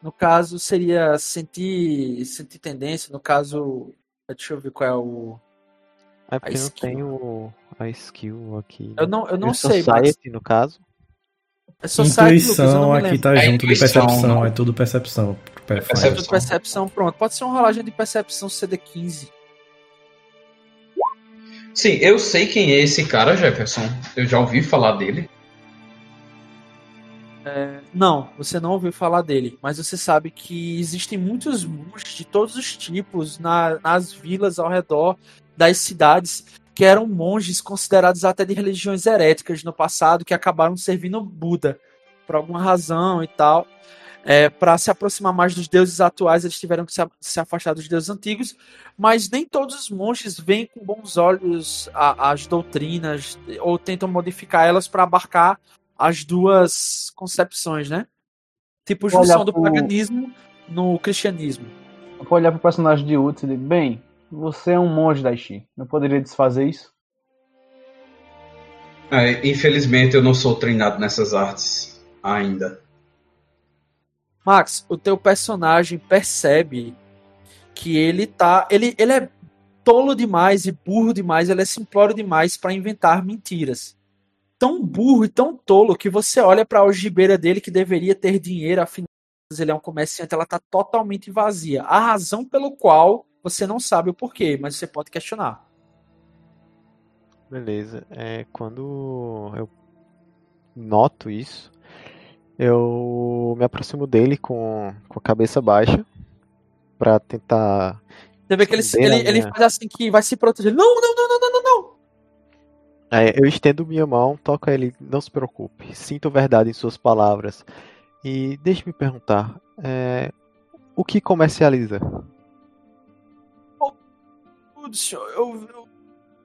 No caso, seria sentir, sentir tendência. No caso, deixa eu ver qual é o. É porque eu não a skill aqui. Eu não, eu não Eu sei, mas Society, no caso. é Society, Lucas, eu Intuição me aqui lembro. tá É junto de percepção, não. é tudo percepção. É Percepção. tudo percepção, pronto. Pode ser uma rolagem de percepção CD15. Sim, eu sei quem é esse cara, Jefferson. Eu já ouvi falar dele. Não, você não ouviu falar dele, mas você sabe que existem muitos monges de todos os tipos na- nas vilas ao redor das cidades que eram monges considerados até de religiões heréticas no passado que acabaram servindo Buda por alguma razão e tal. É, para se aproximar mais dos deuses atuais, eles tiveram que se afastar dos deuses antigos, mas nem todos os monges veem com bons olhos a- as doutrinas ou tentam modificar elas para abarcar as duas concepções, né? Tipo Olhar junção do pro- paganismo no cristianismo. Eu vou olhar pro personagem de Uts e dizer, bem, você é um monge da Xi. Não poderia desfazer isso? É, infelizmente eu não sou treinado nessas artes ainda. Max, o teu personagem percebe que ele tá, ele, ele é tolo demais e burro demais, ele é simplório demais para inventar mentiras. Tão burro e tão tolo que você olha para a algibeira dele que deveria ter dinheiro, afinal ele é um comerciante, ela tá totalmente vazia. A razão pelo qual você não sabe o porquê, mas você pode questionar. Beleza. É, quando eu noto isso, eu me aproximo dele com, com a cabeça baixa pra tentar. Você vê que ele, ele, ele minha- faz assim que vai se proteger. Não, não, não, não, não. É, eu estendo minha mão, toco a ele, não se preocupe, sinto verdade em suas palavras. E deixe-me perguntar, é, o que comercializa? senhor. Eu, eu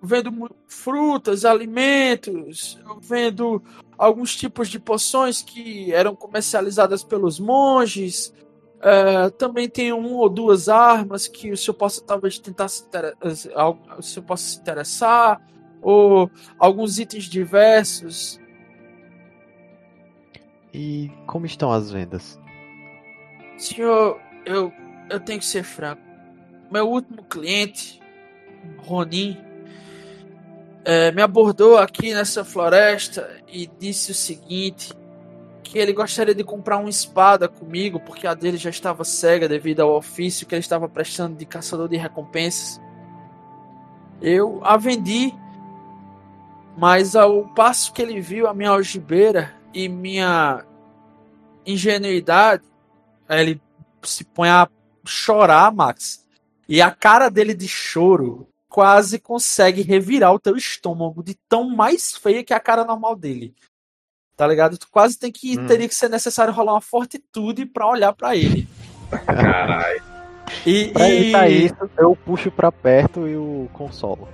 vendo frutas, alimentos, eu vendo alguns tipos de poções que eram comercializadas pelos monges. É, também tem um ou duas armas que o senhor possa talvez tentar se inter- possa se interessar, ou alguns itens diversos. E como estão as vendas? Senhor, eu, eu tenho que ser franco. Meu último cliente, Ronin, eh, me abordou aqui nessa floresta e disse o seguinte: que ele gostaria de comprar uma espada comigo, porque a dele já estava cega devido ao ofício que ele estava prestando de caçador de recompensas. Eu a vendi Mas ao passo que ele viu a minha algibeira e minha ingenuidade, ele se põe a chorar, Max. E a cara dele de choro quase consegue revirar o teu estômago de tão mais feia que a cara normal dele. Tá ligado? Tu quase tem que Hum. teria que ser necessário rolar uma fortitude pra olhar pra ele. Caralho. E, Pra e evitar isso, eu puxo pra perto e o consolo.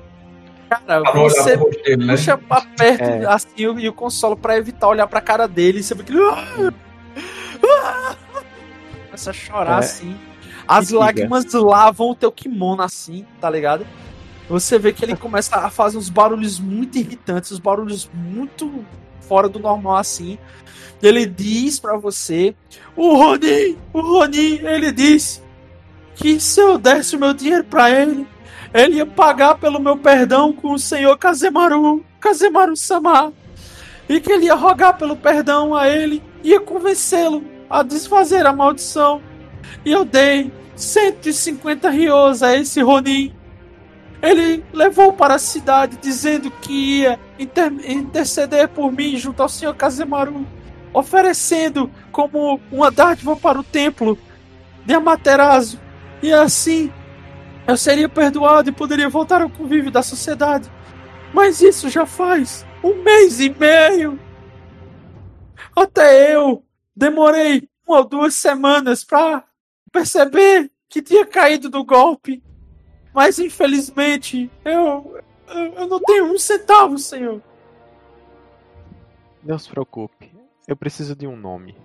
Cara, você dele, né? puxa pra perto É. assim e o- consolo pra evitar olhar pra cara dele. E você vê que ele "Ah! Ah!" começa a chorar É. assim. As Que lágrimas lavam o teu kimono assim, tá ligado? Você vê que ele começa a fazer uns barulhos muito irritantes, uns barulhos muito fora do normal assim. Ele diz pra você: O Ronin, o Ronin, ele disse que se eu desse o meu dinheiro pra ele, ele ia pagar pelo meu perdão com o senhor Kazemaru, Kazemaru Sama. E que ele ia rogar pelo perdão a ele, ia convencê-lo a desfazer a maldição. E eu dei 150 rios a esse Ronin. Ele levou para a cidade dizendo que ia inter- interceder por mim junto ao senhor Kazemaru, oferecendo como uma dádiva para o templo de Amaterasu. E assim eu seria perdoado e poderia voltar ao convívio da sociedade. Mas isso já faz um mês e meio. Até eu demorei uma ou duas semanas para perceber que tinha caído do golpe. Mas infelizmente eu, eu, eu não tenho um centavo, senhor. Não se preocupe. Eu preciso de um nome.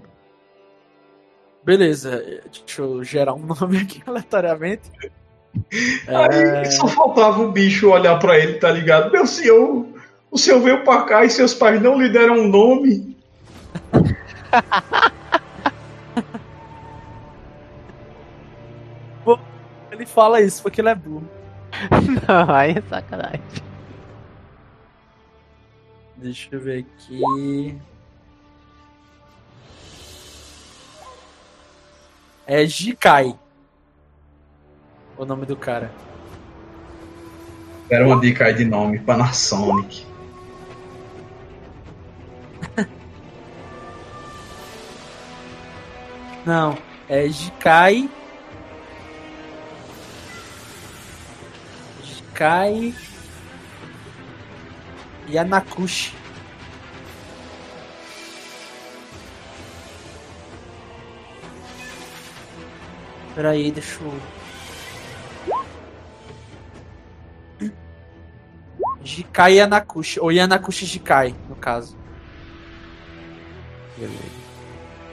Beleza, deixa eu gerar um nome aqui aleatoriamente. Aí só faltava o bicho olhar pra ele, tá ligado? Meu senhor, o senhor veio pra cá e seus pais não lhe deram um nome. ele fala isso porque ele é burro. Não, aí é sacanagem. Deixa eu ver aqui. É Jikai. O nome do cara. Era uma dica aí de nome, Panasonic. Não, é Jikai. Jikai. Yanakushi. Peraí, deixa eu. Jikai Yanakushi, ou Yanakushi Jikai, no caso. Beleza.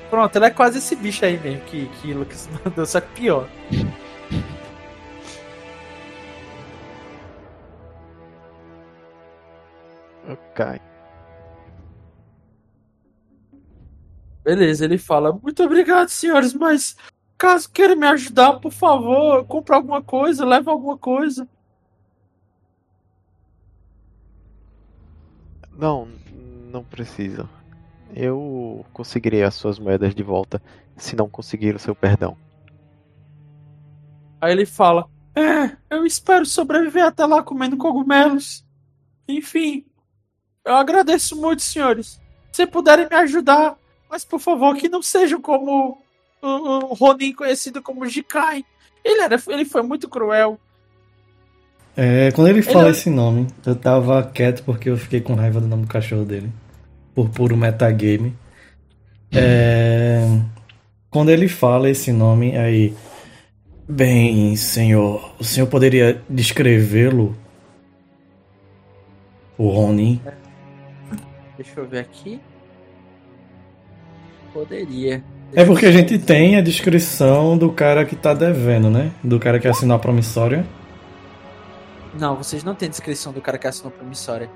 Pronto, ele é quase esse bicho aí mesmo que, que Lucas mandou, só que pior. Ok. Beleza, ele fala: Muito obrigado, senhores, mas caso queiram me ajudar, por favor, compra alguma coisa, leva alguma coisa. Não, não precisa. Eu conseguirei as suas moedas de volta se não conseguir o seu perdão. Aí ele fala: É, eu espero sobreviver até lá comendo cogumelos. Enfim, eu agradeço muito, senhores. Se puderem me ajudar, mas por favor, que não sejam como o, o Ronin conhecido como Jikai. Ele, era, ele foi muito cruel. É, quando ele fala Ele- esse nome, eu tava quieto porque eu fiquei com raiva do nome do cachorro dele. Por puro metagame. É, quando ele fala esse nome, aí. Bem, senhor, o senhor poderia descrevê-lo? O Ronin? Deixa eu ver aqui. Poderia. É porque a gente tem a descrição do cara que tá devendo, né? Do cara que assinou a promissória. Não, vocês não têm descrição do cara que assinou promissória.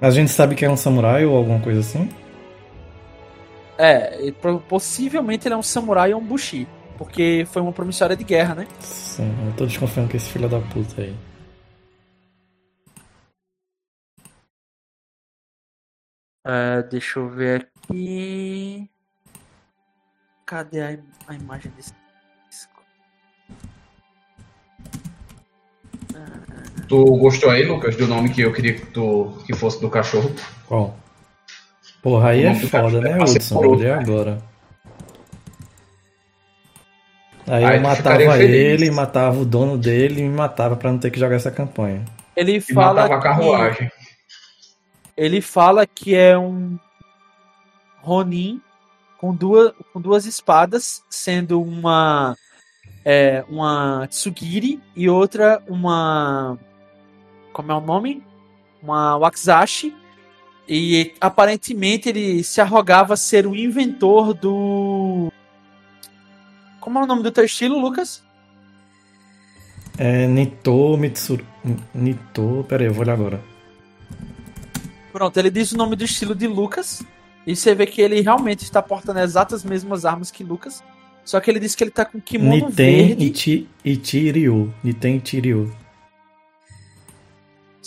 Mas a gente sabe que é um samurai ou alguma coisa assim. É, possivelmente ele é um samurai ou um bushi. Porque foi uma promissória de guerra, né? Sim, eu tô desconfiando que esse filho da puta aí. É, deixa eu ver aqui. Cadê a, im- a imagem desse Tu gostou aí, Lucas, do nome que eu queria que tu que fosse do cachorro? Qual? Porra, aí O é nome do foda, cachorro né, ser Hudson? Olhei agora. Aí Aí eu matava feliz. ele, matava o dono dele e me matava pra não ter que jogar essa campanha. Ele E fala matava a que, carruagem. ele fala que é um Ronin com duas, com duas espadas, sendo uma é, uma Tsugiri e outra uma como é o nome? Uma Wakizashi. E aparentemente ele se arrogava ser o inventor do Como é o nome do teu estilo, Lucas? É Nito Mitsuru. Nito. Pera aí, eu vou olhar agora. Pronto, ele diz o nome do estilo de Lucas. E você vê que ele realmente está portando as exatas mesmas armas que Lucas. Só que ele disse que ele tá com kimono Niten verde. Ichi, Ichiryu. Niten Ichiryu.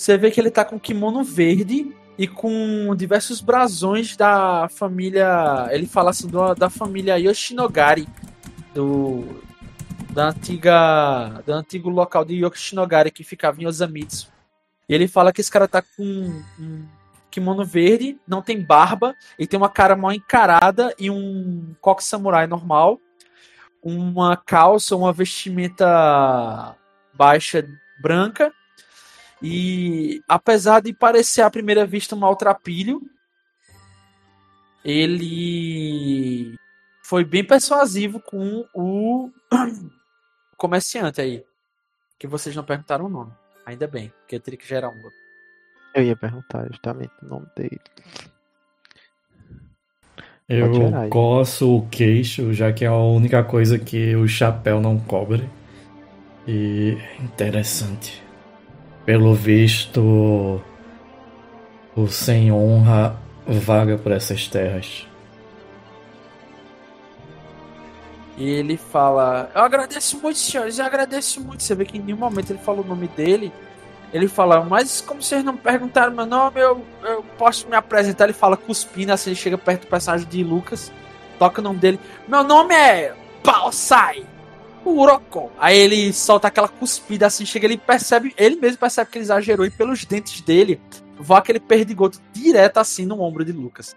Você vê que ele tá com kimono verde e com diversos brasões da família. Ele fala assim, do- da família Yoshinogari. Do. Da antiga. Do antigo local de Yoshinogari que ficava em Osamitsu. E ele fala que esse cara tá com um kimono verde, não tem barba, e tem uma cara mal encarada e um coque samurai normal. Uma calça, uma vestimenta baixa branca. E apesar de parecer à primeira vista um maltrapilho, ele foi bem persuasivo com o comerciante aí. Que vocês não perguntaram o nome. Ainda bem, porque eu teria que gerar um. Eu ia perguntar justamente o nome dele. Eu coço o queixo, já que é a única coisa que o chapéu não cobre. E interessante. Pelo visto, o sem honra vaga por essas terras. E ele fala: Eu agradeço muito, senhores, eu agradeço muito. Você vê que em nenhum momento ele fala o nome dele. Ele fala, mas como vocês não perguntaram meu nome, eu, eu posso me apresentar. Ele fala cuspindo, assim, ele chega perto do personagem de Lucas, toca o nome dele. Meu nome é Balsai Uroko. Aí ele solta aquela cuspida assim, chega, ele percebe, ele mesmo percebe que ele exagerou e pelos dentes dele voa aquele perdigoto direto assim no ombro de Lucas.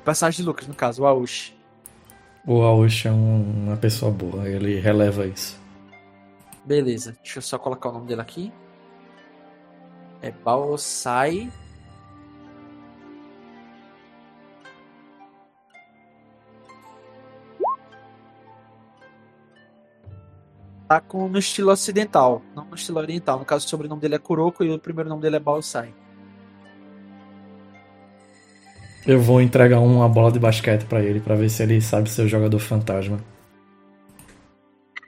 O personagem de Lucas, no caso, o Aoshi. O Aoshi é um- uma pessoa boa, ele releva isso. Beleza, deixa eu só colocar o nome dele aqui. É Baosai. Tá com, no estilo ocidental, não no estilo oriental. No caso, o sobrenome dele é Kuroko e o primeiro nome dele é Baosai. Eu vou entregar uma bola de basquete pra ele, pra ver se ele sabe ser o jogador fantasma.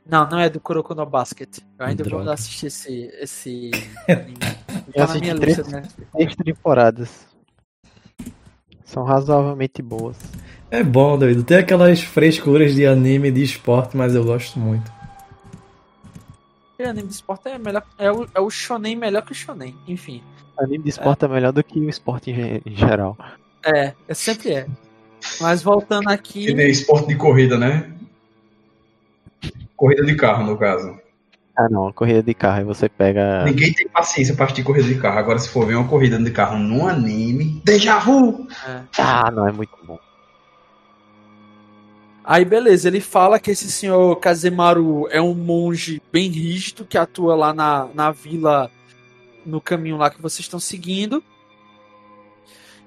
Não, não é do Kuroko no Basket. Eu ainda vou Droga. assistir esse, esse anime. Tá na minha três- lista, né? Três temporadas. São razoavelmente boas. É bom, doido. Tem aquelas frescuras de anime de esporte, mas eu gosto muito. E anime de esporte é melhor. É o, é o shonen melhor que o shonen. Enfim. Anime de esporte é melhor do que o esporte em, em geral. É, é sempre é. Mas voltando aqui. Que nem esporte de corrida, né? Corrida de carro, no caso. Ah não, corrida de carro, aí você pega. Ninguém tem paciência pra assistir corrida de carro. Agora, se for ver uma corrida de carro num anime, déjà vu! é. Ah, não, é muito bom. Aí, beleza, ele fala que esse senhor Kazemaru é um monge bem rígido que atua lá na, na vila, no caminho lá que vocês estão seguindo.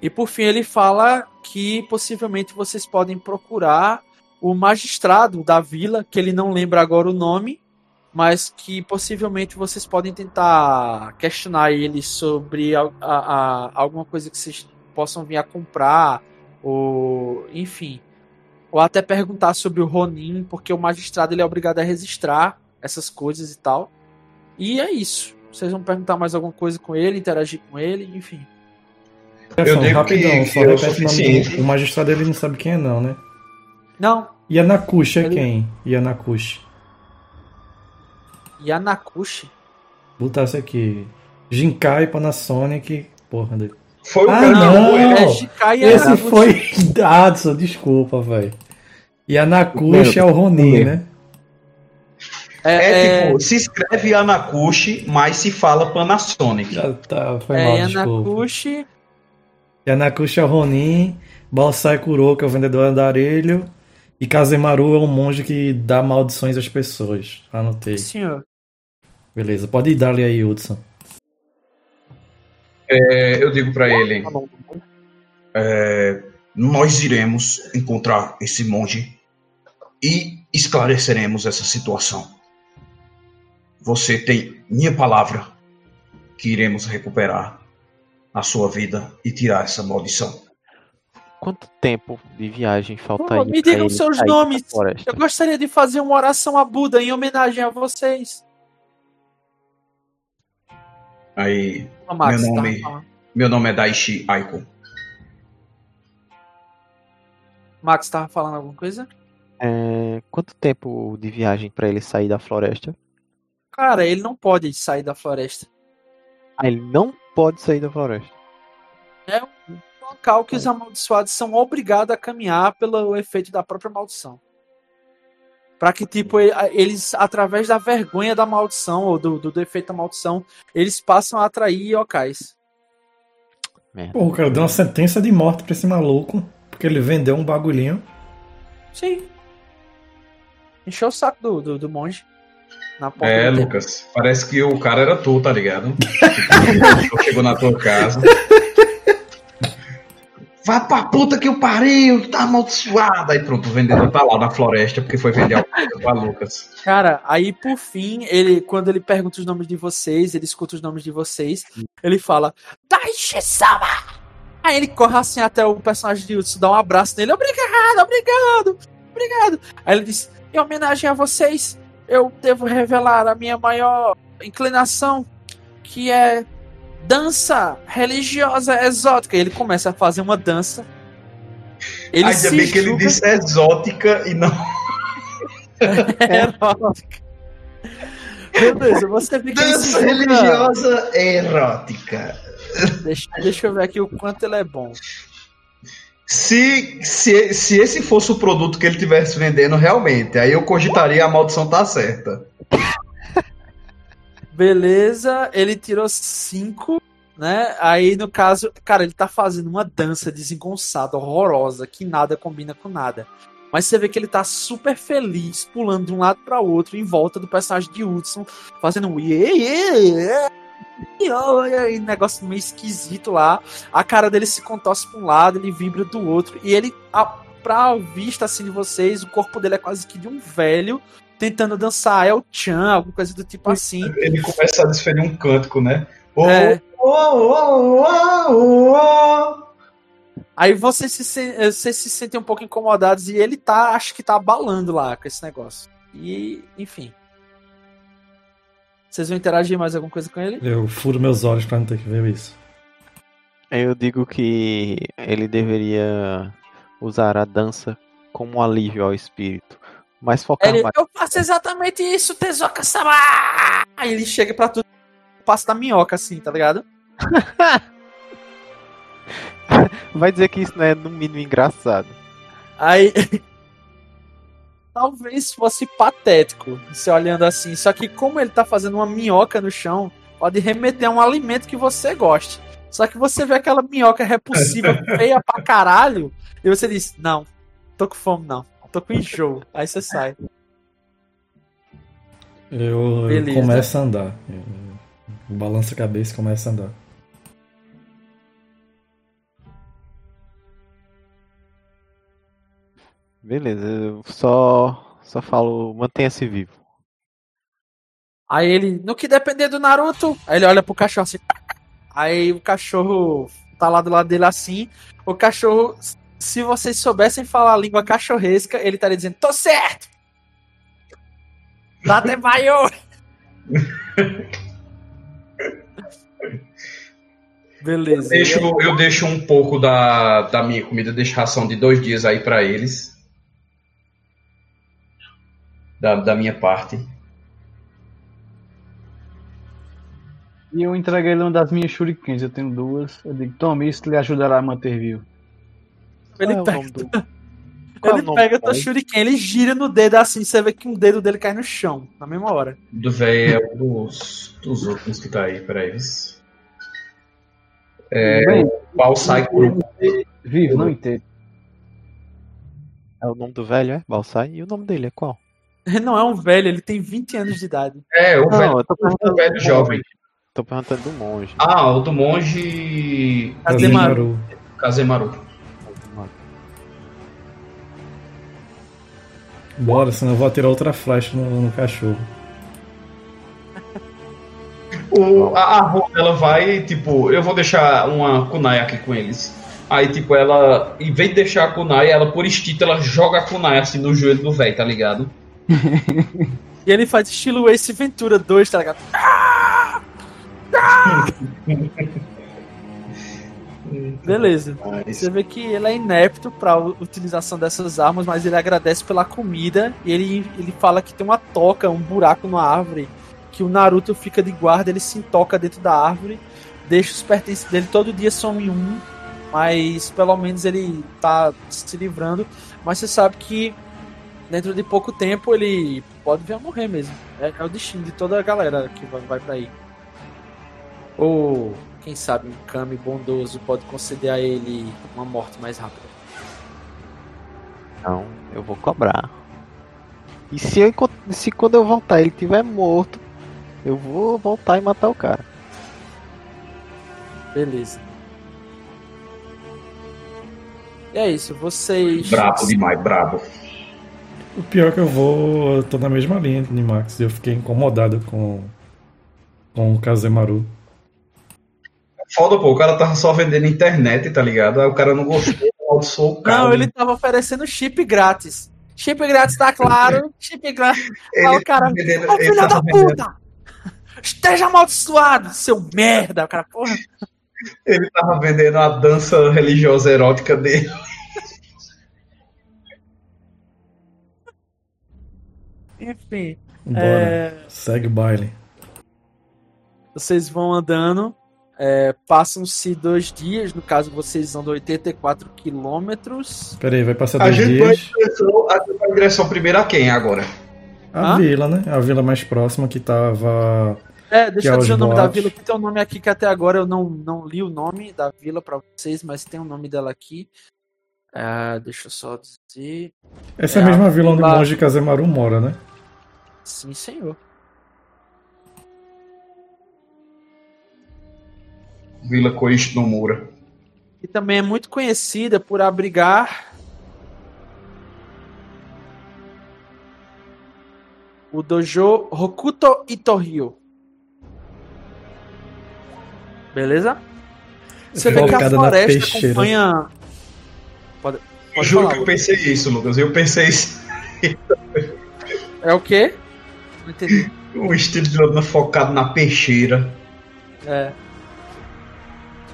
E por fim, ele fala que possivelmente vocês podem procurar o magistrado da vila, que ele não lembra agora o nome, mas que possivelmente vocês podem tentar questionar ele sobre a, a- a- alguma coisa que vocês possam vir a comprar, ou enfim. Ou até perguntar sobre o Ronin, porque o magistrado ele é obrigado a registrar essas coisas e tal. E é isso. Vocês vão perguntar mais alguma coisa com ele, interagir com ele, enfim. Eu Só, digo rapidão, que- só que o repete o nome suficiente. do. O magistrado ele não sabe quem é, não, né? Não, Yanakushi é Ele- quem? Yanakushi. Yanakushi. Botasse aqui. Jinkai Panasonic. Porra, doido. Foi o Ah, cara que não! ele. É Shikai Esse foi. Adson, desculpa, velho. Yanakushi é o Ronin, né? É, tipo, se escreve Anakushi, mas se fala Panasonic. Já tá, foi é mal, desculpa. Yanakushi. Yanakushi é o Ronin, Balsai Kuroko é o vendedor andarilho e Kazemaru é um monge que dá maldições às pessoas. Anotei. Senhor. Beleza, pode dar ali aí, Hudson. É, eu digo pra ele: é, Nós iremos encontrar esse monge e esclareceremos essa situação. Você tem minha palavra que iremos recuperar a sua vida e tirar essa maldição. Quanto tempo de viagem falta Pô, aí? me digam seus nomes. Eu gostaria de fazer uma oração a Buda em homenagem a vocês. Aí, Max, Meu tá nome- falando. meu nome é Daishi Aiko. Max tava falando alguma coisa? É, quanto tempo de viagem pra ele sair da floresta? Cara, ele não pode sair da floresta. Ah, ele não pode sair da floresta. É um local que os amaldiçoados são obrigados a caminhar pelo efeito da própria maldição. Pra que, tipo, eles, através da vergonha da maldição, ou do, do, do efeito da maldição, eles passam a atrair yokais. Pô, o cara deu uma sentença de morte pra esse maluco, porque ele vendeu um bagulhinho. Sim. Encheu o saco do, do, do monge. Na porta É. Lucas, parece que o cara era tu, tá ligado? Tipo, chegou na tua casa. Vai pra puta que o pariu, tá amaldiçoado. Aí pronto, o vendedor tá lá na floresta porque foi vender a coisa pra Lucas. Cara, aí por fim, ele, quando ele pergunta os nomes de vocês, ele escuta os nomes de vocês, ele fala, Daishi-sama! Aí ele corre assim até o personagem de Utsu, dá um abraço nele, obrigado, obrigado, obrigado. Aí ele diz, em homenagem a vocês, eu devo revelar a minha maior inclinação, que é dança religiosa exótica. E ele começa a fazer uma dança. Ele Ainda bem que ele julga disse exótica e não erótica. Beleza, você se dança julga- religiosa erótica. Deixa, deixa eu ver aqui o quanto ele é bom. Se, se, se esse fosse o produto que ele estivesse vendendo realmente, aí eu cogitaria a maldição tá certa. Beleza, ele tirou 5, né? Aí no caso, cara, ele tá fazendo uma dança desengonçada, horrorosa, que nada combina com nada. Mas você vê que ele tá super feliz, pulando de um lado pra outro, em volta do personagem de Hudson, fazendo um iê, iê, iê, iê, negócio meio esquisito lá. A cara dele se contorce pra um lado, ele vibra do outro, e ele, a, pra vista assim de vocês, o corpo dele é quase que de um velho tentando dançar El Chan, alguma coisa do tipo assim. Ele começa a desferir um cântico, né? Oh, É. oh, oh, oh, oh, oh. Aí vocês se, eh, vocês se sentem um pouco incomodados e ele tá, acho que tá abalando lá com esse negócio. E, enfim. Vocês vão interagir mais alguma coisa com ele? Eu furo meus olhos pra não ter que ver isso. Eu digo que ele deveria usar a dança como um alívio ao espírito. Mas focar Ele, mais. eu faço exatamente isso, Tezoka Sama! Aí ele chega pra tudo, passa da minhoca assim, tá ligado? Vai dizer que isso não é no mínimo engraçado. Aí. Talvez fosse patético, você olhando assim. Só que, como ele tá fazendo uma minhoca no chão, pode remeter a um alimento que você goste. Só que você vê aquela minhoca repulsiva, feia pra caralho, e você diz: Não, tô com fome, não. Tô com enjoo. Aí você sai. Eu, eu começo a andar. Eu balanço a cabeça e começo a andar. Beleza, eu só, só falo, mantenha-se vivo. Aí ele, no que depender do Naruto, aí ele olha pro cachorro assim. Aí o cachorro tá lá do lado dele assim. O cachorro, se vocês soubessem falar a língua cachorresca, ele estaria dizendo: tô certo! Date maior! Beleza. Deixo, eu deixo um pouco da, da minha comida, deixo ração de dois dias aí pra eles. Da, da minha parte. E eu entreguei ele uma das minhas shurikens, eu tenho duas. Eu digo, tome isso que lhe ajudará a manter vivo. Ele é o pega, nome do- Qual é ele o nome pega teu velho? shuriken, ele gira no dedo assim, você vê que um dedo dele cai no chão, na mesma hora. Do velho é um dos, dos últimos que tá aí, peraí. É, Bem, o pau sai por vivo, não inteiro. É o nome do velho, é? Balsai? E o nome dele é qual? Ele não é um velho, ele tem 20 anos de idade. É, o Não, velho, eu tô perguntando o velho jovem. Tô perguntando do monge. Ah, o do monge Kazemaru. Kazemaru. Bora, senão eu vou atirar outra flecha no, no cachorro. O, a, a Rô, ela vai, tipo, eu vou deixar uma kunai aqui com eles. Aí, tipo, ela, em vez de deixar a kunai, ela, por instinto, ela joga a kunai assim no joelho do velho, tá ligado? E ele faz estilo Ace Ventura 2, tá ligado? Beleza. Mas, Você vê que ele é inepto pra utilização dessas armas, mas ele agradece pela comida e ele, ele fala que tem uma toca, um buraco na árvore, que o Naruto fica de guarda, ele se entoca dentro da árvore, deixa os pertences dele, todo dia some um, mas pelo menos ele tá se livrando. Mas você sabe que dentro de pouco tempo ele pode vir a morrer mesmo. É, é o destino de toda a galera que vai, vai pra aí. Ou, quem sabe, um Kami bondoso pode conceder a ele uma morte mais rápida. Então, eu vou cobrar. E se, eu, se quando eu voltar ele estiver morto, eu vou voltar e matar o cara. Beleza. E é isso, vocês. brabo demais, brabo. O pior é que eu vou. Eu tô na mesma linha de Max. Eu fiquei incomodado com. Com o Kazemaru. Foda, pô, o cara tava só vendendo internet, tá ligado? Aí o cara não gostou, amaldiçoou o cara. Não, ele tava oferecendo chip grátis. Chip grátis, tá claro? Chip grátis. Ele Aí o cara. vendendo- Ô filho da vendendo- puta! Esteja amaldiçoado, seu merda! O cara, porra. Ele tava vendendo a dança religiosa erótica dele. Enfim. Bora. É, Segue o baile. vocês vão andando. É, Passam-se dois dias, no caso vocês andam 84 quilômetros. Pera aí, vai passar A dois gente, dias. a gente vai em direção primeiro a quem agora? A Hã? vila, né? A vila mais próxima que tava. É, deixa é eu dizer o nome da vila, que tem um nome aqui que até agora eu não, não li o nome da vila pra vocês, mas tem o nome dela aqui. É, deixa eu só dizer. Essa é É a a mesma vila onde o monge Kazemaru mora, né? Sim, senhor. Vila Koichi Nomura. E também é muito conhecida por abrigar o dojo Hokuto Itohyo. Beleza? Você vê que a floresta acompanha. Pode, Eu pode juro falar, que eu Lucas. pensei isso, Lucas. Eu pensei isso. É o quê? Não entendi. O estilo de Lana focado na peixeira. É.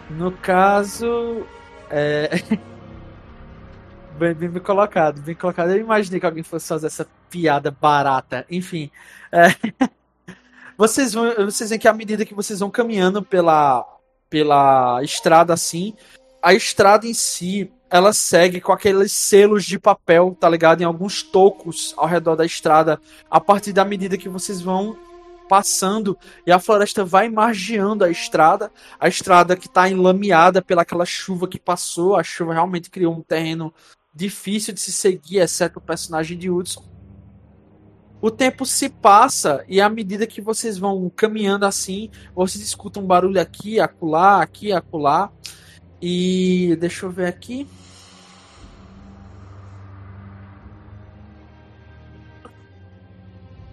No caso. É. Bem, bem, colocado, bem colocado. Eu imaginei que alguém fosse fazer essa piada barata. Enfim. é, Vocês vão. Vocês veem que à medida que vocês vão caminhando pela, pela estrada assim, a estrada em si. Ela segue com aqueles selos de papel, tá ligado? Em alguns tocos ao redor da estrada. A partir da medida que vocês vão passando e a floresta vai margeando a estrada, a estrada que está enlameada pelaquela chuva que passou, a chuva realmente criou um terreno difícil de se seguir, exceto o personagem de Hudson. O tempo se passa e à medida que vocês vão caminhando assim, vocês escutam um barulho aqui, acolá, aqui, acolá. E deixa eu ver aqui.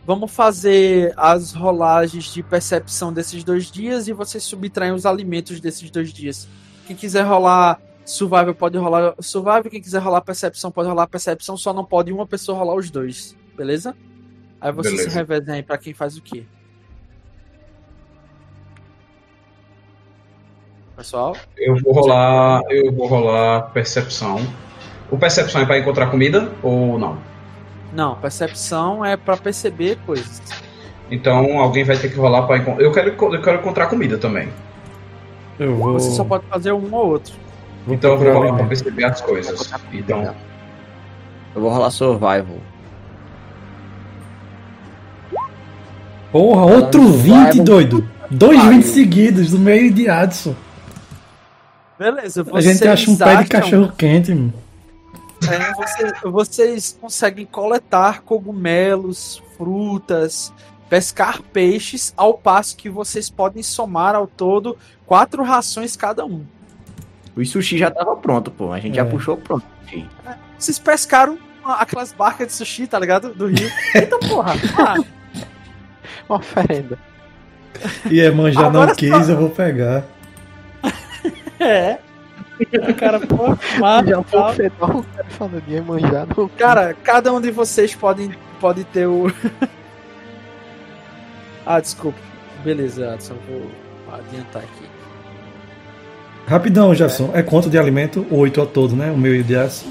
Vamos fazer as rolagens de percepção desses dois dias e vocês subtraem os alimentos desses dois dias. Quem quiser rolar survival pode rolar survival, quem quiser rolar percepção pode rolar percepção, só não pode uma pessoa rolar os dois, beleza? Aí vocês Beleza. se revezem aí pra quem faz o quê. Pessoal, Eu vou rolar. Eu vou rolar percepção. O percepção é pra encontrar comida ou não? Não, percepção é pra perceber coisas. Então alguém vai ter que rolar pra encontrar. Eu quero, eu quero encontrar comida também. Eu vou. Você só pode fazer um ou outro. vou Então eu vou rolar pra perceber as coisas. Então. Eu vou rolar survival. Porra, outro 20, doido. Dois 20 seguidos no meio de Adson. Beleza, A vocês gente acha um pé de cachorro quente, mano. É, você- vocês conseguem coletar cogumelos, frutas, pescar peixes, ao passo que vocês podem somar ao todo quatro rações cada um. O sushi já tava pronto, pô. A gente já É. puxou pronto. Vocês pescaram aquelas barcas de sushi, tá ligado? Do rio. Então, porra. ah, Uma oferenda. E é manjar não quis, só- eu vou pegar. é. Cara, porra, mas- Já vou fedor o cara falando de manjar no Cara, cada um de vocês pode, pode ter o. ah, desculpa. Beleza, Adson, vou adiantar aqui. Rapidão, Jefferson. É quanto de alimento? Oito ao todo, né? O meu e o.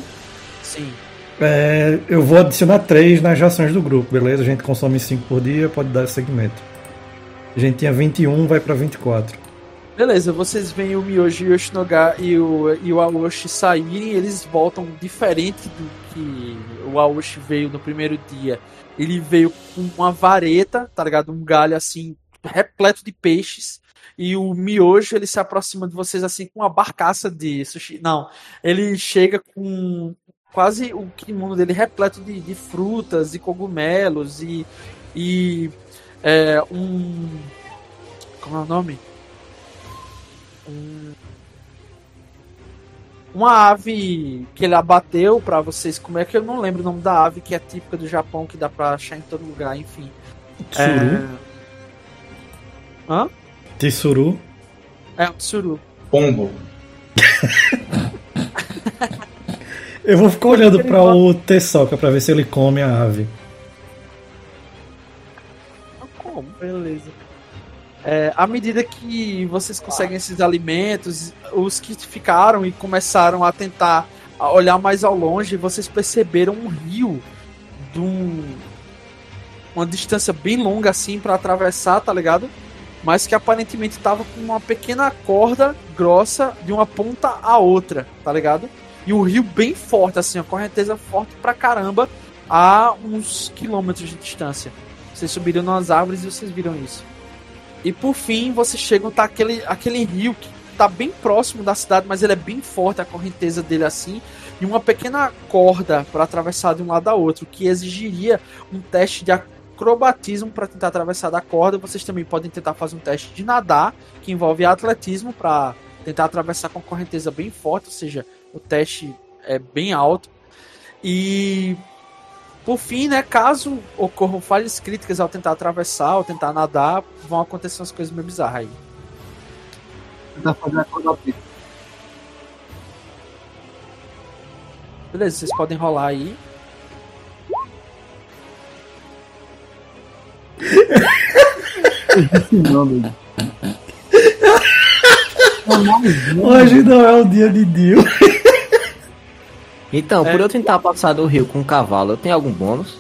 Sim. É, eu vou adicionar três nas rações do grupo, beleza? A gente consome cinco por dia, pode dar segmento. A gente tinha 21, vai pra 24. Beleza, vocês veem o Miyoji, Yoshinoga e o, e o Aoshi saírem, eles voltam diferente do que o Aoshi veio no primeiro dia. Ele veio com uma vareta, tá ligado? Um galho assim, repleto de peixes. E o Miyoji, ele se aproxima de vocês assim com uma barcaça de sushi. Não, ele chega com quase o kimono dele repleto de, de frutas e cogumelos e, e é, um. Como é o nome? Um- uma ave que ele abateu pra vocês comer, que eu não lembro o nome da ave, que é típica do Japão, que dá pra achar em todo lugar, enfim. Tsuru. Hã? Tsuru. É um tsuru. Pombo. Eu vou ficar olhando pra o Tessoca pra ver se ele come a ave. Como? Beleza. É, à medida que vocês conseguem esses alimentos, os que ficaram e começaram a tentar olhar mais ao longe, vocês perceberam um rio de um, uma distância bem longa assim para atravessar, tá ligado? Mas que aparentemente tava com uma pequena corda grossa de uma ponta a outra, tá ligado? E o rio bem forte, assim, a correnteza forte pra caramba, a uns quilômetros de distância. Vocês subiram nas árvores e vocês viram isso. E por fim, vocês chegam, tá aquele, aquele rio que tá bem próximo da cidade, mas ele é bem forte, a correnteza dele assim, e uma pequena corda para atravessar de um lado a outro, que exigiria um teste de acrobatismo para tentar atravessar da corda. Vocês também podem tentar fazer um teste de nadar, que envolve atletismo para tentar atravessar com correnteza bem forte, ou seja, o teste é bem alto. E por fim, né, caso ocorram falhas críticas ao tentar atravessar ou tentar nadar, vão acontecer umas coisas meio bizarras aí. Tentar fazer a. Beleza, vocês podem rolar aí. Hoje não é o dia de Dio. Então, É. por eu tentar passar do rio com um cavalo, eu tenho algum bônus?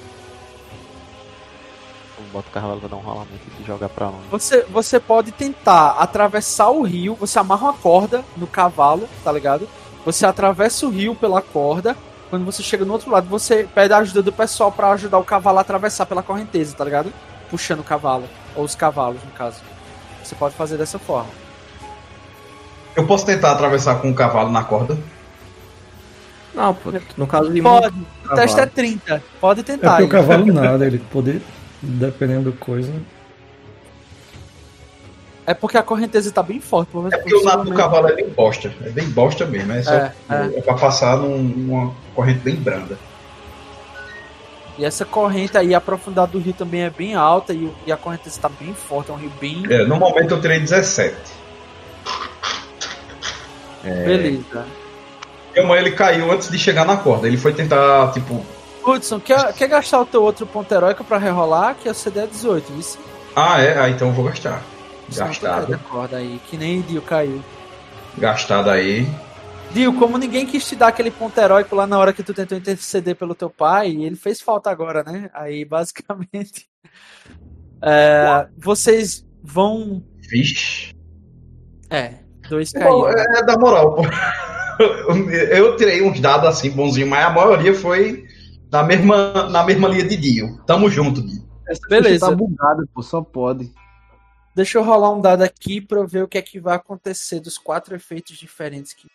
Bota o cavalo pra dar um rolamento e jogar pra onde. Você, você pode tentar atravessar o rio, você amarra uma corda no cavalo, tá ligado? Você atravessa o rio pela corda. Quando você chega no outro lado, você pede a ajuda do pessoal pra ajudar o cavalo a atravessar pela correnteza, tá ligado? Puxando o cavalo. Ou os cavalos, no caso. Você pode fazer dessa forma. Eu posso tentar atravessar com um cavalo na corda? Não, pô, no caso de Pode. O cavalo. teste é 30. Pode É tentar. porque o cavalo nada, ele poder, dependendo da coisa. É porque a correnteza tá bem forte. Pelo menos É porque o nado do cavalo é bem bosta. É bem bosta mesmo. É, só, É, é. é. pra passar num- numa corrente bem branda. E essa corrente aí, a profundidade do rio também é bem alta e, e a correnteza tá bem forte. É um rio bem. É, no momento eu tirei 17. Beleza. Minha mãe ele caiu antes de chegar na corda. Ele foi tentar, tipo. Hudson, quer, quer gastar o teu outro ponto heróico pra rerolar? Que é o CD 18, isso? Ah, é? Ah, então eu vou gastar. Senão cai Gastado. da corda aí, que nem Dio caiu. Gastado aí. Dio, como ninguém quis te dar aquele ponto heróico lá na hora que tu tentou interceder pelo teu pai, ele fez falta agora, né? Aí, basicamente. é, vocês vão. Vixe. É, dois caíram. é, é da moral, pô. Eu tirei uns dados assim bonzinho, mas a maioria foi na mesma, na mesma linha de Dio. Tamo junto, Dio. Essa Beleza. ficha tá bugada, pô, só pode. Deixa eu rolar um dado aqui pra eu ver o que é que vai acontecer dos quatro efeitos diferentes que.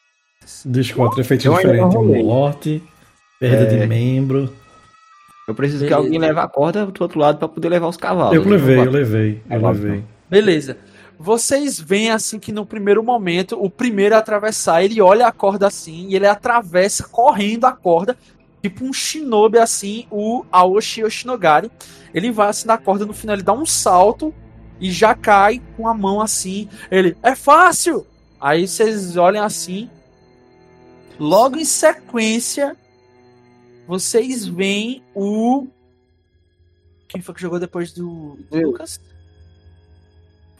Dos quatro efeitos Eu diferentes: morte, perda É. de membro. Eu preciso Beleza. que alguém leve a corda do outro lado pra poder levar os cavalos. Eu levei, eu levei, eu levei. Beleza. Vocês veem assim que no primeiro momento, o primeiro a atravessar, ele olha a corda assim e ele atravessa correndo a corda, tipo um shinobi assim, o Aoshi Yoshinogari. Ele vai assim na corda, no final ele dá um salto e já cai com a mão assim. Ele, é fácil! Aí vocês olham assim. Logo em sequência, vocês veem o. Quem foi que jogou depois do, do. Lucas?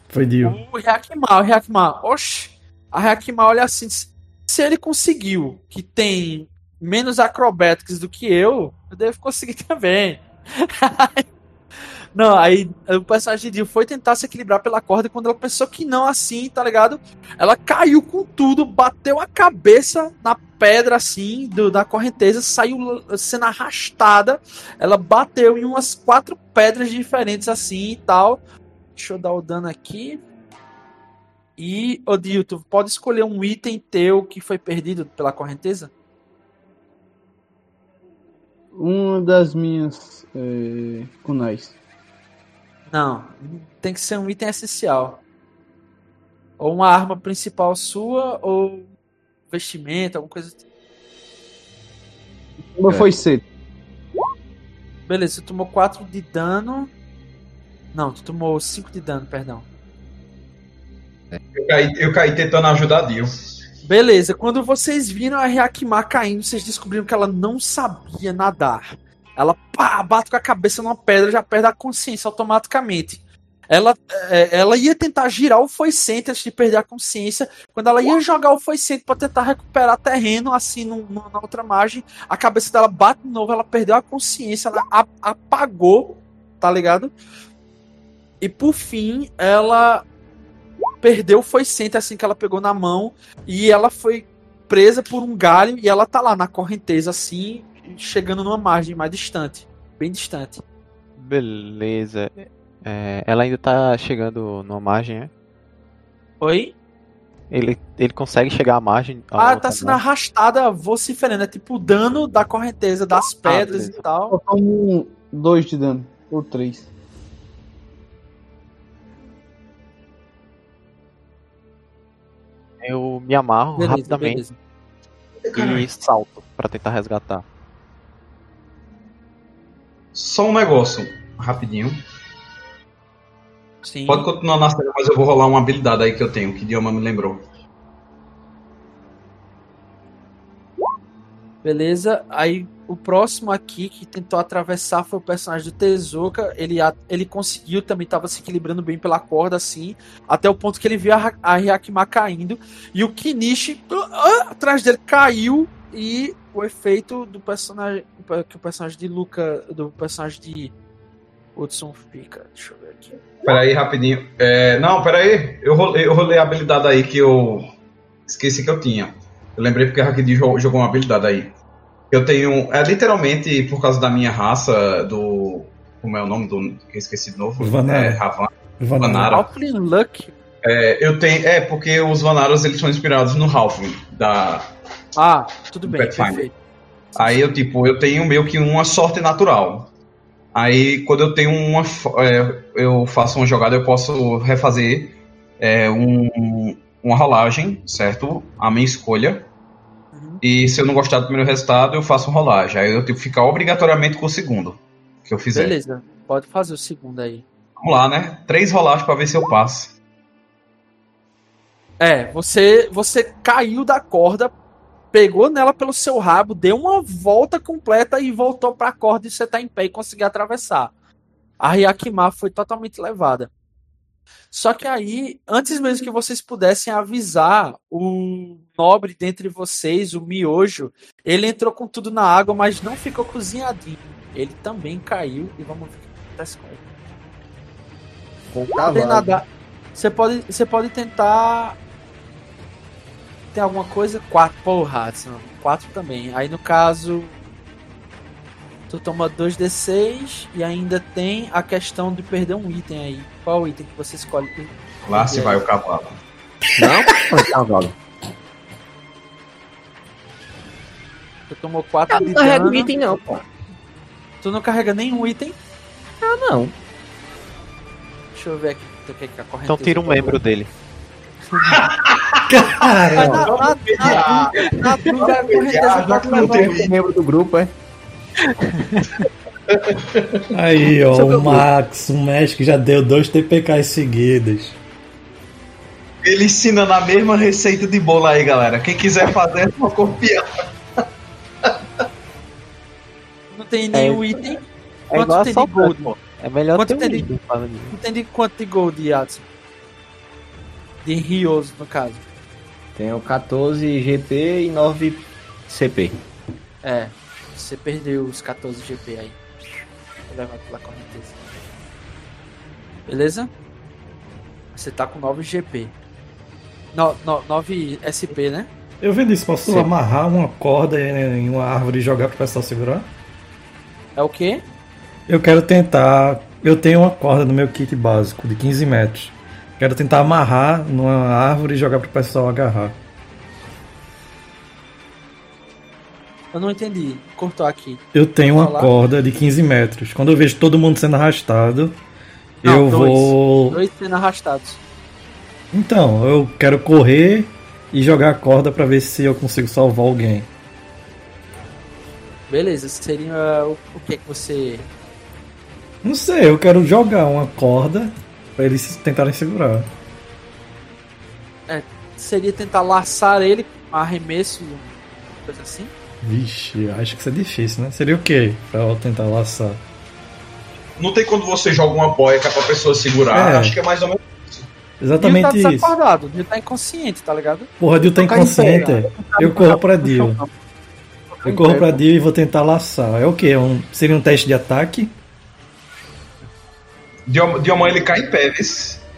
Foi Dio. O Hyakima, o Hyakima, oxe, a Hyakima olha assim, se ele conseguiu, que tem menos acrobatics do que eu, eu devo conseguir também. não, aí o personagem de Dio foi tentar se equilibrar pela corda e quando ela pensou que não assim, tá ligado? Ela caiu com tudo, bateu a cabeça na pedra assim, do, da correnteza, saiu sendo arrastada, ela bateu em umas quatro pedras diferentes assim e tal. Deixa eu dar o dano aqui. E, Odil, tu pode escolher um item teu que foi perdido pela correnteza? Uma das minhas é, kunais. Não, tem que ser um item essencial. Ou uma arma principal sua, ou vestimento, alguma coisa. assim. Uma foi cedo. Beleza, tu tomou 4 de dano. Não, tu tomou 5 de dano, perdão. Eu caí, eu caí tentando ajudar Dio. Beleza, quando vocês viram a Ryakima caindo, vocês descobriram que ela não sabia nadar. Ela pá, bate com a cabeça numa pedra, já perde a consciência automaticamente. Ela, é, ela ia tentar girar o foicente antes de perder a consciência. Quando ela ia jogar o foicente para tentar recuperar terreno, assim, no- no- na outra margem, a cabeça dela bate de novo, ela perdeu a consciência, ela apagou, tá ligado? E por fim, ela perdeu o foicente assim que ela pegou na mão e ela foi presa por um galho e ela tá lá na correnteza assim, chegando numa margem mais distante, bem distante. Beleza. É, ela ainda tá chegando numa margem, né? Oi? Ele, ele consegue chegar à margem. Ah, tá sendo margem? arrastada vociferando, é tipo o dano da correnteza das pedras e beleza. tal. Tomo um, dois de dano. Ou três. Eu me amarro Beleza, rapidamente beleza. e salto pra tentar resgatar. Só um negócio, rapidinho. Sim. Pode continuar na cena, mas eu vou rolar uma habilidade aí que eu tenho, que Dioma me lembrou. Beleza, aí o próximo aqui que tentou atravessar foi o personagem do Tezuka. Ele, ele conseguiu, também estava se equilibrando bem pela corda, assim, até o ponto que ele viu a, a Hyakima caindo. E o Kinishi atrás dele caiu. E o efeito do personagem. Que o personagem de Luca. Do personagem de Hudson fica. Deixa eu ver aqui. Peraí, rapidinho. É, não, peraí. Eu rolei, eu rolei a habilidade aí que eu esqueci que eu tinha. Eu lembrei porque a Hakidi jo- jogou uma habilidade aí. Eu tenho. É literalmente por causa da minha raça, do. Como é o nome do. Que eu esqueci de novo? Vanara. É. Vanara. Vanara. Alpine Luck. É, eu tenho. É, porque os Vanaros eles são inspirados no Halfling. Da, Ah, tudo bem, Pathfinder. perfeito. Aí eu, tipo, eu tenho meio que uma sorte natural. Aí quando eu tenho uma. é, eu faço uma jogada, eu posso refazer é, um, uma rolagem, certo? A minha escolha. E se eu não gostar do primeiro resultado, eu faço uma rolagem. Aí eu tenho que ficar obrigatoriamente com o segundo que eu fizer. Beleza, pode fazer o segundo aí. Vamos lá, né? Três rolagens pra ver se eu passo. É, você você caiu da corda, pegou nela pelo seu rabo, deu uma volta completa e voltou pra corda e você tá em pé e conseguiu atravessar. A Ryakima foi totalmente levada. Só que aí, antes mesmo que vocês pudessem avisar o nobre dentre vocês, o miojo, ele entrou com tudo na água, mas não ficou cozinhadinho. Ele também caiu e vamos ver o que acontece com ele. Com nadar. Você pode, você pode tentar. Tem alguma coisa? Quatro. Porra, Hudson. Quatro também. Aí no caso. Tu toma 2d6 e ainda tem a questão de perder um item aí. Qual o item que você escolhe? Lá se E vai aí? o cavalo. Não, cavalo. Tu tomou 4 Eu de não carrego dano. item não, pô. Tu não carrega nenhum item. Ah, não. Deixa eu ver aqui o que, que a corrente. Então tira um membro dele. Cara, na, dúvida, a tem- um- membro do grupo, é? Aí, ó, o Max, o México já deu dois TPKs seguidos. Ele ensina na mesma receita de bolo aí, galera. Quem quiser fazer é só copiar. Não tem nenhum item. É Quanto igual tem de gold? pô. É melhor Quanto ter um tem de- item nisso. Não tem de quanto de gold, Yatsu? De Rios, no caso. Tenho 14 GP e 9 CP. É, você perdeu os 14 GP aí. Vou levar pela correnteza. Beleza? Você tá com 9 GP. No, no, 9 SP, né? Eu vendo isso, posso Sim. amarrar uma corda em em uma árvore e jogar pro pessoal segurar? É o quê? Eu quero tentar. Eu tenho uma corda no meu kit básico de 15 metros. Quero tentar amarrar numa árvore e jogar pro pessoal agarrar. Eu não entendi. Cortou aqui. Eu tenho uma corda de 15 metros. Quando eu vejo todo mundo sendo arrastado, Não, eu dois. vou. Dois sendo arrastados. Então, eu quero correr e jogar a corda pra ver se eu consigo salvar alguém. Beleza, seria o, o que que você. Não sei, eu quero jogar uma corda pra eles tentarem segurar. Seria tentar laçar ele arremesso, coisa assim? Vixe, acho que isso é difícil, né? Seria o quê pra eu tentar laçar? Não tem quando você joga uma boica pra pessoa segurar. É. Acho que é mais ou menos. Exatamente Dio tá isso. desacordado, Dio tá inconsciente, tá ligado? Porra, Dio tá inconsciente. pé, Eu corro pra Dio. Eu corro pra. Dio e vou tentar laçar. É o quê? Um, seria um teste de ataque? Diom- Diomã ele cai em pé?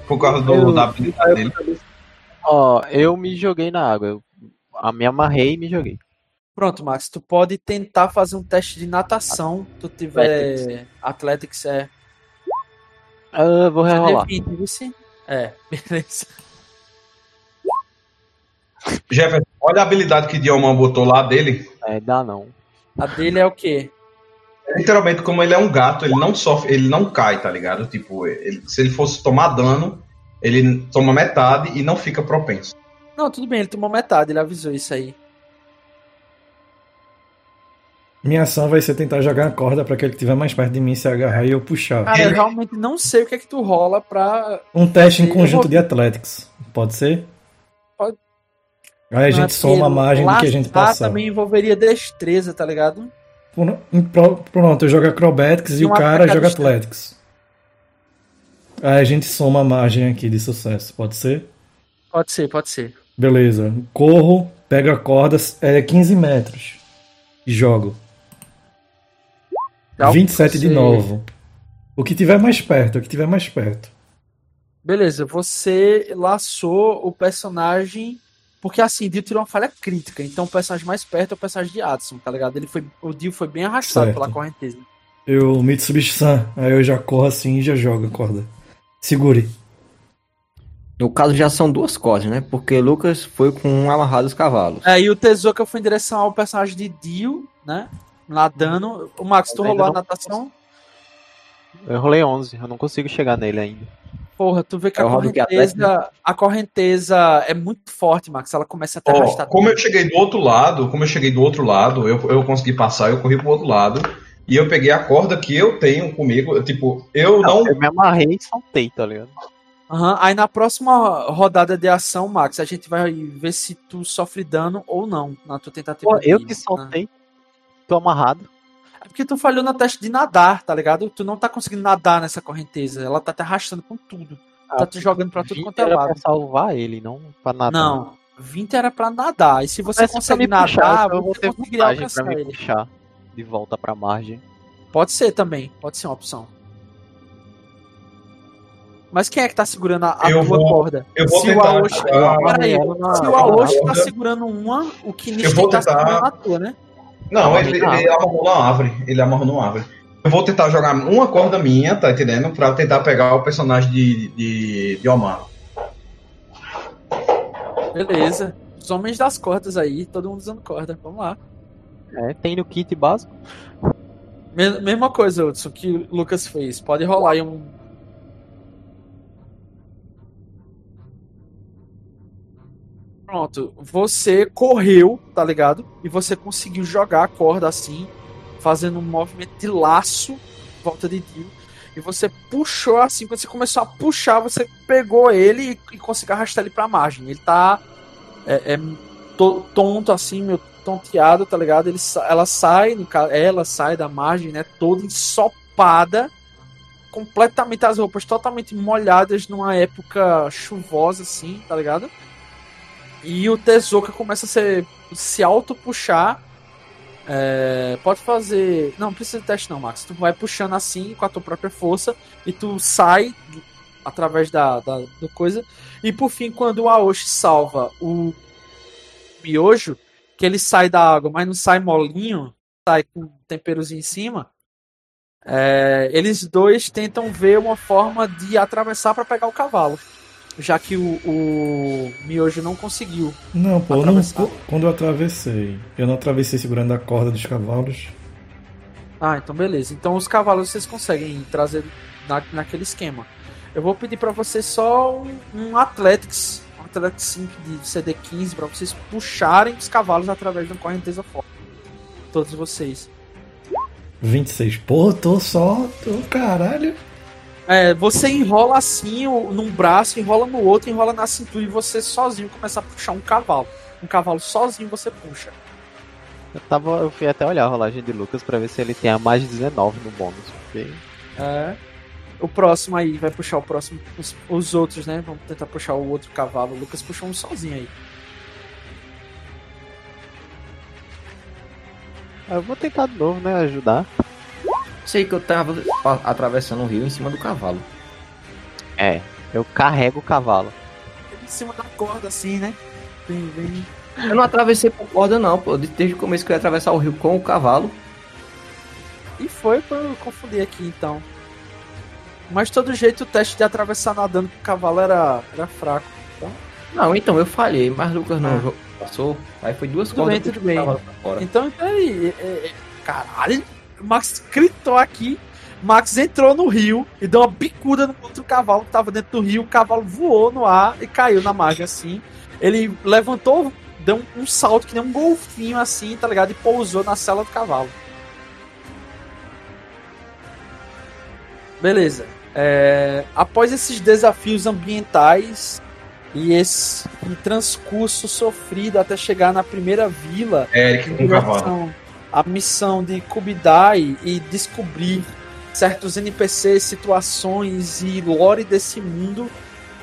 Por causa do, Eu- da habilidade dele. Ó, eu me joguei na água. Eu a- me amarrei e me joguei. Pronto, Max, tu pode tentar fazer um teste de natação. Tu tiver Athletics, é. Ah, vou rerolar. D20, vice? É, beleza. Jefferson, olha a habilidade que Diomã botou lá dele. É, dá não. A dele é o quê? Literalmente, como ele é um gato, ele não sofre, ele não cai, tá ligado? Tipo, ele- se ele fosse tomar dano, ele toma metade e não fica propenso. Não, tudo bem, ele tomou metade, ele avisou isso aí. Minha ação vai ser tentar jogar a corda pra aquele que estiver mais perto de mim se agarrar e eu puxar. Cara, eu Ele- realmente não sei o que é que tu rola pra. Um teste em conjunto vou- de Athletics. Pode ser? Pode. Aí a gente Mas soma a margem do que a gente passar. também envolveria destreza, tá ligado? Pronto, eu jogo Acrobatics e o cara joga. Athletics. Aí a gente soma a margem aqui de sucesso, pode ser? Pode ser, pode ser. Beleza. Corro, pego a corda, é 15 metros. E jogo. Algo 27 que de você- novo. O que tiver mais perto, o que tiver mais perto. Beleza, você laçou o personagem. Porque assim, Dio tirou uma falha crítica. Então o personagem mais perto é o personagem de Adson, tá ligado? Ele foi, o Dio foi bem arrastado Certo. pela correnteza. Eu Mitsubishi-san, aí eu já corro assim e já jogo a corda. Segure. No caso já são duas cordas, né? Porque Lucas foi com um amarrado os cavalos. Aí É, o Tezuka foi em direção ao personagem de Dio, né? Nadando. O Max, tu rolou a não- natação? Eu rolei 11, eu não consigo chegar nele ainda. Porra, tu vê que a É Rob que correnteza, a correnteza é muito forte, Max. Ela começa a te Ó, arrastar. como eu cheguei do outro lado, como eu cheguei do outro lado, eu, eu consegui passar, eu corri pro outro lado. E eu peguei a corda que eu tenho comigo. eu, Tipo, eu não. Eu me amarrei e saltei, tá ligado? Aham, Aí na próxima rodada de ação, Max, a gente vai ver se tu sofre dano ou não na tua tentativa. Pô, eu que né? Tô amarrado. É porque tu falhou no teste de nadar, tá ligado? Tu não tá conseguindo nadar nessa correnteza. Ela tá te arrastando com tudo. tá te jogando pra tudo 20 quanto é era lado. pra salvar ele, não pra nadar. Não, 20 era pra nadar. E se você Mas se consegue nadar, puxar, eu vou você ter vantagem pra me ele. puxar de volta pra margem. Pode ser também, pode ser uma opção. Mas quem é que tá segurando a, a Eu tua vou- corda? Eu vou se o tentar. Aoshi. ah, Peraí, na- se o Aoshi tá segurando uma, o vou tá tentar- segurando a tua, né? Não, ele, na ele amarrou numa árvore. Ele amarrou numa árvore. Eu vou tentar jogar uma corda minha, tá entendendo? Pra tentar pegar o personagem de, de, de Omar. Beleza. Os homens das cordas aí, todo mundo usando corda. Vamos lá. É, tem no kit básico. Me- Mesma coisa, Hudson, que o Lucas fez. Pode rolar aí um. Pronto. Você correu, tá ligado? E você conseguiu jogar a corda assim, fazendo um movimento de laço em volta de Dio. E você puxou assim, quando você começou a puxar, você pegou ele e, e conseguiu arrastar ele pra margem. Ele tá é, é to- tonto assim, meio tonteado, tá ligado? Ele, ela sai, ela sai da margem, né? Toda ensopada, completamente as roupas totalmente molhadas numa época chuvosa, assim, tá ligado? E o Tezuka começa a se, se auto-puxar. É, pode fazer. Não, precisa de teste, não, Max. Tu vai puxando assim com a tua própria força e tu sai através da, da do coisa. E por fim, quando o Aoshi salva o miojo, que ele sai da água, mas não sai molinho, sai com temperozinho em cima. é, eles dois tentam ver uma forma de atravessar para pegar o cavalo, já que o, o miojo não conseguiu. Não, pô, não, quando eu atravessei, eu não atravessei segurando a corda dos cavalos. Ah, então beleza. Então os cavalos vocês conseguem trazer na, naquele esquema. Eu vou pedir para vocês só um, um Athletics, um Athletics 5 de CD15 para vocês puxarem os cavalos através de uma correnteza forte. Todos vocês. 26. Pô, tô só. Tô, caralho. É, você enrola assim num braço, enrola no outro, enrola na cintura e você sozinho começa a puxar um cavalo. Um cavalo sozinho você puxa. Eu, tava, eu fui até olhar a rolagem de Lucas pra ver se ele tem a mais de 19 no bônus. Porque É. O próximo aí vai puxar o próximo. Os, os outros, né? Vamos tentar puxar o outro cavalo. O Lucas puxou um sozinho aí. eu vou tentar de novo, né? Ajudar. Sei que eu tava atravessando o rio em cima do cavalo. É, eu carrego o cavalo. Em cima da corda, assim, né? Vem, vem. Eu não atravessei por corda, não, pô. Desde o começo que eu ia atravessar o rio com o cavalo. E foi pra eu confundir aqui, então. Mas de todo jeito o teste de atravessar nadando com o cavalo era, era fraco. Não, então eu falhei, mas Lucas não Ah. passou. Aí foi duas Tudo cordas bem, que tudo bem. Então, então aí, é, é, caralho, Max gritou aqui. Max entrou no rio e deu uma bicuda no outro cavalo que tava dentro do rio. O cavalo voou no ar e caiu na margem assim. Ele levantou, deu um, um salto que nem um golfinho assim, tá ligado? E pousou na cela do cavalo. Beleza. É, após esses desafios ambientais e esse um transcurso sofrido até chegar na primeira vila, Eric com o cavalo. A missão de Kubidai e descobrir certos NPCs, situações e lore desse mundo,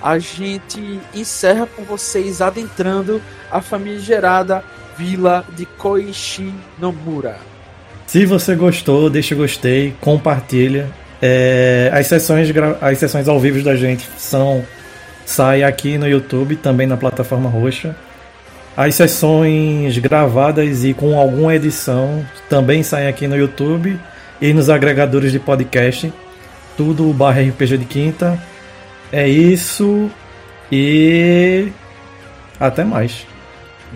a gente encerra com vocês adentrando a famigerada vila de Koichi Nomura. Se você gostou, deixa gostei, compartilha. É, as, sessões, as sessões ao vivo da gente são saem aqui no YouTube, também na plataforma roxa. As sessões gravadas e com alguma edição também saem aqui no YouTube e nos agregadores de podcast. Tudo barra RPG de quinta. É isso e até mais.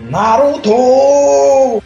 Naruto!